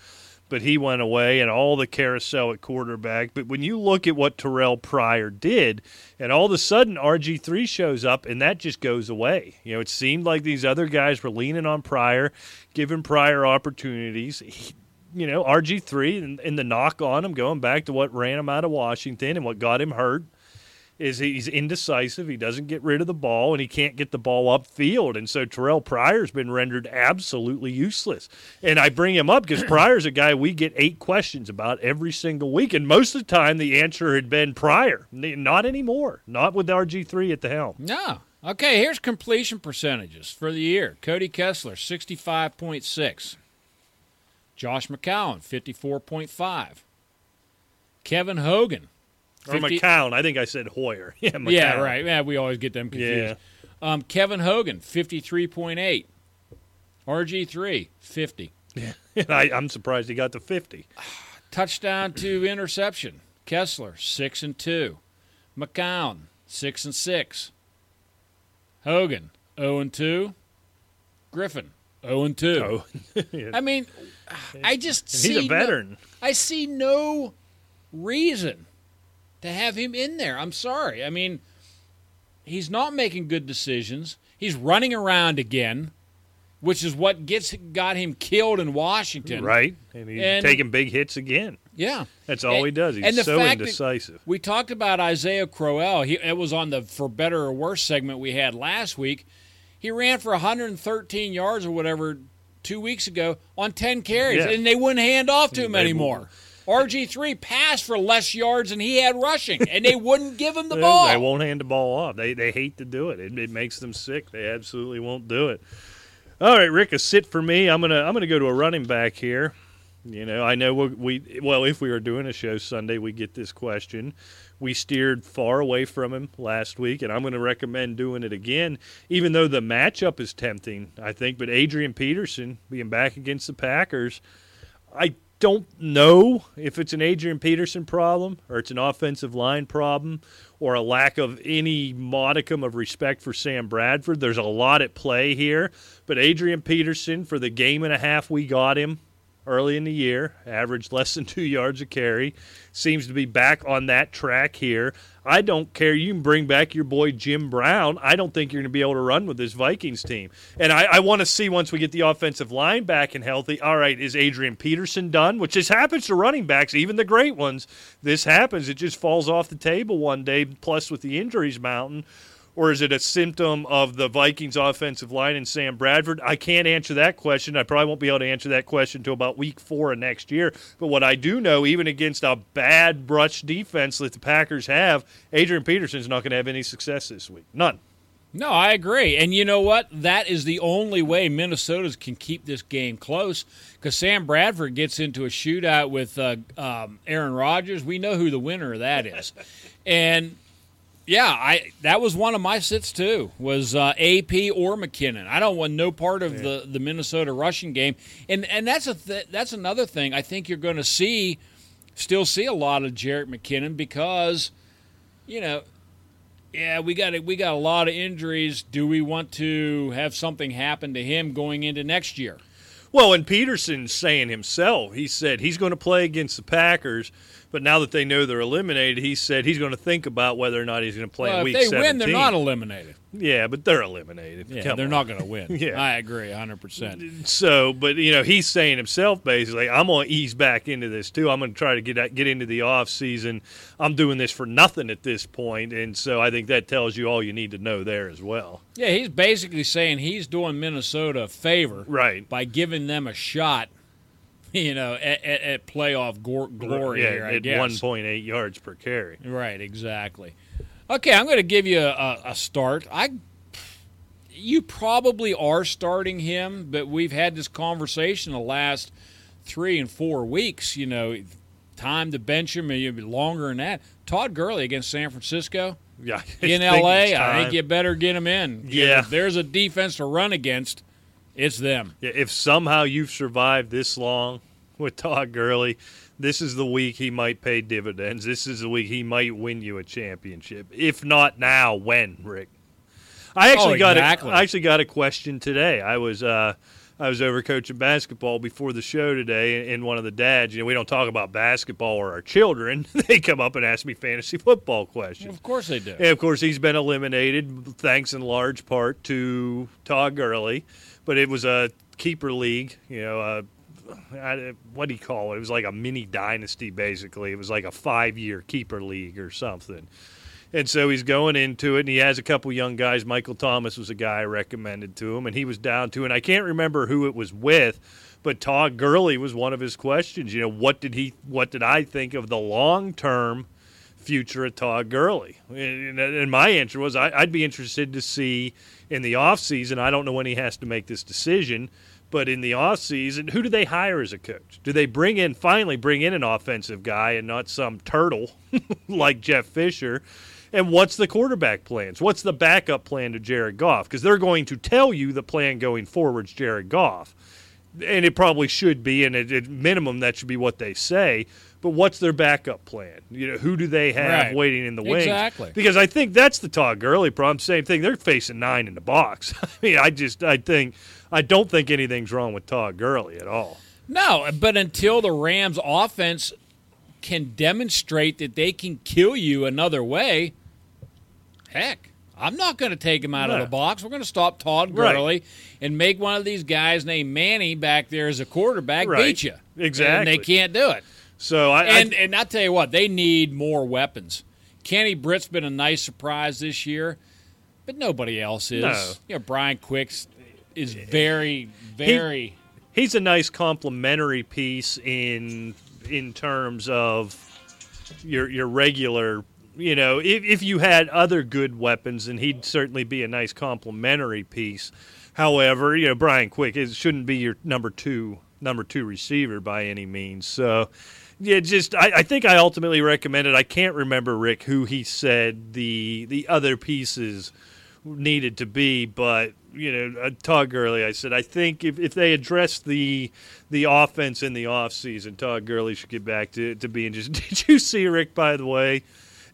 but he went away and all the carousel at quarterback. But when you look at what Terrell Pryor did, and all of a sudden RG3 shows up and that just goes away. You know, it seemed like these other guys were leaning on Pryor, giving Pryor opportunities. He, you know, RG3 and, and the knock on him, going back to what ran him out of Washington and what got him hurt, is he's indecisive. He doesn't get rid of the ball and he can't get the ball upfield. And so Terrell Pryor's been rendered absolutely useless. And I bring him up because Pryor's a guy we get eight questions about every single week. And most of the time the answer had been Pryor. Not anymore. Not with RG3 at the helm. No. Okay, here's completion percentages for the year. Cody Kessler, 65.6. Josh McCown, 54.5. Kevin Hogan. Or McCown. I think I said Hoyer. *laughs* Yeah, McCown. Yeah, right. Yeah, we always get them confused. Yeah. Um, Kevin Hogan, 53.8. RG3, 50. *laughs* I, I'm surprised he got to 50. *sighs* Touchdown to *clears throat* interception. Kessler, 6 and 2. McCown, 6 and 6. Hogan, 0 and 2. Griffin, 0 and 2. Oh, *laughs* I mean, I just And see he's a no- veteran. I see no reason to have him in there. I'm sorry. I mean, he's not making good decisions. He's running around again, which is what gets got him killed in Washington. Right? And he's And- taking big hits again. Yeah. That's all And- he does. He's and the so fact indecisive. We talked about Isaiah Crowell. He it was on the for better or worse segment we had last week. He ran for 113 yards or whatever two weeks ago on 10 carries, Yeah. and they wouldn't hand off to him They anymore. RG3 passed for less yards than he had rushing, and they wouldn't give him the *laughs* ball. They won't hand the ball off. They they hate to do it. it. It makes them sick. They absolutely won't do it. All right, Rick, a sit for me. I'm gonna I'm gonna go to a running back here. You know, I know we, we well if we were doing a show Sunday, we get this question. We steered far away from him last week, and I'm going to recommend doing it again, even though the matchup is tempting, I think. But Adrian Peterson being back against the Packers, I don't know if it's an Adrian Peterson problem or it's an offensive line problem or a lack of any modicum of respect for Sam Bradford. There's a lot at play here. But Adrian Peterson, for the game and a half we got him, early in the year, averaged less than *laughs* two yards a carry. Seems to be back on that track here. I don't care. You can bring back your boy Jim Brown. I don't think you're going to be able to run with this Vikings team. And I, I want to see once we get the offensive line back and healthy. All right, is Adrian Peterson done? Which just happens to running backs, even the great ones. This happens. It just falls off the table one day, plus with the injuries mountain or is it a symptom of the Vikings offensive line and Sam Bradford? I can't answer that question. I probably won't be able to answer that question until about week four of next year. But what I do know, even against a bad brush defense that the Packers have, Adrian Peterson's not going to have any success this week. None. No, I agree. And you know what? That is the only way Minnesota can keep this game close because Sam Bradford gets into a shootout with uh, um, Aaron Rodgers. We know who the winner of that is. *laughs* and yeah, I that was one of my sits too. Was uh, AP or McKinnon? I don't want no part of yeah. the, the Minnesota rushing game, and and that's a th- that's another thing. I think you're going to see, still see a lot of Jerick McKinnon because, you know, yeah, we got we got a lot of injuries. Do we want to have something happen to him going into next year? Well, and Peterson's saying himself, he said he's going to play against the Packers but now that they know they're eliminated, he said he's going to think about whether or not he's going to play well, in week if they 17. win, they're not eliminated. Yeah, but they're eliminated. Yeah, Come they're on. not going to win. *laughs* yeah. I agree 100%. So, but, you know, he's saying himself basically, I'm going to ease back into this too. I'm going to try to get get into the off season. I'm doing this for nothing at this point, and so I think that tells you all you need to know there as well. Yeah, he's basically saying he's doing Minnesota a favor right. by giving them a shot *laughs* you know, at, at, at playoff glory yeah, here, I at guess. 1.8 yards per carry. Right, exactly. Okay, I'm going to give you a, a, start. I, you probably are starting him, but we've had this conversation the last three and four weeks. You know, time to bench him, maybe longer than that. Todd Gurley against San Francisco. Yeah, *laughs* in LA, I think you better get him in. Yeah, there's a defense to run against it's them. If somehow you've survived this long *laughs* with Todd Gurley, this is the week he might pay dividends. This is the week he might win you a championship. If not now, when, Rick? I actually oh, got a, I actually got a question today. I was uh, I was over coaching basketball before the show today, and one of the dads, you know, we don't talk about basketball or our children. *laughs* they come up and ask me fantasy football questions. Of course they do. And of course, he's been eliminated thanks in large part to Todd Gurley but it was a keeper league. You know, uh, what do you call it? It was like a mini dynasty, basically. It was like a five-year keeper league or something. And so he's going into it, and he has a couple young guys. Michael Thomas was a guy I recommended to him, and he was down to, and I can't remember who it was with, but Todd Gurley was one of his questions. You know, what did he, what did I think of the long-term future of Todd Gurley? And, my answer was I, I'd be interested to see in the offseason. I don't know when he has to make this decision, but in the offseason, who do they hire as a coach? Do they bring in, finally bring in an offensive guy and not some turtle *laughs* like Jeff Fisher? And what's the quarterback plans? What's the backup plan to Jared Goff? Because they're going to tell you the plan going forward is Jared Goff. And it probably should be, and at minimum, that should be what they say but what's their backup plan? You know, who do they have right. waiting in the wings? Exactly. Because I think that's the Todd Gurley problem. Same thing. They're facing nine in the box. *laughs* I mean, I just I think I don't think anything's wrong with Todd Gurley at all. No, but until the Rams offense can demonstrate that they can kill you another way, heck, I'm not going to take him out of the box. We're going to stop Todd Gurley right. and make one of these guys named Manny back there as a quarterback right. beat you. Exactly. And they can't do it. So I and I, and I tell you what, they need more weapons. Kenny Britt's been a nice surprise this year, but nobody else is. No. You know, Brian Quicks is very, very. He, he's a nice complementary piece in in terms of your your regular. You know, if if you had other good weapons, then he'd certainly be a nice complementary piece. However, you know, Brian Quick it shouldn't be your number two number two receiver by any means. So Yeah, just I, I think I ultimately recommended. I can't remember Rick who he said the the other pieces needed to be, but you know, Todd Gurley. I said I think if, if they address the the offense in the offseason, Todd Gurley should get back to to being just. *laughs* Did you see Rick? By the way,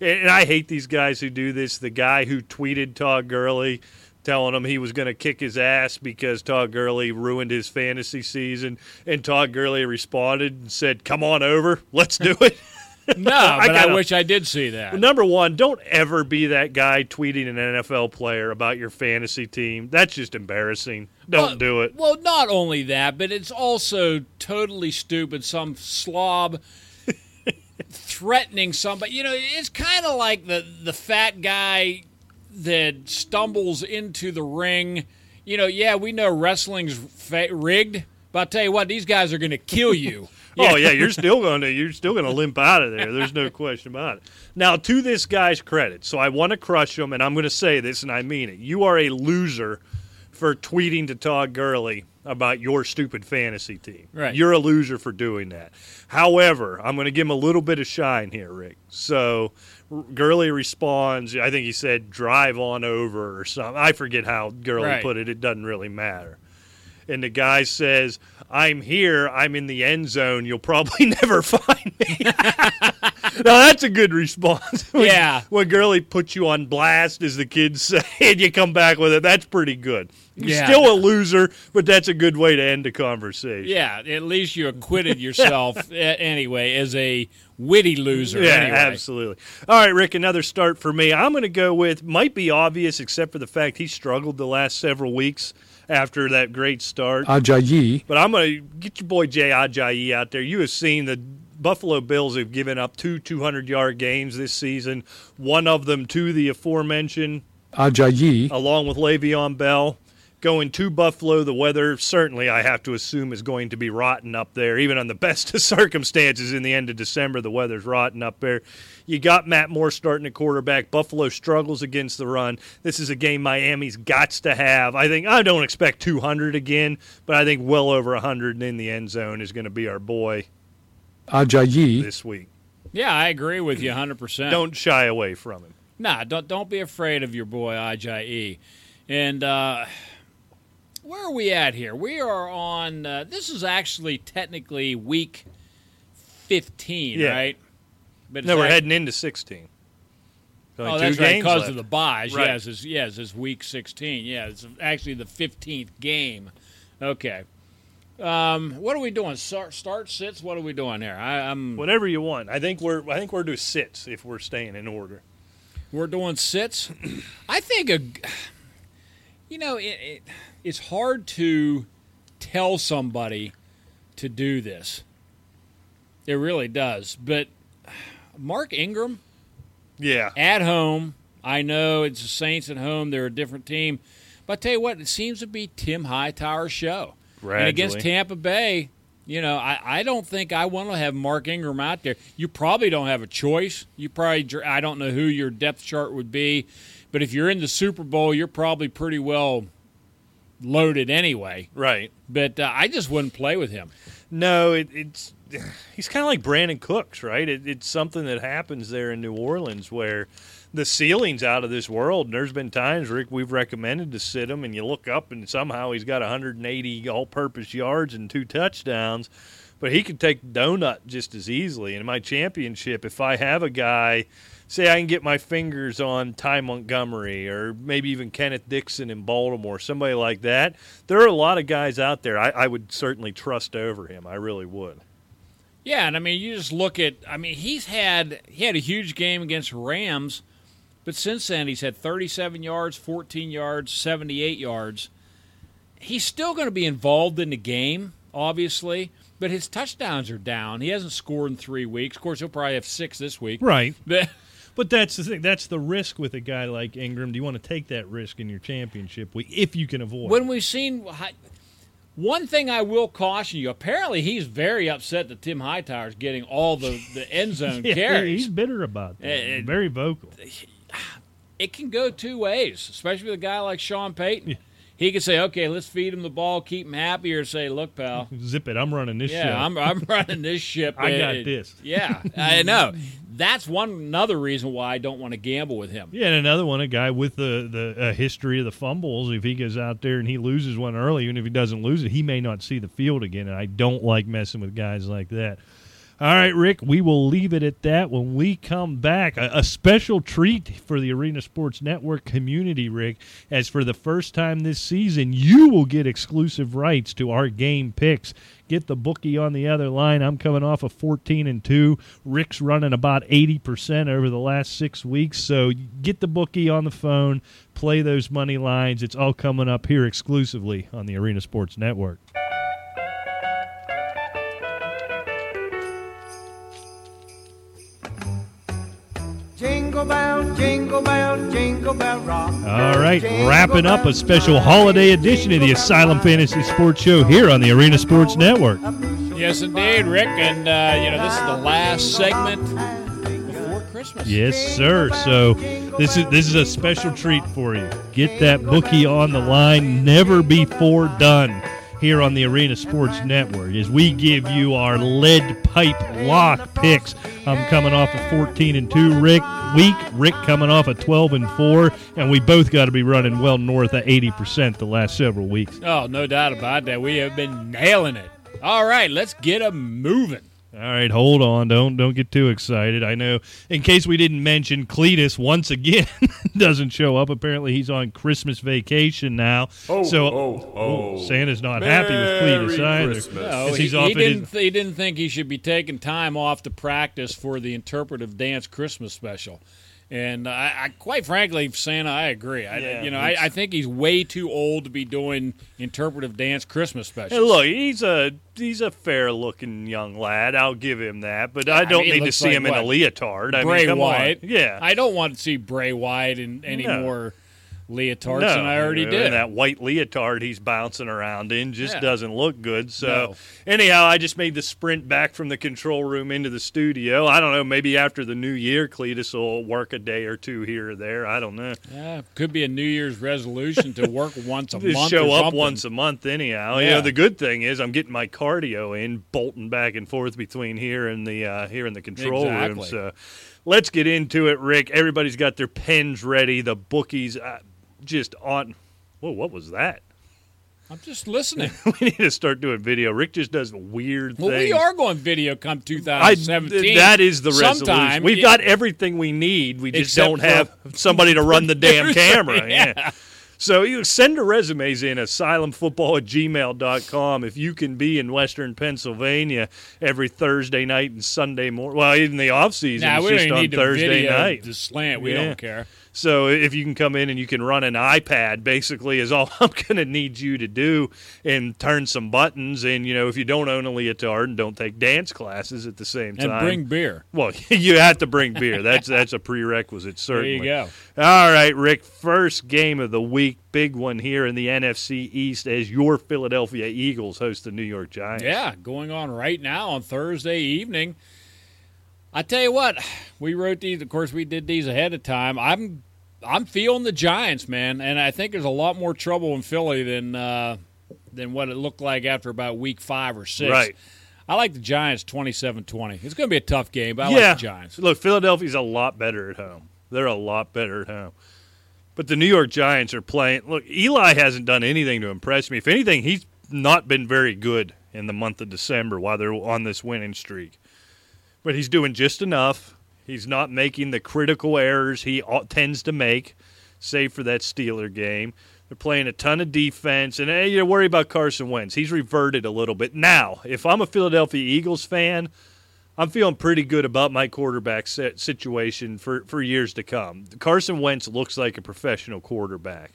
and, and I hate these guys who do this. The guy who tweeted Todd Gurley telling him he was going to kick his ass because Todd Gurley ruined his fantasy season. And Todd Gurley responded and said, Come on over, let's do it. *laughs* No, but I, gotta- wish I did see that. Number one, don't ever be that guy tweeting an NFL player about your fantasy team. That's just embarrassing. Don't Well- do it. Well, not only that, but it's also totally stupid. Some slob *laughs* threatening somebody. You know, it's kind of like the the fat guy that stumbles into the ring. You know, yeah, we know wrestling's fa- rigged, but I'll tell you what, these guys are going to kill you. *laughs* Oh yeah, you're still going to you're still going to limp out of there. There's no question about it. Now, to this guy's credit, so I want to crush him, and I'm going to say this, and I mean it. You are a loser for tweeting to Todd Gurley about your stupid fantasy team. Right. You're a loser for doing that. However, I'm going to give him a little bit of shine here, Rick. So Gurley responds. I think he said, "Drive on over" or something. I forget how Gurley Right. put it. It doesn't really matter and the guy says, "I'm here. I'm in the end zone. You'll probably *laughs* never find me." *laughs* now that's a good response. *laughs* When- Yeah. when Gurley puts you on blast, as the kids say, and you come back with it, that's pretty good. You're Yeah. still a loser, but that's a good way to end the conversation. Yeah, at least you acquitted yourself anyway as a witty loser. Yeah, anyway. absolutely. All right, Rick, another start for me. I'm going to go with, might be obvious, except for the fact he struggled the last several weeks after that great start. Ajayi, But I'm going to get your boy Jay Ajayi out there. You have seen the Buffalo Bills have given up two 200 yard games this season, one of them to the aforementioned, Ajayi, along with Le'Veon Bell. Going to Buffalo, the weather certainly I have to assume is going to be rotten up there. Even on the *laughs* best of circumstances in the end of December, the weather's rotten up there. You got Matt Moore starting at quarterback. Buffalo struggles against the run. This is a game Miami's got to have. I think I don't expect 200 again, but I think well over 100 in the end zone is going to be our boy Ajayi, this week. Yeah, I agree with you 100%. Don't shy away from him. Nah, don't don't be afraid of your boy Ajayi. And uh, where are we at here? We are on. Uh, this is actually technically week fifteen, Yeah. right? But No, we're act- heading into 16. Only Oh, that's right. Because left. of the buys. Right. Yes, it's, yes, it's week sixteen. Yeah, it's actually the fifteenth game. Okay. Um, what are we doing? Start, start sits. What are we doing here? I, I'm. Whatever you want. I think we're I think we're doing sits if we're staying in order. We're doing sits. *clears throat* I think a, you know, it, it, it's hard to tell somebody to do this. It really does. But Mark Ingram Yeah. at home, I know it's the Saints at home; they're a different team. But I tell you what, it seems to be Tim Hightower's show. And against Tampa Bay, you know, I, I don't think I want to have Mark Ingram out there. You probably don't have a choice. You probably, I don't know who your depth chart would be, but if you're in the Super Bowl, you're probably pretty well loaded anyway. Right. But uh, I just wouldn't play with him. No, it, it's *sighs* he's kind of like Brandin Cooks, right? It, it's something that happens there in New Orleans where the ceiling's out of this world. And there's been times, Rick, we've recommended to sit him, and you look up and somehow he's got 180 all-purpose yards and two touchdowns. But he could take donut just as easily. And in my championship, if I have a guy, say I can get my fingers on Ty Montgomery or maybe even Kenneth Dixon in Baltimore, somebody like that, there are a lot of guys out there I, I would certainly trust over him. I really would. Yeah, and I mean, you just look at. I mean, he's had he had a huge game against Rams, but since then he's had 37 yards, 14 yards, 78 yards. He's still going to be involved in the game, obviously, but his touchdowns are down. He hasn't scored in three weeks. Of course, he'll probably have six this week. Right. But But that's the thing. That's the risk with a guy like Ingram. Do you want to take that risk in your championship week if you can avoid when we've seen. One thing I will caution you. Apparently, he's very upset that Tim Hightower's getting all the, the end *laughs* zone Yeah, carries. he's bitter about that. Eh, Very vocal. *sighs* it can go two ways, especially with a guy like Sean Payton. he could say, "Okay, let's feed him the ball, keep him happy," or say, "Look, pal, *laughs* Zip it. I'm running this yeah, show. I'm I'm *laughs* running this ship. I got this. Yeah, I know. That's one another reason why I don't want to gamble with him. Yeah, and another one, a guy with the the uh, history of the fumbles. If he goes out there and he loses one early, even if he doesn't lose it, he may not see the field again. And I don't like messing with guys like that. All right, Rick, we will leave it at that. When we come back, a, a special treat for the Arena Sports Network community, Rick, as for the first time this season, you will get exclusive rights to our game picks. Get the bookie on the other line. I'm coming off of 14 and 2. Rick's running about 80% over the last six weeks. So get the bookie on the phone, play those money lines. It's all coming up here exclusively on the Arena Sports Network. Jingle bell, jingle bell, jingle bell rock. All right, wrapping up a special holiday edition of the Asylum Fantasy Sports Show here on the Arena Sports Network. Yes, indeed, Rick. And uh, you know, this is the last segment before Christmas. Yes, sir. So this is this is a special treat for you. Get that bookie on the line. Never before done here on the Arena Sports Network as we give you our lead pipe lock picks. I'm coming off a 14 and 2 Rick week. Rick coming off a 12 and 4 and we both got to be running well north of 80% the last several weeks. Oh, no doubt about that. We have been nailing it. All right, let's get them moving. All right, hold on. Don't don't get too excited. I know in case we didn't mention Cletus once again *laughs* doesn't show up. Apparently he's on Christmas vacation now. Oh, so oh, oh. Santa's not happy with Cletus either. Christmas. No, he, he's he didn't. his- he didn't think he should be taking time off to practice for the interpretive dance Christmas special. And I, I quite frankly, Santa, I agree. I, Yeah, you know, I, I think he's way too old to be doing interpretive dance Christmas Hey, specials. look, he's a he's a fair looking young lad. I'll give him that, but I I don't mean, need to see like him in a what? leotard. I Bray mean, Wyatt. on. Yeah. I don't want to see Bray Wyatt in any No. Leotards no, than I already and did. that white leotard he's bouncing around in just Yeah. doesn't look good. So, No. anyhow, I just made the sprint back from the control room into the studio. I don't know. Maybe after the new year, Cletus will work a day or two here or there. I don't know. Yeah, could be a New Year's resolution to work *laughs* once a month. show up something. once a month, anyhow. You Yeah. know, the good thing is I'm getting my cardio in, bolting back and forth between here and the uh, here in the control room. So, let's get into it, Rick. Everybody's got their pens ready. The bookies uh, just on. Whoa, what was that? I'm just listening. *laughs* we need to start doing video. Rick just does weird well, things. we are going video come I, 2017. that is the resolution. Sometime We've got everything we need. We just Except don't have somebody to run the damn *laughs* camera. Yeah. yeah. So you send your resumes in asylumfootball at gmail.com if you can be in Western Pennsylvania every Thursday night and Sunday morning. Well, even the off season, Nah, we just on Thursday night. the slant. We Yeah. don't care. So if you can come in and you can run an iPad, basically, is all *laughs* I'm going to need you to do, and turn some buttons. And you know, if you don't own a leotard and don't take dance classes at the same time. And bring beer. well, *laughs* you have to bring beer. That's that's a prerequisite, certainly. There you go. All right, Rick. First game of the week, big one here in the NFC East, as your Philadelphia Eagles host the New York Giants. Yeah, going on right now on Thursday evening. I tell you what, we wrote these. Of course, we did these ahead of time. I'm, I'm feeling the Giants, man, and I think there's a lot more trouble in Philly than uh, than what it looked like after about week five or six. Right. I like the Giants 27-20. It's going to be a tough game, but I yeah. like the Giants. Look, Philadelphia's a lot better at home. They're a lot better at home. But the New York Giants are playing. Look, Eli hasn't done anything to impress me. If anything, he's not been very good in the month of December while they're on this winning streak. But he's doing just enough. He's not making the critical errors he tends to make, save for that Steeler game. They're playing a ton of defense, and hey, you worry about Carson Wentz. He's reverted a little bit. Now, if I'm a Philadelphia Eagles fan, I'm feeling pretty good about my quarterback situation for, for years to come. Carson Wentz looks like a professional quarterback.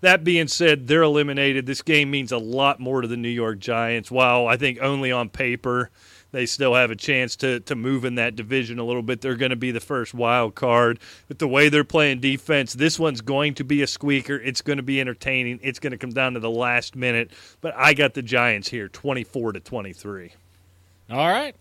That being said, they're eliminated. This game means a lot more to the New York Giants. While I think only on paper they still have a chance to, to move in that division a little bit, they're going to be the first wild card. But the way they're playing defense, this one's going to be a squeaker. It's going to be entertaining. It's going to come down to the last minute. But I got the Giants here, 24 to 23. All right.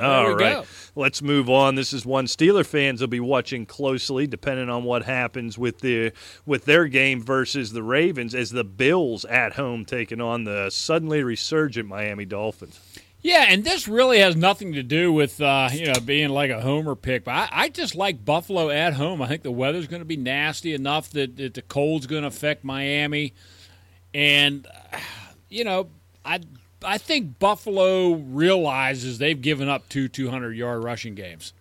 All we go. Let's move on. This is one Steeler fans will be watching closely, depending on what happens with the with their game versus the Ravens, as the Bills at home taking on the suddenly resurgent Miami Dolphins. Yeah, and this really has nothing to do with uh, you know being like a homer pick. But I, I just like Buffalo at home. I think the weather's going to be nasty enough that, that the cold's going to affect Miami, and *sighs* you know I I think Buffalo realizes they've given up two 200 yard rushing games,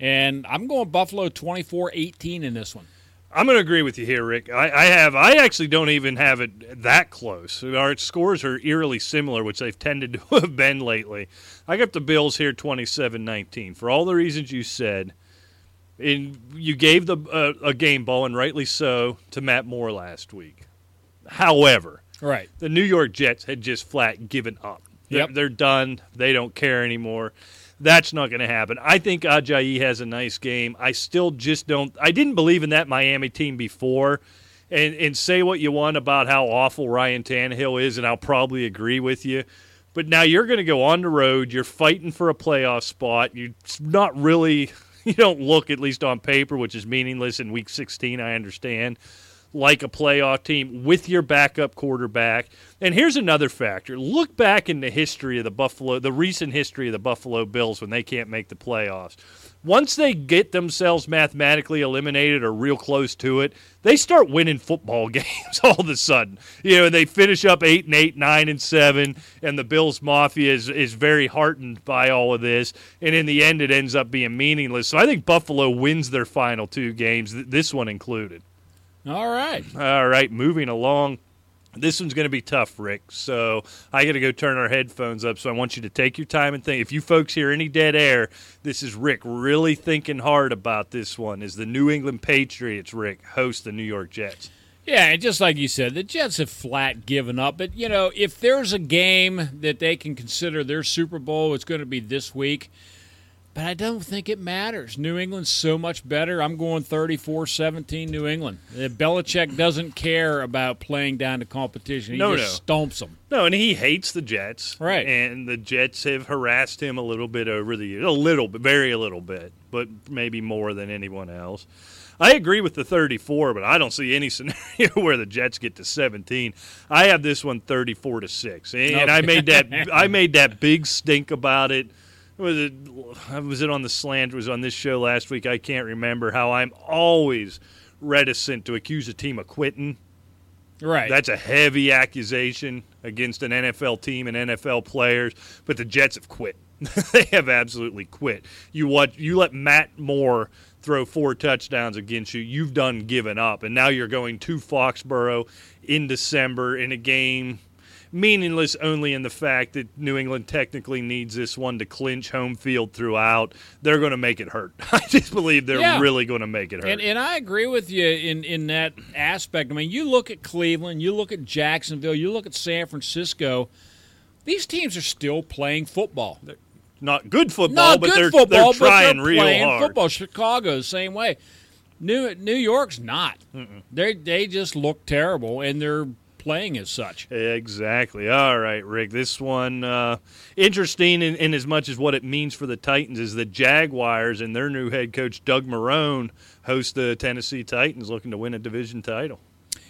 and I'm going Buffalo 24-18 in this one. I'm going to agree with you here, Rick. I, I have. I actually don't even have it that close. Our scores are eerily similar, which they've tended to *laughs* have been lately. I got the Bills here, 27-19, for all the reasons you said. And you gave the uh, a game ball, and rightly so, to Matt Moore last week. However, Right. the New York Jets had just flat given up. They're, Yep. they're done. They don't care anymore. That's not going to happen. I think Ajayi has a nice game. I still just don't. I didn't believe in that Miami team before. And, and say what you want about how awful Ryan Tannehill is, and I'll probably agree with you. But now you're going to go on the road. You're fighting for a playoff spot. You're not really, *laughs* you don't look, at least on paper, which is meaningless in week 16, I understand like a playoff team with your backup quarterback. And here's another factor. Look back in the history of the Buffalo, the recent history of the Buffalo Bills when they can't make the playoffs. Once they get themselves mathematically eliminated or real close to it, they start winning football *laughs* games all of a sudden. You know, they finish up eight and eight, nine and seven, and the Bills Mafia is, is very heartened by all of this. And in the end, it ends up being meaningless. So I think Buffalo wins their final two games, this one included. All right. All right, moving along. This one's going to be tough, Rick. So I got to go turn our headphones up. So I want you to take your time and think. If you folks hear any dead air, this is Rick really thinking hard about this one. Is the New England Patriots, Rick, host the New York Jets? Yeah, and just like you said, the Jets have flat given up. But, you know, if there's a game that they can consider their Super Bowl, it's going to be this week. But I don't think it matters. New England's so much better. I'm going 34 17 New England. Uh, Belichick doesn't care about playing down to competition, he No, just stomps them. No, and he hates the Jets. Right. And the Jets have harassed him a little bit over the years. A little bit, very a little bit, but maybe more than anyone else. I agree with the 34, but I don't see any *laughs* scenario where the Jets get to 17. I have this one 34 to 6. And I made that *laughs* I made that big stink about it. Was it was it on the slant? It was on this show last week. I can't remember how I'm always reticent to accuse a team of quitting. Right. That's a heavy accusation against an NFL team and NFL players, but the Jets have quit. *laughs* they have absolutely quit. You what you let Matt Moore throw four touchdowns against you, you've done given up. And now you're going to Foxborough in December in a game meaningless only in the fact that New England technically needs this one to clinch home field throughout. They're going to make it hurt. *laughs* I just believe they're Yeah. really going to make it hurt. And, and I agree with you in, in that aspect. I mean, you look at Cleveland, you look at Jacksonville, you look at San Francisco. These teams are still playing football. Not good football, Not but good they're, football, they're trying but they're real playing hard. football. Chicago, the same way. New New York's not. They they just look terrible, and they're playing as such. Exactly. All right, Rick. This one uh, interesting in, in as much as what it means for the Titans is the Jaguars and their new head coach Doug Marrone host the Tennessee Titans, looking to win a division title.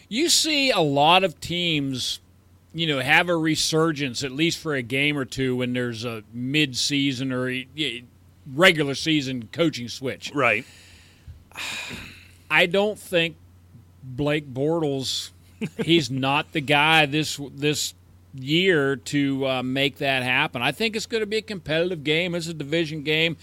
You see a lot of teams, you know, have a resurgence at least for a game or two when there's a mid-season or regular season coaching switch. Right. *sighs* I don't think Blake Bortles. He's not the guy this this year to uh, make that happen. I think it's going to be a competitive game. It's a division game.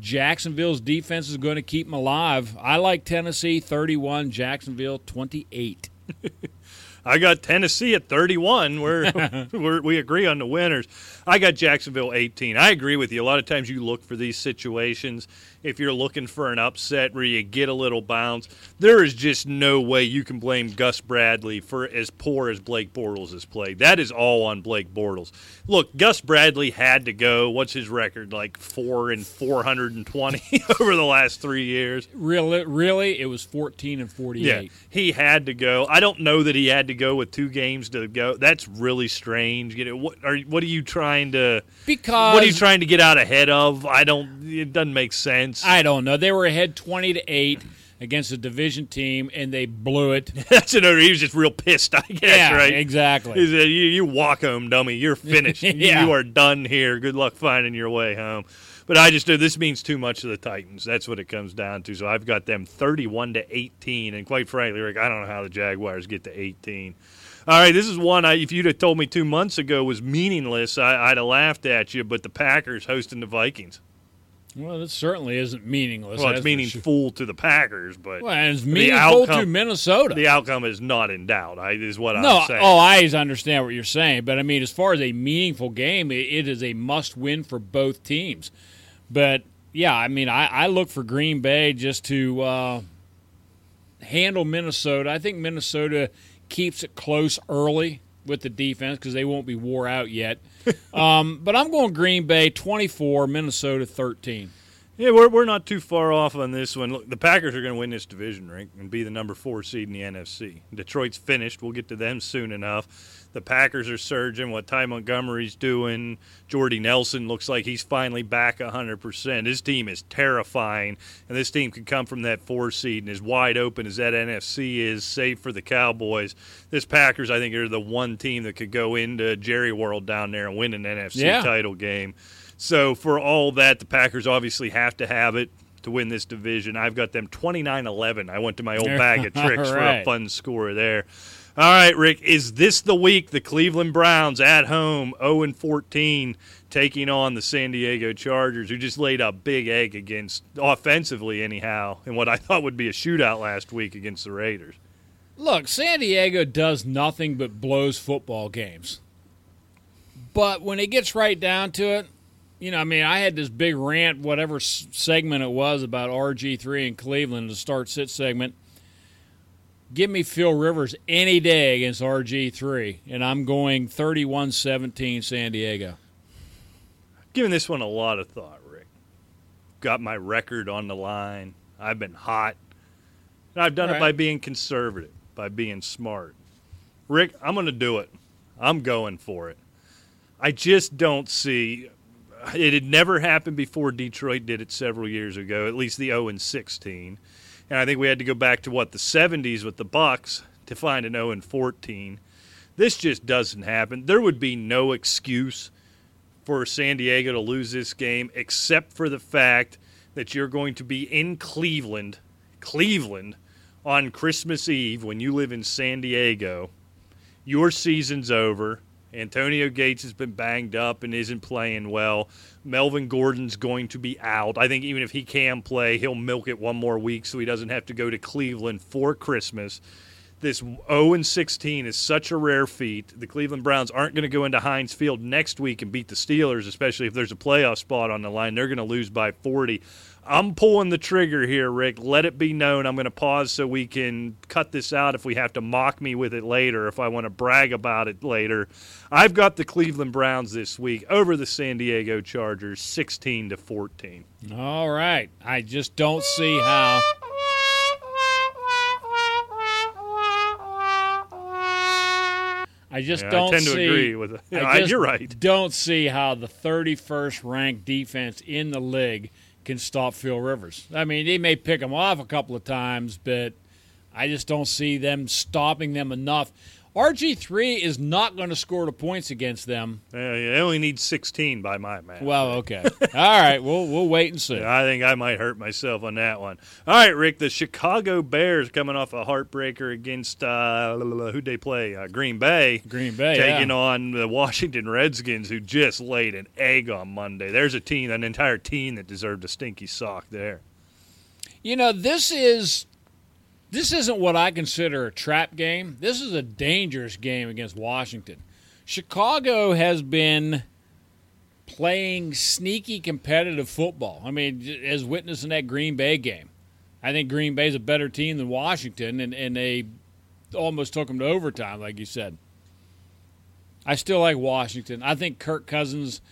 Jacksonville's defense is going to keep them alive. I like Tennessee 31, Jacksonville 28. *laughs* I got Tennessee at 31. We're, *laughs* we're we agree on the winners. I got Jacksonville 18. I agree with you. A lot of times you look for these situations if you're looking for an upset where you get a little bounce. There is just no way you can blame Gus Bradley for as poor as Blake Bortles has played. That is all on Blake Bortles. Look, Gus Bradley had to go. What's his record? Like 4 and 420 *laughs* over the last 3 years. Really, really, it was 14 and 48. Yeah, he had to go. I don't know that he had to go with two games to go. That's really strange. You know, what are what are you trying to? Because What are you trying to get out ahead of? I don't. It doesn't make sense. I don't know. They were ahead twenty to eight against a division team, and they blew it. *laughs* That's another. He was just real pissed. I guess. yeah, right. exactly. He said, you, you walk home, dummy. You're *laughs* finished. Yeah. You are done here. Good luck finding your way home. But I just know this means too much to the Titans. That's what it comes down to. So I've got them 31 to 18. And quite frankly, Rick, I don't know how the Jaguars get to 18. All right, this is one. I, if you'd have told me two months ago was meaningless, I, I'd have laughed at you. But the Packers hosting the Vikings. Well, it certainly isn't meaningless. Well, it's meaningful to the Packers, but Well, it's meaningful to Minnesota. the outcome is not in doubt. I, is what no, I'm saying. oh, I understand what you're saying, but I mean, as far as a meaningful game, it, it is a must-win for both teams. But yeah, I mean, I, I look for Green Bay just to uh, handle Minnesota. I think Minnesota keeps it close early with the defense because they won't be wore out yet. *laughs* um, but I'm going Green Bay 24, Minnesota 13. Yeah, we're, we're not too far off on this one. Look, the Packers are going to win this division, Rick, and be the number four seed in the NFC. Detroit's finished. We'll get to them soon enough. The Packers are surging. What Ty Montgomery's doing. Jordy Nelson looks like he's finally back 100%. His team is terrifying, and this team could come from that four seed and as wide open as that NFC is, save for the Cowboys. This Packers, I think, are the one team that could go into Jerry World down there and win an NFC Yeah. title game. So for all that, the Packers obviously have to have it to win this division. I've got them 29-11. I went to my old bag of *laughs* tricks for a fun score there. All right, Rick, is this the week the Cleveland Browns at home 0 and 14 taking on the San Diego Chargers who just laid a big egg against offensively anyhow in what I thought would be a shootout last week against the Raiders. Look, San Diego does nothing but blows football games. But when it gets right down to it, you know, I mean, I had this big rant, whatever segment it was about RG3 in Cleveland, the start sit segment. Give me Phil Rivers any day against RG3, and I'm going 31 17 San Diego. Giving this one a lot of thought, Rick. Got my record on the line. I've been hot. And I've done it by being conservative, by being smart. Rick, I'm going to do it. I'm going for it. I just don't see it had never happened before Detroit did it several years ago, at least the 0 and 16. And I think we had to go back to what the 70s with the Bucks to find an 0 and 14. This just doesn't happen. There would be no excuse for San Diego to lose this game except for the fact that you're going to be in Cleveland, Cleveland on Christmas Eve when you live in San Diego. Your season's over. Antonio Gates has been banged up and isn't playing well. Melvin Gordon's going to be out. I think even if he can play, he'll milk it one more week so he doesn't have to go to Cleveland for Christmas. This 0 and 16 is such a rare feat. The Cleveland Browns aren't going to go into Heinz Field next week and beat the Steelers, especially if there's a playoff spot on the line. They're going to lose by 40. I'm pulling the trigger here, Rick. Let it be known. I'm going to pause so we can cut this out if we have to mock me with it later, if I want to brag about it later. I've got the Cleveland Browns this week over the San Diego Chargers, 16 to 14. All right. I just don't see how. I just Yeah, don't I tend to see. agree with. *laughs* Just you're right. Don't see how the 31st ranked defense in the league can stop Phil Rivers. I mean, they may pick him off a couple of times, but I just don't see them stopping them enough. RG3 is not going to score the points against them. Uh, they only need 16 by my math. Well, okay. All right, we'll we'll wait and see. I think I might hurt myself on that one. All right, Rick. The Chicago Bears coming off a heartbreaker against uh, who'd they play? Uh, Green Bay. Green Bay taking yeah. on the Washington Redskins, who just laid an egg on Monday. There's a team, an entire team that deserved a stinky sock there. You know, this is this isn't what I consider a trap game. This is a dangerous game against Washington. Chicago has been playing sneaky competitive football. I mean, as witnessed in that Green Bay game. I think Green Bay's a better team than Washington, and, and they almost took them to overtime, like you said. I still like Washington. I think Kirk Cousins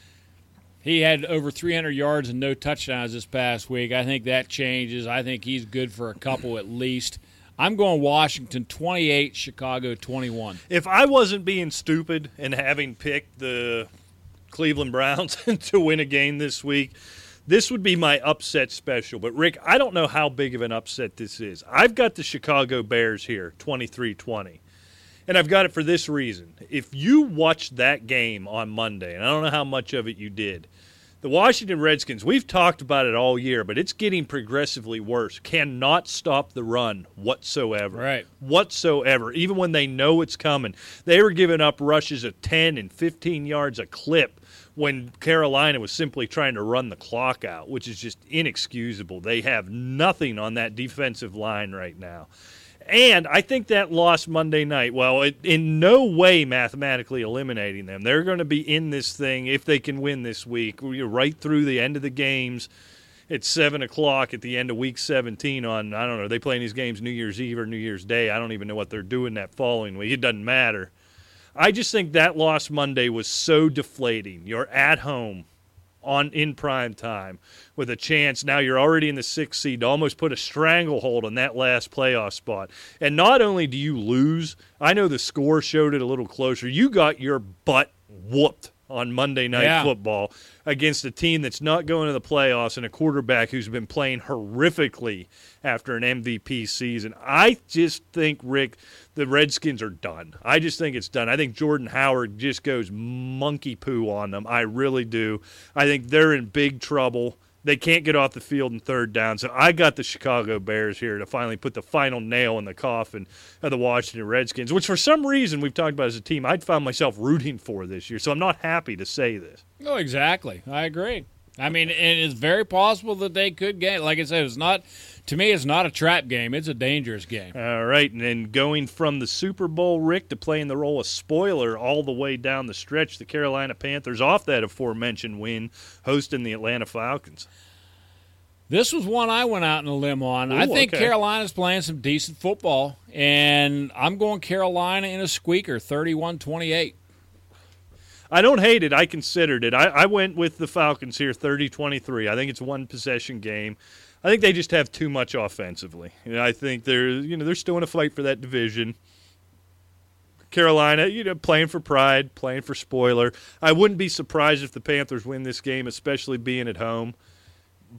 he had over 300 yards and no touchdowns this past week. I think that changes. I think he's good for a couple at least. I'm going Washington 28, Chicago 21. If I wasn't being stupid and having picked the Cleveland Browns *laughs* to win a game this week, this would be my upset special. But, Rick, I don't know how big of an upset this is. I've got the Chicago Bears here, 23 20. And I've got it for this reason. If you watched that game on Monday, and I don't know how much of it you did, the Washington Redskins, we've talked about it all year, but it's getting progressively worse. Cannot stop the run whatsoever. Right. Whatsoever. Even when they know it's coming. They were giving up rushes of 10 and 15 yards a clip when Carolina was simply trying to run the clock out, which is just inexcusable. They have nothing on that defensive line right now. And I think that loss Monday night, well, it, in no way mathematically eliminating them. They're going to be in this thing if they can win this week, right through the end of the games. It's seven o'clock at the end of week 17 on I don't know. They playing these games New Year's Eve or New Year's Day? I don't even know what they're doing that following week. It doesn't matter. I just think that loss Monday was so deflating. You're at home on in prime time with a chance. Now you're already in the sixth seed to almost put a stranglehold on that last playoff spot. And not only do you lose, I know the score showed it a little closer. You got your butt whooped on Monday Night Yeah. Football against a team that's not going to the playoffs and a quarterback who's been playing horrifically after an MVP season. I just think, Rick, the Redskins are done. I just think it's done. I think Jordan Howard just goes monkey poo on them. I really do. I think they're in big trouble. They can't get off the field in third down. So I got the Chicago Bears here to finally put the final nail in the coffin of the Washington Redskins, which for some reason we've talked about as a team I'd found myself rooting for this year. So I'm not happy to say this. Oh, exactly. I agree. I mean, it's very possible that they could get. Like I said, it's not. To me, it's not a trap game. It's a dangerous game. All right, and then going from the Super Bowl, Rick, to playing the role of spoiler all the way down the stretch, the Carolina Panthers off that aforementioned win, hosting the Atlanta Falcons. This was one I went out on a limb on. I think okay. Carolina's playing some decent football, and I'm going Carolina in a squeaker, 31-28. I don't hate it. I considered it. I, I went with the Falcons here, 30-23. I think it's one possession game. I think they just have too much offensively. Know, I think they're you know they're still in a fight for that division. Carolina, you know, playing for pride, playing for spoiler. I wouldn't be surprised if the Panthers win this game, especially being at home.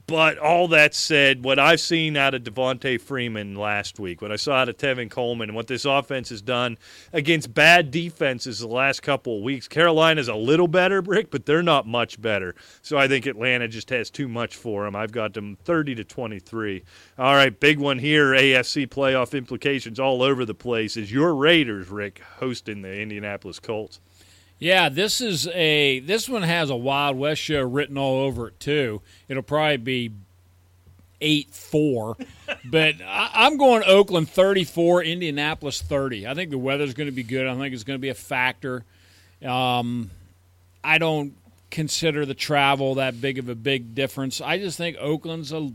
But all that said, what I've seen out of Devonta Freeman last week, what I saw out of Tevin Coleman, and what this offense has done against bad defenses the last couple of weeks, Carolina's a little better, Brick, but they're not much better. So I think Atlanta just has too much for them. I've got them 30 to 23. All right, big one here. AFC playoff implications all over the place. Is your Raiders, Rick, hosting the Indianapolis Colts? Yeah, this is a this one has a Wild West show written all over it too. It'll probably be eight four, *laughs* but I, I'm going Oakland thirty four, Indianapolis thirty. I think the weather's going to be good. I think it's going to be a factor. Um, I don't consider the travel that big of a big difference. I just think Oakland's a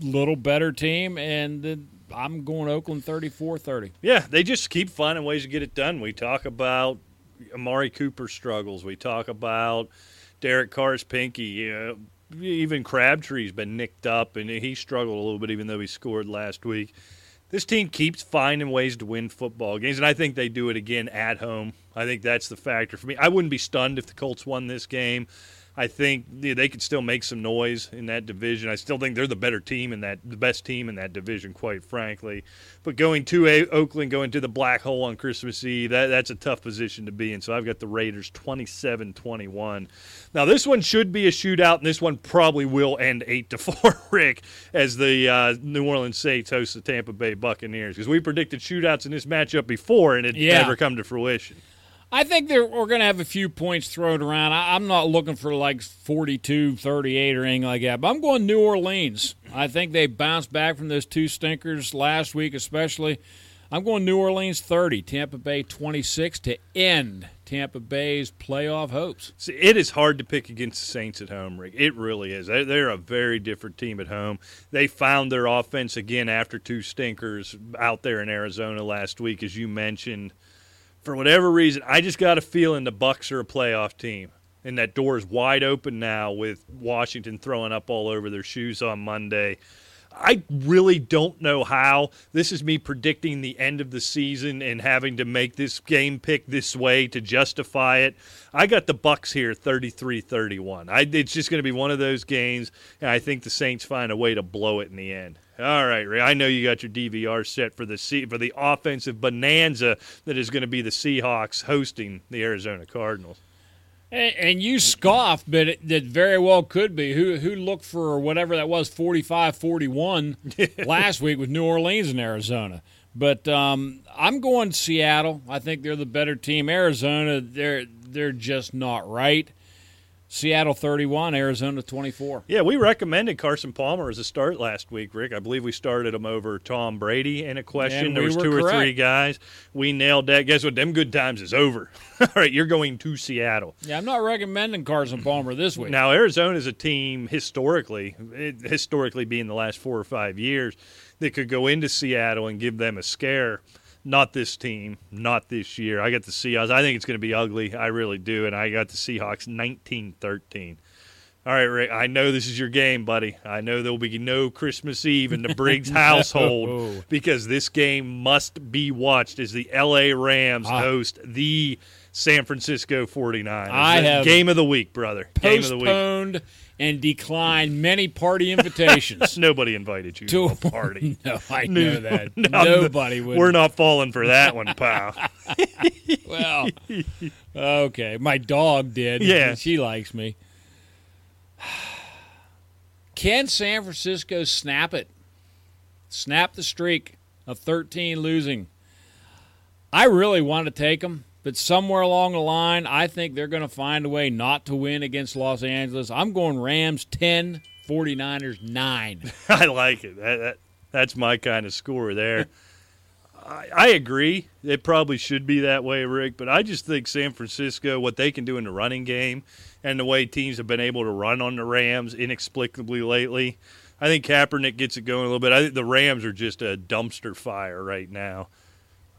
little better team, and the, I'm going Oakland 34-30. Yeah, they just keep finding ways to get it done. We talk about Amari Cooper struggles. We talk about Derek Carr's pinky. Uh, even Crabtree's been nicked up, and he struggled a little bit, even though he scored last week. This team keeps finding ways to win football games, and I think they do it again at home. I think that's the factor for me. I wouldn't be stunned if the Colts won this game. I think they could still make some noise in that division. I still think they're the better team in that, the best team in that division, quite frankly. But going to a, Oakland, going to the black hole on Christmas Eve, that, that's a tough position to be in. So I've got the Raiders 27-21. Now this one should be a shootout, and this one probably will end eight to four, *laughs* Rick, as the uh, New Orleans Saints host the Tampa Bay Buccaneers, because we predicted shootouts in this matchup before, and it Yeah. never come to fruition. I think we're going to have a few points thrown around. I, I'm not looking for like 42, 38 or anything like that, but I'm going New Orleans. I think they bounced back from those two stinkers last week, especially. I'm going New Orleans 30, Tampa Bay 26 to end Tampa Bay's playoff hopes. See, it is hard to pick against the Saints at home, Rick. It really is. They're a very different team at home. They found their offense again after two stinkers out there in Arizona last week, as you mentioned. For whatever reason, I just got a feeling the Bucks are a playoff team, and that door is wide open now with Washington throwing up all over their shoes on Monday. I really don't know how. This is me predicting the end of the season and having to make this game pick this way to justify it. I got the Bucks here 33-31. I it's just going to be one of those games and I think the Saints find a way to blow it in the end. All right, Ray. I know you got your DVR set for the C- for the offensive bonanza that is going to be the Seahawks hosting the Arizona Cardinals. And, and you scoff, but it, that very well could be. Who who looked for whatever that was 45-41 *laughs* last week with New Orleans and Arizona. But um, I'm going Seattle. I think they're the better team. Arizona, they're they're just not right. Seattle 31, Arizona 24. Yeah, we recommended Carson Palmer as a start last week, Rick. I believe we started him over Tom Brady in a question. And there we was two or three guys. We nailed that. Guess what? Them good times is over. *laughs* All right, you're going to Seattle. Yeah, I'm not recommending Carson Palmer this week. Now, Arizona is a team historically, historically being the last four or five years, that could go into Seattle and give them a scare. Not this team, not this year. I got the Seahawks. I think it's going to be ugly. I really do. And I got the Seahawks 19 13. All right, Rick, I know this is your game, buddy. I know there will be no Christmas Eve in the Briggs *laughs* household because this game must be watched as the LA Rams Ah. host the San Francisco 49ers. I have game of the week, brother. Game of the week. And declined many party invitations. *laughs* Nobody invited you to, To- a party. *laughs* no, I know that. No, Nobody would. We're not falling for that one, *laughs* pal. Well, okay. My dog did. Yeah. She likes me. *sighs* Can San Francisco snap it? Snap the streak of 13 losing. I really want to take them, but somewhere along the line, I think they're going to find a way not to win against Los Angeles. I'm going Rams 10, 49ers 9. *laughs* I like it. That, that, that's my kind of score there. I, I agree. It probably should be that way, Rick, but I just think San Francisco, what they can do in the running game and the way teams have been able to run on the Rams inexplicably lately, I think Kaepernick gets it going a little bit. I think the Rams are just a dumpster fire right now.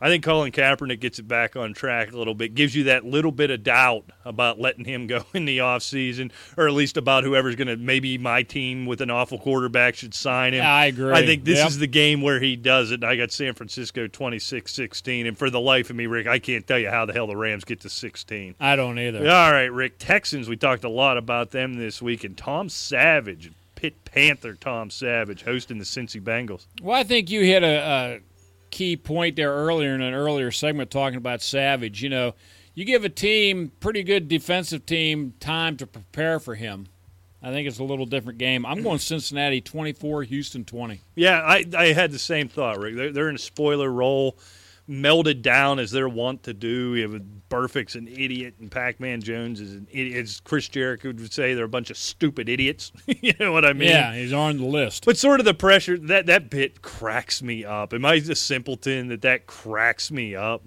I think Colin Kaepernick gets it back on track a little bit, gives you that little bit of doubt about letting him go *laughs* in the offseason, or at least about whoever's going to maybe my team with an awful quarterback should sign him. I agree. I think this Yep. is the game where he does it. I got San Francisco 26 16. And for the life of me, Rick, I can't tell you how the hell the Rams get to 16. I don't either. All right, Rick. Texans, we talked a lot about them this week. And Tom Savage, Pitt Panther Tom Savage, hosting the Cincy Bengals. Well, I think you hit a, a key point there earlier in an earlier segment talking about Savage. You know, you give a team, pretty good defensive team, time to prepare for him. I think it's a little different game. I'm going *clears throat* Cincinnati 24, Houston 20. Yeah, I, I had the same thought, Rick. They're, they're in a spoiler role, melded down as they're wont to do. You have Burfict's an idiot, and Pac Man Jones is an idiot. As Chris Jericho would say, they're a bunch of stupid idiots. *laughs* you know what I mean? yeah, he's on the list. But sort of the pressure that that bit cracks me up. Am I the simpleton that that cracks me up?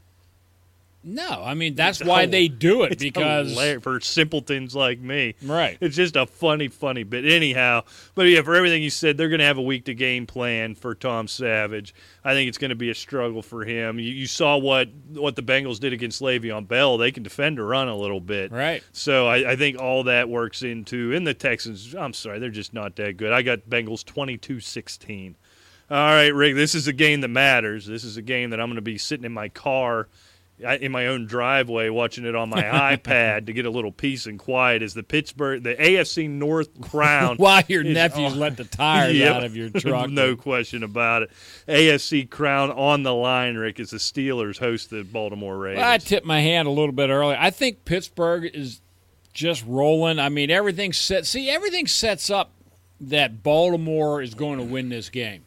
No, I mean that's It's why they do it because for simpletons like me. right. It's just a funny, funny bit. Anyhow, but yeah, for everything you said, they're going to have a week to game plan for Tom Savage. I think it's going to be a struggle for him. You, you saw what what the Bengals did against Le'Veon Bell. They can defend or run a little bit. Right. So I, I think all that works into in the Texans. I'm sorry, they're just not that good. I got Bengals 22-16. All right, Rick, this is a game that matters. This is a game that I'm going to be sitting in my car in my own driveway watching it on my *laughs* iPad to get a little peace and quiet as the Pittsburgh the AFC North *laughs* crown While your is nephews on- let the tires Yep. out of your *laughs* truck. no question about it. AFC crown on the line, Rick, as the Steelers host the Baltimore Ravens. Well, I tipped my hand a little bit earlier. I think Pittsburgh is just rolling. I mean, everything set. See, everything sets up that Baltimore is going to win this game.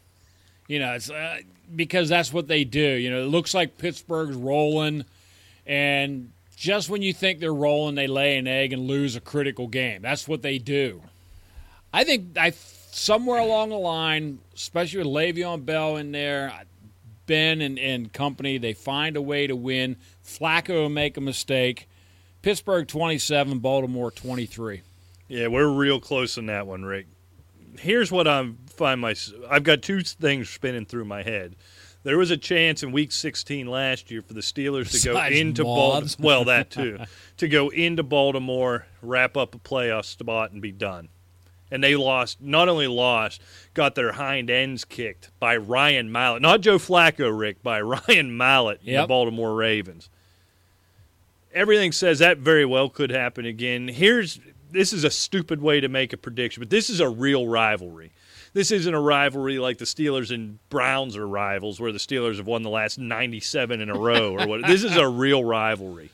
You know, it's uh, because that's what they do. You know, it looks like Pittsburgh's rolling, and just when you think they're rolling, they lay an egg and lose a critical game. That's what they do. I think I somewhere along the line, especially with Le'Veon Bell in there, Ben and, and company, they find a way to win. Flacco will make a mistake. Pittsburgh 27, Baltimore 23. Yeah, we're real close on that one, Rick. Here's what I'm find my I've got two things spinning through my head. There was a chance in Week 16 last year for the Steelers to go into Baltimore. Well, that too, *laughs* to go into Baltimore, wrap up a playoff spot, and be done. and they lost. Not only lost, got their hind ends kicked by Ryan Mallett, not Joe Flacco, Rick, by *laughs* Ryan Mallett, in the Baltimore Ravens. Everything says that very well could happen again. Here's this is a stupid way to make a prediction, but this is a real rivalry. This isn't a rivalry like the Steelers and Browns are rivals, where the Steelers have won the last 97 in a row or what. This is a real rivalry.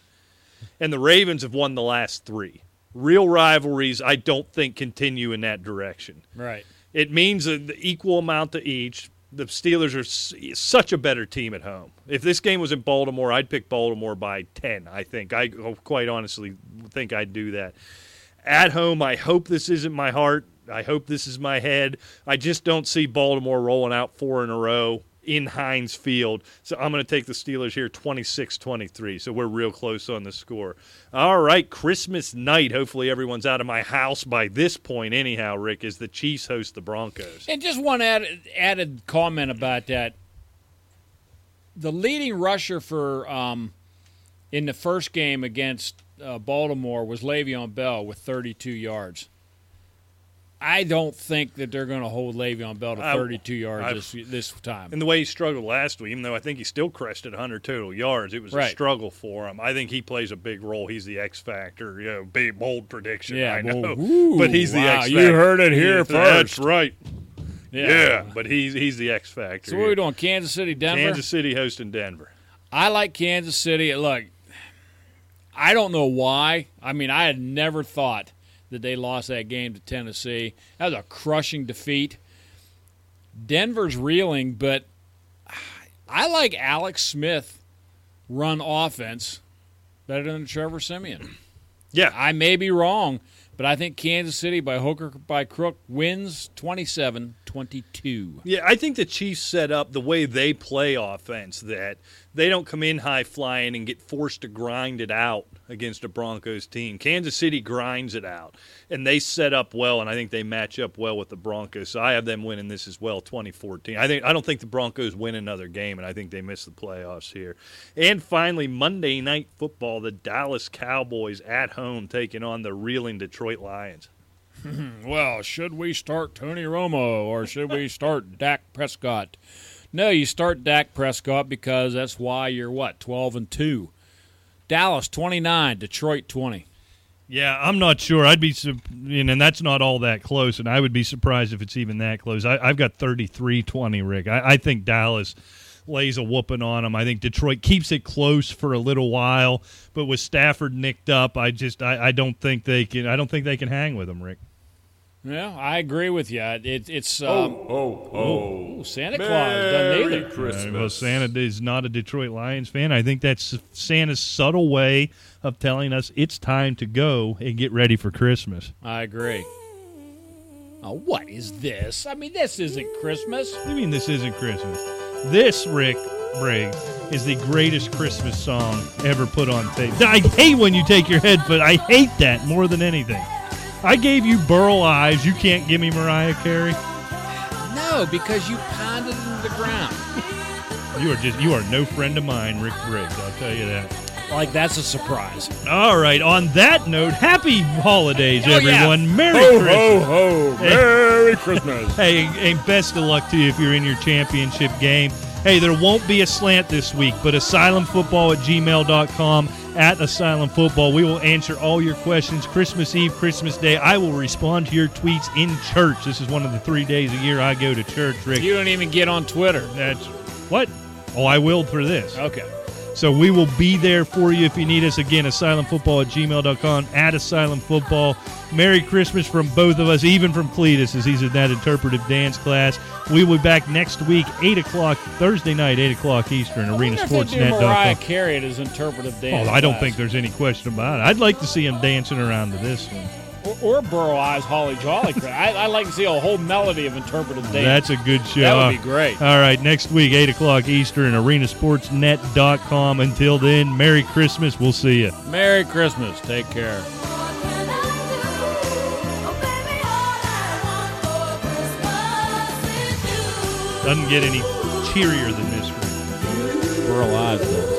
And the Ravens have won the last three. Real rivalries, I don't think, continue in that direction. Right. It means the equal amount to each. The Steelers are s- such a better team at home. If this game was in Baltimore, I'd pick Baltimore by 10, I think. I oh, quite honestly think I'd do that. At home, I hope this isn't my heart. I hope this is my head. I just don't see Baltimore rolling out four in a row in Heinz Field. So I'm going to take the Steelers here 26 23. So we're real close on the score. All right, Christmas night. Hopefully everyone's out of my house by this point, anyhow, Rick, as the Chiefs host the Broncos. And just one added, added comment about that. The leading rusher for um, in the first game against uh, Baltimore was Le'Veon Bell with 32 yards. I don't think that they're going to hold Le'Veon Bell to I- 32 yards I- this, this time. And the way he struggled last week, even though I think he still crested 100 total yards, it was a struggle for him. I think he plays a big role. He's the X factor. You know, big bold prediction. Yeah, I know, ooh, *laughs* but he's the wow, X. Factor. You heard it here That's first. right. Yeah. but he's he's the X factor. So what are we doing? Kansas City, Denver. Kansas City hosting Denver. I like Kansas City. Look, I don't know why. I mean, I had never thought that they lost that game to Tennessee. That was a crushing defeat. Denver's reeling, but I like Alex Smith run offense better than Trevor Siemian. Yeah, I may be wrong, but I think Kansas City by hook or by crook wins 27-22. Yeah, I think the Chiefs set up the way they play offense that they don't come in high flying and get forced to grind it out against a Broncos team. Kansas City grinds it out, and they set up well, and I think they match up well with the Broncos. So I have them winning this as well, 2014. I think I don't think the Broncos win another game, and I think they miss the playoffs here. And finally, Monday Night Football, the Dallas Cowboys at home taking on the reeling Detroit Lions. *laughs* Well, should we start Tony Romo or should we start Dak Prescott? No, you start Dak Prescott because that's why you're what, 12 and 2. Dallas 29, Detroit 20. Yeah, I'm not sure. I'd be, and that's not all that close, and I would be surprised if it's even that close. I, I've got 33-20, Rick. I, I think Dallas lays a whooping on them. I think Detroit keeps it close for a little while, but with Stafford nicked up, I just, I, I don't think they can. I don't think they can hang with them, Rick. Yeah, I agree with you. It, it's um, Oh, oh. ooh, Santa Claus doesn't Merry either. Christmas. Uh, well, Santa is not a Detroit Lions fan. I think that's Santa's subtle way of telling us it's time to go and get ready for Christmas. I agree. Oh, what is this? I mean, this isn't Christmas. What do you mean this isn't Christmas? This, Rick Brigg, is the greatest Christmas song ever put on tape. I hate when you take your headphones. I hate that more than anything. I gave you Burl Ives. You can't give me Mariah Carey. No, because you pounded into the ground. *laughs* You are just you are no friend of mine, Rick Briggs. I'll tell you that. Like that's a surprise. All right. On that note, happy holidays, Oh, yeah. everyone. Merry Ho, Christmas. ho, ho. Merry Christmas. *laughs* Hey, and best of luck to you if you're in your championship game. Hey, there won't be a slant this week, but asylumfootball at gmail.com at Asylum Football. We will answer all your questions Christmas Eve, Christmas Day. I will respond to your tweets in church. This is one of the three days a year I go to church, Rick. You don't even get on Twitter. That's what? Oh, I will for this. Okay. So we will be there for you if you need us. Again, asylumfootball at gmail.com, at Asylum Football. Merry Christmas from both of us, even from Cletus, as he's in that interpretive dance class. We will be back next week, 8 o'clock, Thursday night, 8 o'clock Eastern, I wonder if they do Mariah arenasportsnet.com. Carey at his interpretive dance. Oh, I don't class. think there's any question about it. I'd like to see him dancing around to this one. Or, or Burl Ives Holly Jolly. I, I like to see a whole melody of interpretive dance. That's a good show. That would be great. All right, next week, 8 o'clock Eastern, arenasportsnet.com. Until then, Merry Christmas. We'll see you. Merry Christmas. Take care. Doesn't get any cheerier than this. Rick. Burl Ives does.